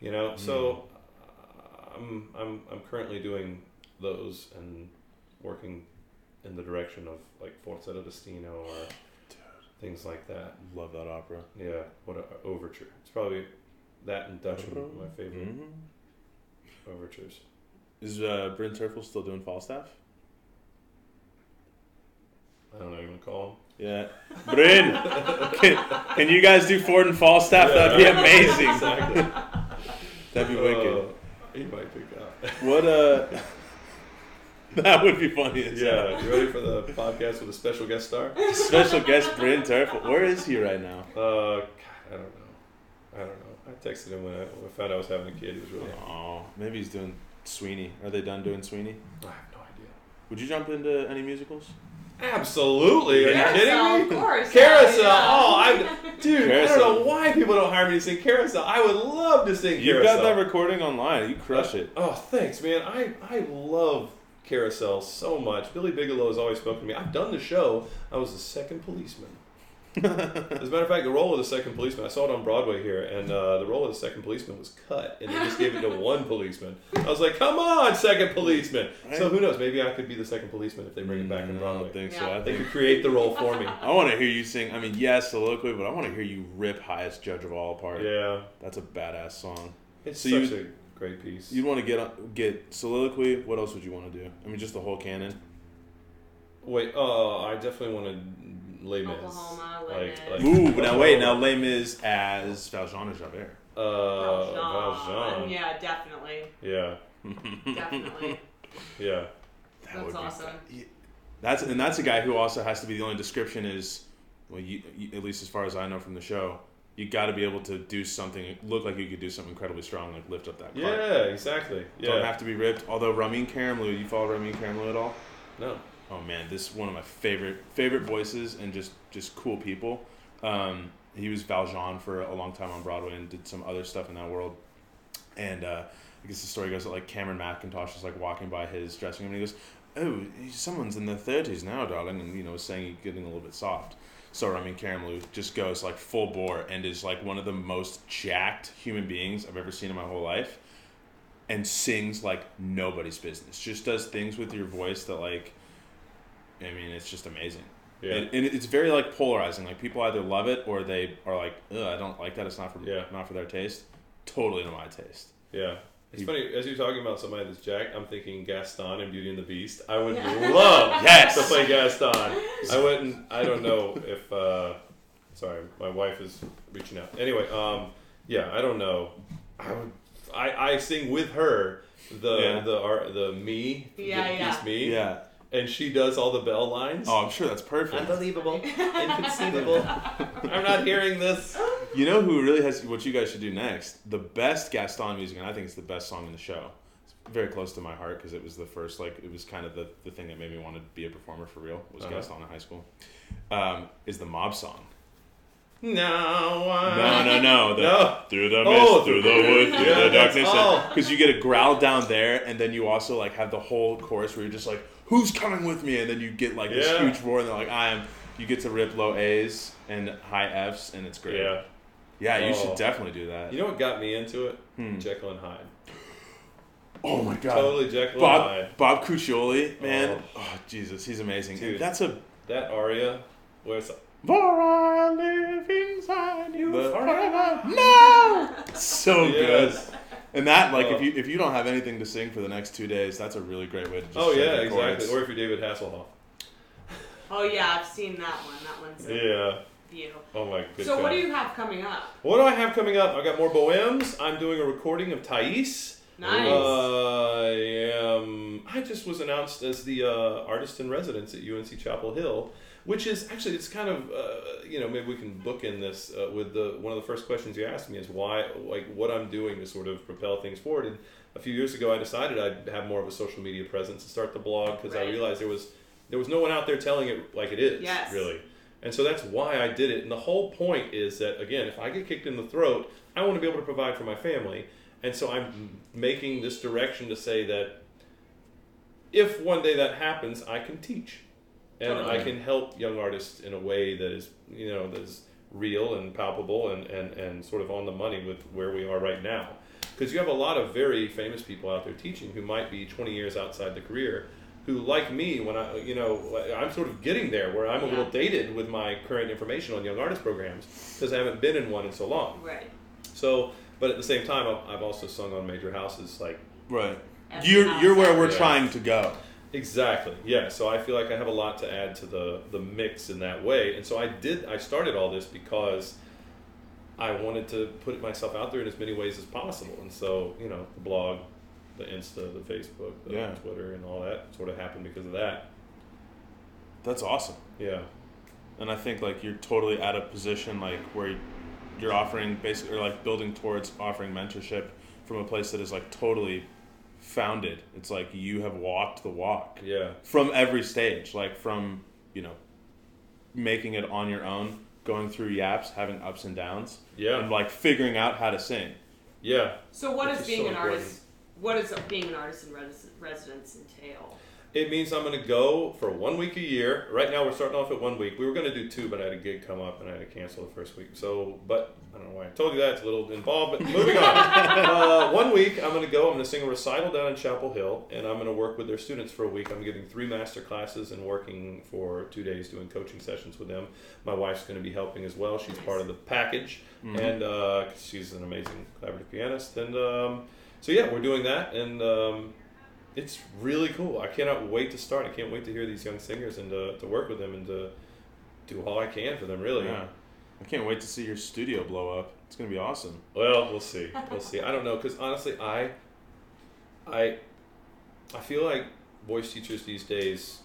You know, so uh, I'm I'm I'm currently doing those and working in the direction of like Forza Destino or things like that. Love that opera. Yeah, what a overture. It's probably that and Dutchman my favorite Mhm. overtures. Is uh, Bryn Terfel still doing Falstaff? I don't know. You want to call him? Yeah. Bryn, can, can you guys do Ford and Falstaff? That'd be amazing. Exactly. That'd be wicked. Uh, he might pick up. What uh That would be funny yeah, you ready for the podcast with a special guest star? Special guest Bryn Terfel. Where is he right now? Uh, God, I don't know. I don't know. I texted him when I, when I found I was having a kid. He was really. Oh, maybe he's doing Sweeney. Are they done doing Sweeney? I have no idea. Would you jump into any musicals? Absolutely. Are you Carousel, kidding Of me? course. Carousel. yeah. Oh, I, dude. I don't know why people don't hire me to sing Carousel. I would love to sing You've Carousel. got that recording online. You crush it. Oh, thanks, man. I, I love Carousel so much. Billy Bigelow has always spoken to me. I've done the show. I was the second policeman. As a matter of fact, the role of the second policeman, I saw it on Broadway here, and uh, the role of the second policeman was cut, and they just gave it to one policeman. I was like, come on, second policeman. So who knows? Maybe I could be the second policeman if they bring it back in No, I Broadway. don't think so. Yeah. I They think could create the role for me. I want to hear you sing. I mean, yes, soliloquy, but I want to hear you rip "Highest Judge of All" apart. Yeah, That's a badass song. it's So such you- a great piece. You'd want to get get soliloquy. What else would you want to do? I mean, just the whole canon. Wait, uh, I definitely want to Les Mis. Oklahoma, Les Like, Mis. like, Ooh, now wait, now Les Mis as Valjean or Javert. Uh, Valjean. Valjean. Yeah, definitely. Yeah, Definitely. yeah. That That's would be awesome. fa- That's and that's a guy who also has to be the only description is, well, you, you, at least as far as I know from the show, you got to be able to do something look like you could do something incredibly strong, like lift up that cart. Yeah, exactly. Yeah. Don't have to be ripped. Although Ramin Karimloo, you follow Ramin Karimloo at all? No. Oh man, this is one of my favorite favorite voices and just just cool people. Um, he was Valjean for a long time on Broadway and did some other stuff in that world. And uh, I guess the story goes that like Cameron Mackintosh is like walking by his dressing room and he goes, "Oh, someone's in their thirties now, darling," and you know saying he's getting a little bit soft. So Ramin Karimloo just goes like full bore and is like one of the most jacked human beings I've ever seen in my whole life, and sings like nobody's business. Just does things with your voice that like, I mean, it's just amazing. Yeah. And, and it's very like polarizing. Like people either love it or they are like, Ugh, I don't like that. It's not for Yeah. not for their taste. Totally to my taste. Yeah. It's He- funny as you're talking about somebody that's Jack. I'm thinking Gaston and Beauty and the Beast. I would Yeah. love Yes. to play Gaston. I wouldn't. I don't know if. Uh, sorry, my wife is reaching out. Anyway, um, yeah, I don't know. I would. I, I sing with her the Yeah. the art the me Yeah, the yeah. piece me Yeah. And she does all the bell lines. Oh, I'm sure that's perfect. Unbelievable, inconceivable. I'm not hearing this. You know who really has what you guys should do next? The best Gaston music, and I think it's the best song in the show. It's very close to my heart because it was the first, like, it was kind of the, the thing that made me want to be a performer for real. Was Uh-huh. Gaston in high school? Um, is the mob song? No, No, no, no. The, No. Through the mist, Oh, through the through- wood, through yeah, the that's- darkness. oh. Because you get a growl down there, and then you also like have the whole chorus where you're just like, "Who's coming with me?" And then you get like this Yeah. huge roar, and they're like, "I am." You get to rip low A's and high F's, and it's great. Yeah. Yeah, you Oh. should definitely do that. You know what got me into it? Hmm. Jekyll and Hyde. Oh my god. Totally Jekyll and Hyde. Bob Cuccioli, man. Oh. Oh, Jesus, he's amazing. Dude. That's a That aria, where it's For I live inside you The- forever. No, so good. Yes. And that, like, Oh. if you if you don't have anything to sing for the next two days, that's a really great way to just. Oh yeah, the exactly. Or if you're David Hasselhoff. Oh yeah, I've seen that one. That one's a Yeah. view. Oh my good So God. what do you have coming up? What do I have coming up? I got more Bohèmes. I'm doing a recording of Thais. Nice. Uh, I am. I just was announced as the uh, artist in residence at UNC Chapel Hill, which is actually it's kind of uh, you know maybe we can book in this uh, with the one of the first questions you asked me is why like what I'm doing to sort of propel things forward. And a few years ago, I decided I'd have more of a social media presence and start the blog because I realized there was there was no one out there telling it like it is Yes. really. And so that's why I did it. And the whole point is that, again, if I get kicked in the throat, I want to be able to provide for my family. and so I'm making this direction to say that if one day that happens, I can teach, and I can help young artists in a way that is you know that is real and palpable and and and sort of on the money with where we are right now. Because you have a lot of very famous people out there teaching who might be 20 years outside the career, who like me when I you know I'm sort of getting there where I'm a little dated with my current information on young artist programs because I haven't been in one in so long. Right. So, but at the same time, I've, I've also sung on major houses like Right. Every You're house, you're where we're Yeah. trying to go. Exactly. Yeah. So I feel like I have a lot to add to the the mix in that way, and so I did. I started all this because I wanted to put myself out there in as many ways as possible, and so you know, the blog, the Insta, the Facebook, the Yeah. Twitter, and all that sort of happened because of that. That's awesome. Yeah. And I think like you're totally at a position like where you're offering basically or like building towards offering mentorship from a place that is like totally founded. It's like you have walked the walk Yeah. from every stage, like from you know making it on your own, going through YAPs, having ups and downs, Yeah. and like figuring out how to sing. Yeah. So what Which does is being so an important. artist? What does being an artist in res- residence entail? It means I'm going to go for one week a year. Right now, we're starting off at one week. We were going to do two, but I had a gig come up and I had to cancel the first week. So, but I don't know why I told you that. It's a little involved, but moving on. uh, one week, I'm going to go. I'm going to sing a recital down in Chapel Hill, and I'm going to work with their students for a week. I'm giving three master classes and working for two days doing coaching sessions with them. My wife's going to be helping as well. She's part of the package, and uh, she's an amazing collaborative pianist. And um, so, yeah, we're doing that, and. Um, it's really cool. I cannot wait to start. I can't wait to hear these young singers and to, to work with them and to do all I can for them. Really. Yeah. I can't wait to see your studio blow up. It's gonna be awesome. Well, we'll see. We'll see. I don't know because honestly, I, I, I feel like voice teachers these days,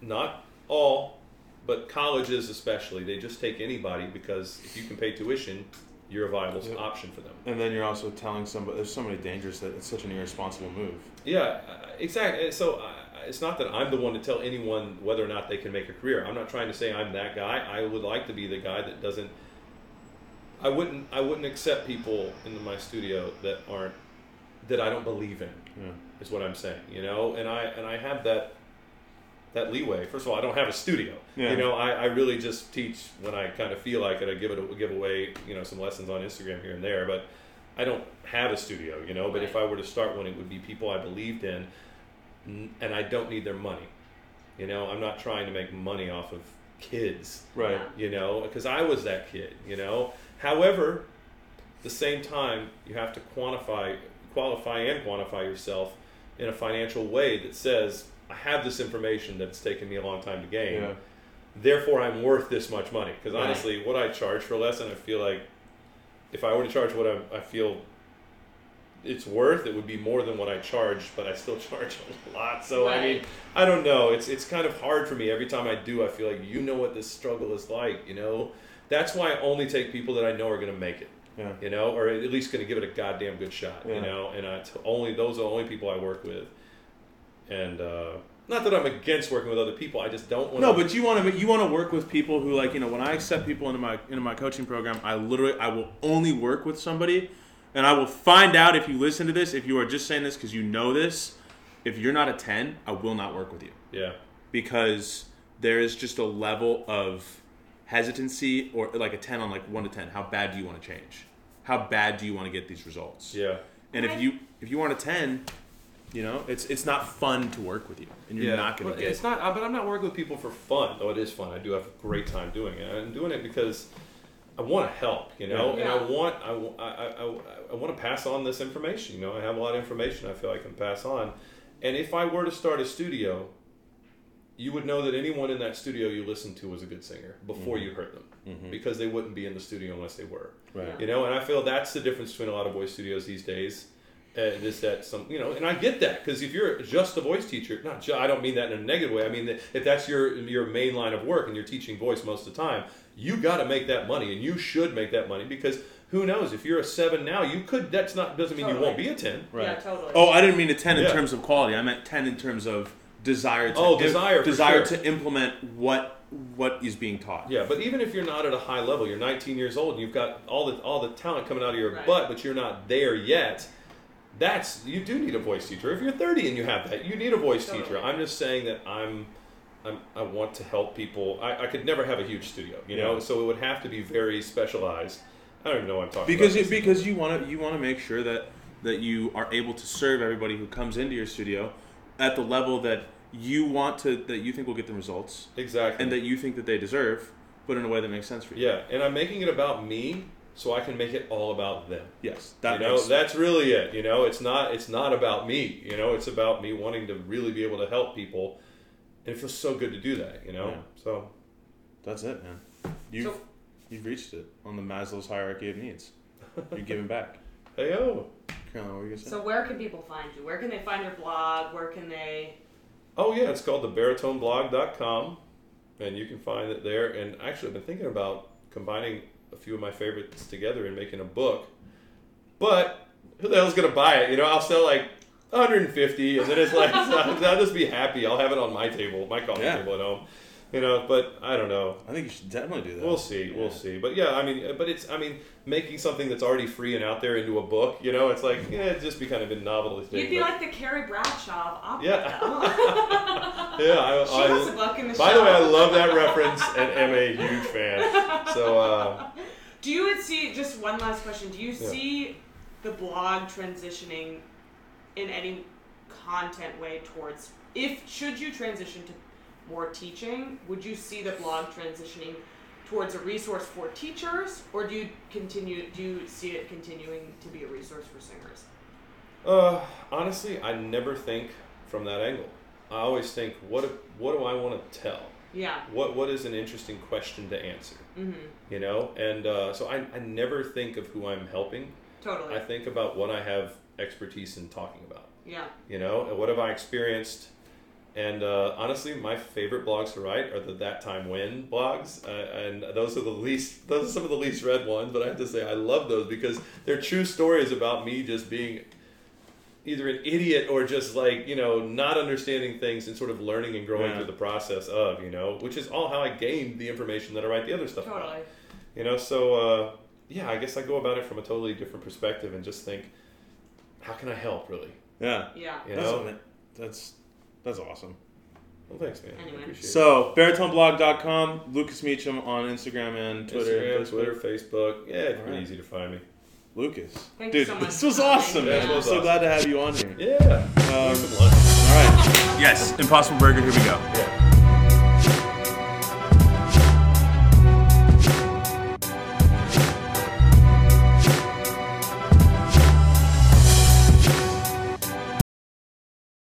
not all, but colleges especially, they just take anybody because if you can pay tuition, you're a viable Yeah. option for them. And then you're also telling somebody there's so many dangers that it's such an irresponsible move. Yeah, uh, exactly. So uh, it's not that I'm the one to tell anyone whether or not they can make a career. I'm not trying to say I'm that guy. I would like to be the guy that doesn't. I wouldn't. I wouldn't accept people into my studio that aren't that I don't believe in. Yeah. Is what I'm saying. You know, and I and I have that that leeway. First of all, I don't have a studio. Yeah. You know, I, I really just teach when I kind of feel like it. I give it a, give away you know some lessons on Instagram here and there, but I don't have a studio. You know, but if I were to start one, it would be people I believed in, and I don't need their money. You know, I'm not trying to make money off of kids Right. You know, because I was that kid, you know. However, at the same time, you have to quantify, qualify, and quantify yourself in a financial way that says, I have this information that's taken me a long time to gain. Yeah. Therefore, I'm worth this much money. Because Right. honestly, what I charge for a lesson, I feel like if I were to charge what I, I feel it's worth, it would be more than what I charge, but I still charge a lot. So I mean, I don't know. It's it's kind of hard for me every time I do. I feel like you know what this struggle is like. You know, that's why I only take people that I know are going to make it. Yeah. You know, or at least going to give it a goddamn good shot. Yeah. You know, and I t- only those are the only people I work with. And uh, not that I'm against working with other people. I just don't want. No, but you want to you want to work with people who like you know when I accept people into my into my coaching program, I literally I will only work with somebody, and I will find out if you listen to this if you are just saying this because you know this. If you're not a ten, I will not work with you yeah, because there is just a level of hesitancy or like a ten on like one to ten. How bad do you want to change? How bad do you want to get these results? yeah. And if you if you want a ten, you know it's it's not fun to work with you, and you're not going Well, to get. It's not, uh, but I'm not working with people for fun. Though it is fun. I do have a great time doing it. I'm doing it because I want to help, you know, Yeah. and I want I, wa- I, I, I, I want to pass on this information. You know, I have a lot of information I feel I can pass on, and if I were to start a studio, you would know that anyone in that studio you listened to was a good singer before you heard them, because they wouldn't be in the studio unless they were. Right. You know, and I feel that's the difference between a lot of voice studios these days. Uh, is that some you know, and I get that because if you're just a voice teacher, not ju- I don't mean that in a negative way. I mean that if that's your your main line of work and you're teaching voice most of the time, you got to make that money, and you should make that money because who knows if you're a seven now, you could. That's not doesn't mean you won't be a ten. Right. Yeah, totally. Oh, I didn't mean a ten in Yeah. terms of quality. I meant ten in terms of desire to Oh, desire, for desire sure. to implement what what is being taught. Yeah, but even if you're not at a high level, you're 19 years old, and you've got all the all the talent coming out of your Right. butt, but you're not there yet. That's you do need a voice teacher. If you're 30 and you have that, you need a voice Totally. teacher. I'm just saying that I'm, I'm I want to help people. I, I could never have a huge studio, you know, Yeah. so it would have to be very specialized. I don't even know what I'm talking because about. you, because you want to you want to make sure that that you are able to serve everybody who comes into your studio at the level that you want to that you think will get the results exactly and that you think that they deserve, but in a way that makes sense for you. yeah, and I'm making it about me so I can make it all about them. Yes, that you know, makes that's really it. You know, it's not it's not about me. You know, it's about me wanting to really be able to help people, and it feels so good to do that. You know, Yeah. so that's it, man. You've So- you've reached it on the Maslow's hierarchy of needs. You're giving back. hey oh Caroline, what were you gonna say? So where can people find you? Where can they find your blog? Where can they? oh yeah, it's called the thebaritoneblog.com, and you can find it there. And actually, I've been thinking about combining a few of my favorites together and making a book, but who the hell's gonna buy it? You know, I'll sell like. 150 and then it's like I'll just be happy. I'll have it on my table, my coffee Yeah. table at home. You know, but I don't know. I think you should definitely do that. We'll see. Yeah. We'll see. But yeah, I mean, but it's I mean, making something that's already free and out there into a book. You know, it's like yeah, it'd just be kind of a novelty thing. You'd be but- like the Carrie Bradshaw of opera. Yeah. yeah. I, she I, has a book in the by the way, I love that reference and am a huge fan. So uh, Do you see just one last question? Do you Yeah. see the blog transitioning in any content way towards if should you transition to more teaching, would you see the blog transitioning towards a resource for teachers or do you continue do you see it continuing to be a resource for singers? uh, honestly, I never think from that angle. I always think, what what do I want to tell? Yeah. What what is an interesting question to answer? Mhm. You know, and uh, so I, I never think of who I'm helping. Totally. I think about what I have expertise in talking about. yeah. you know and what have i experienced and uh, honestly my favorite blogs to write are the that time when blogs uh, and those are the least those are some of the least read ones but i have to say i love those because they're true stories about me just being either an idiot or just like you know not understanding things and sort of learning and growing Yeah. through the process of you know which is all how i gained the information that i write the other stuff about Totally. you know so uh, yeah i guess i go about it from a totally different perspective and just think how can i help really Yeah. Yeah. you That's, know that's that's awesome. well thanks man I Anyway. appreciate it. So baritoneblog.com, Lucas Meachem on Instagram and Twitter. Instagram, Facebook. Twitter, Facebook. Yeah, it's pretty Alright. easy to find me. Lucas. Thank you Dude, so much this was awesome, Yeah, man. this I'm was so awesome. glad to have you on here. Yeah. Um, Some. All right. Yes, Impossible Burger. Here we go.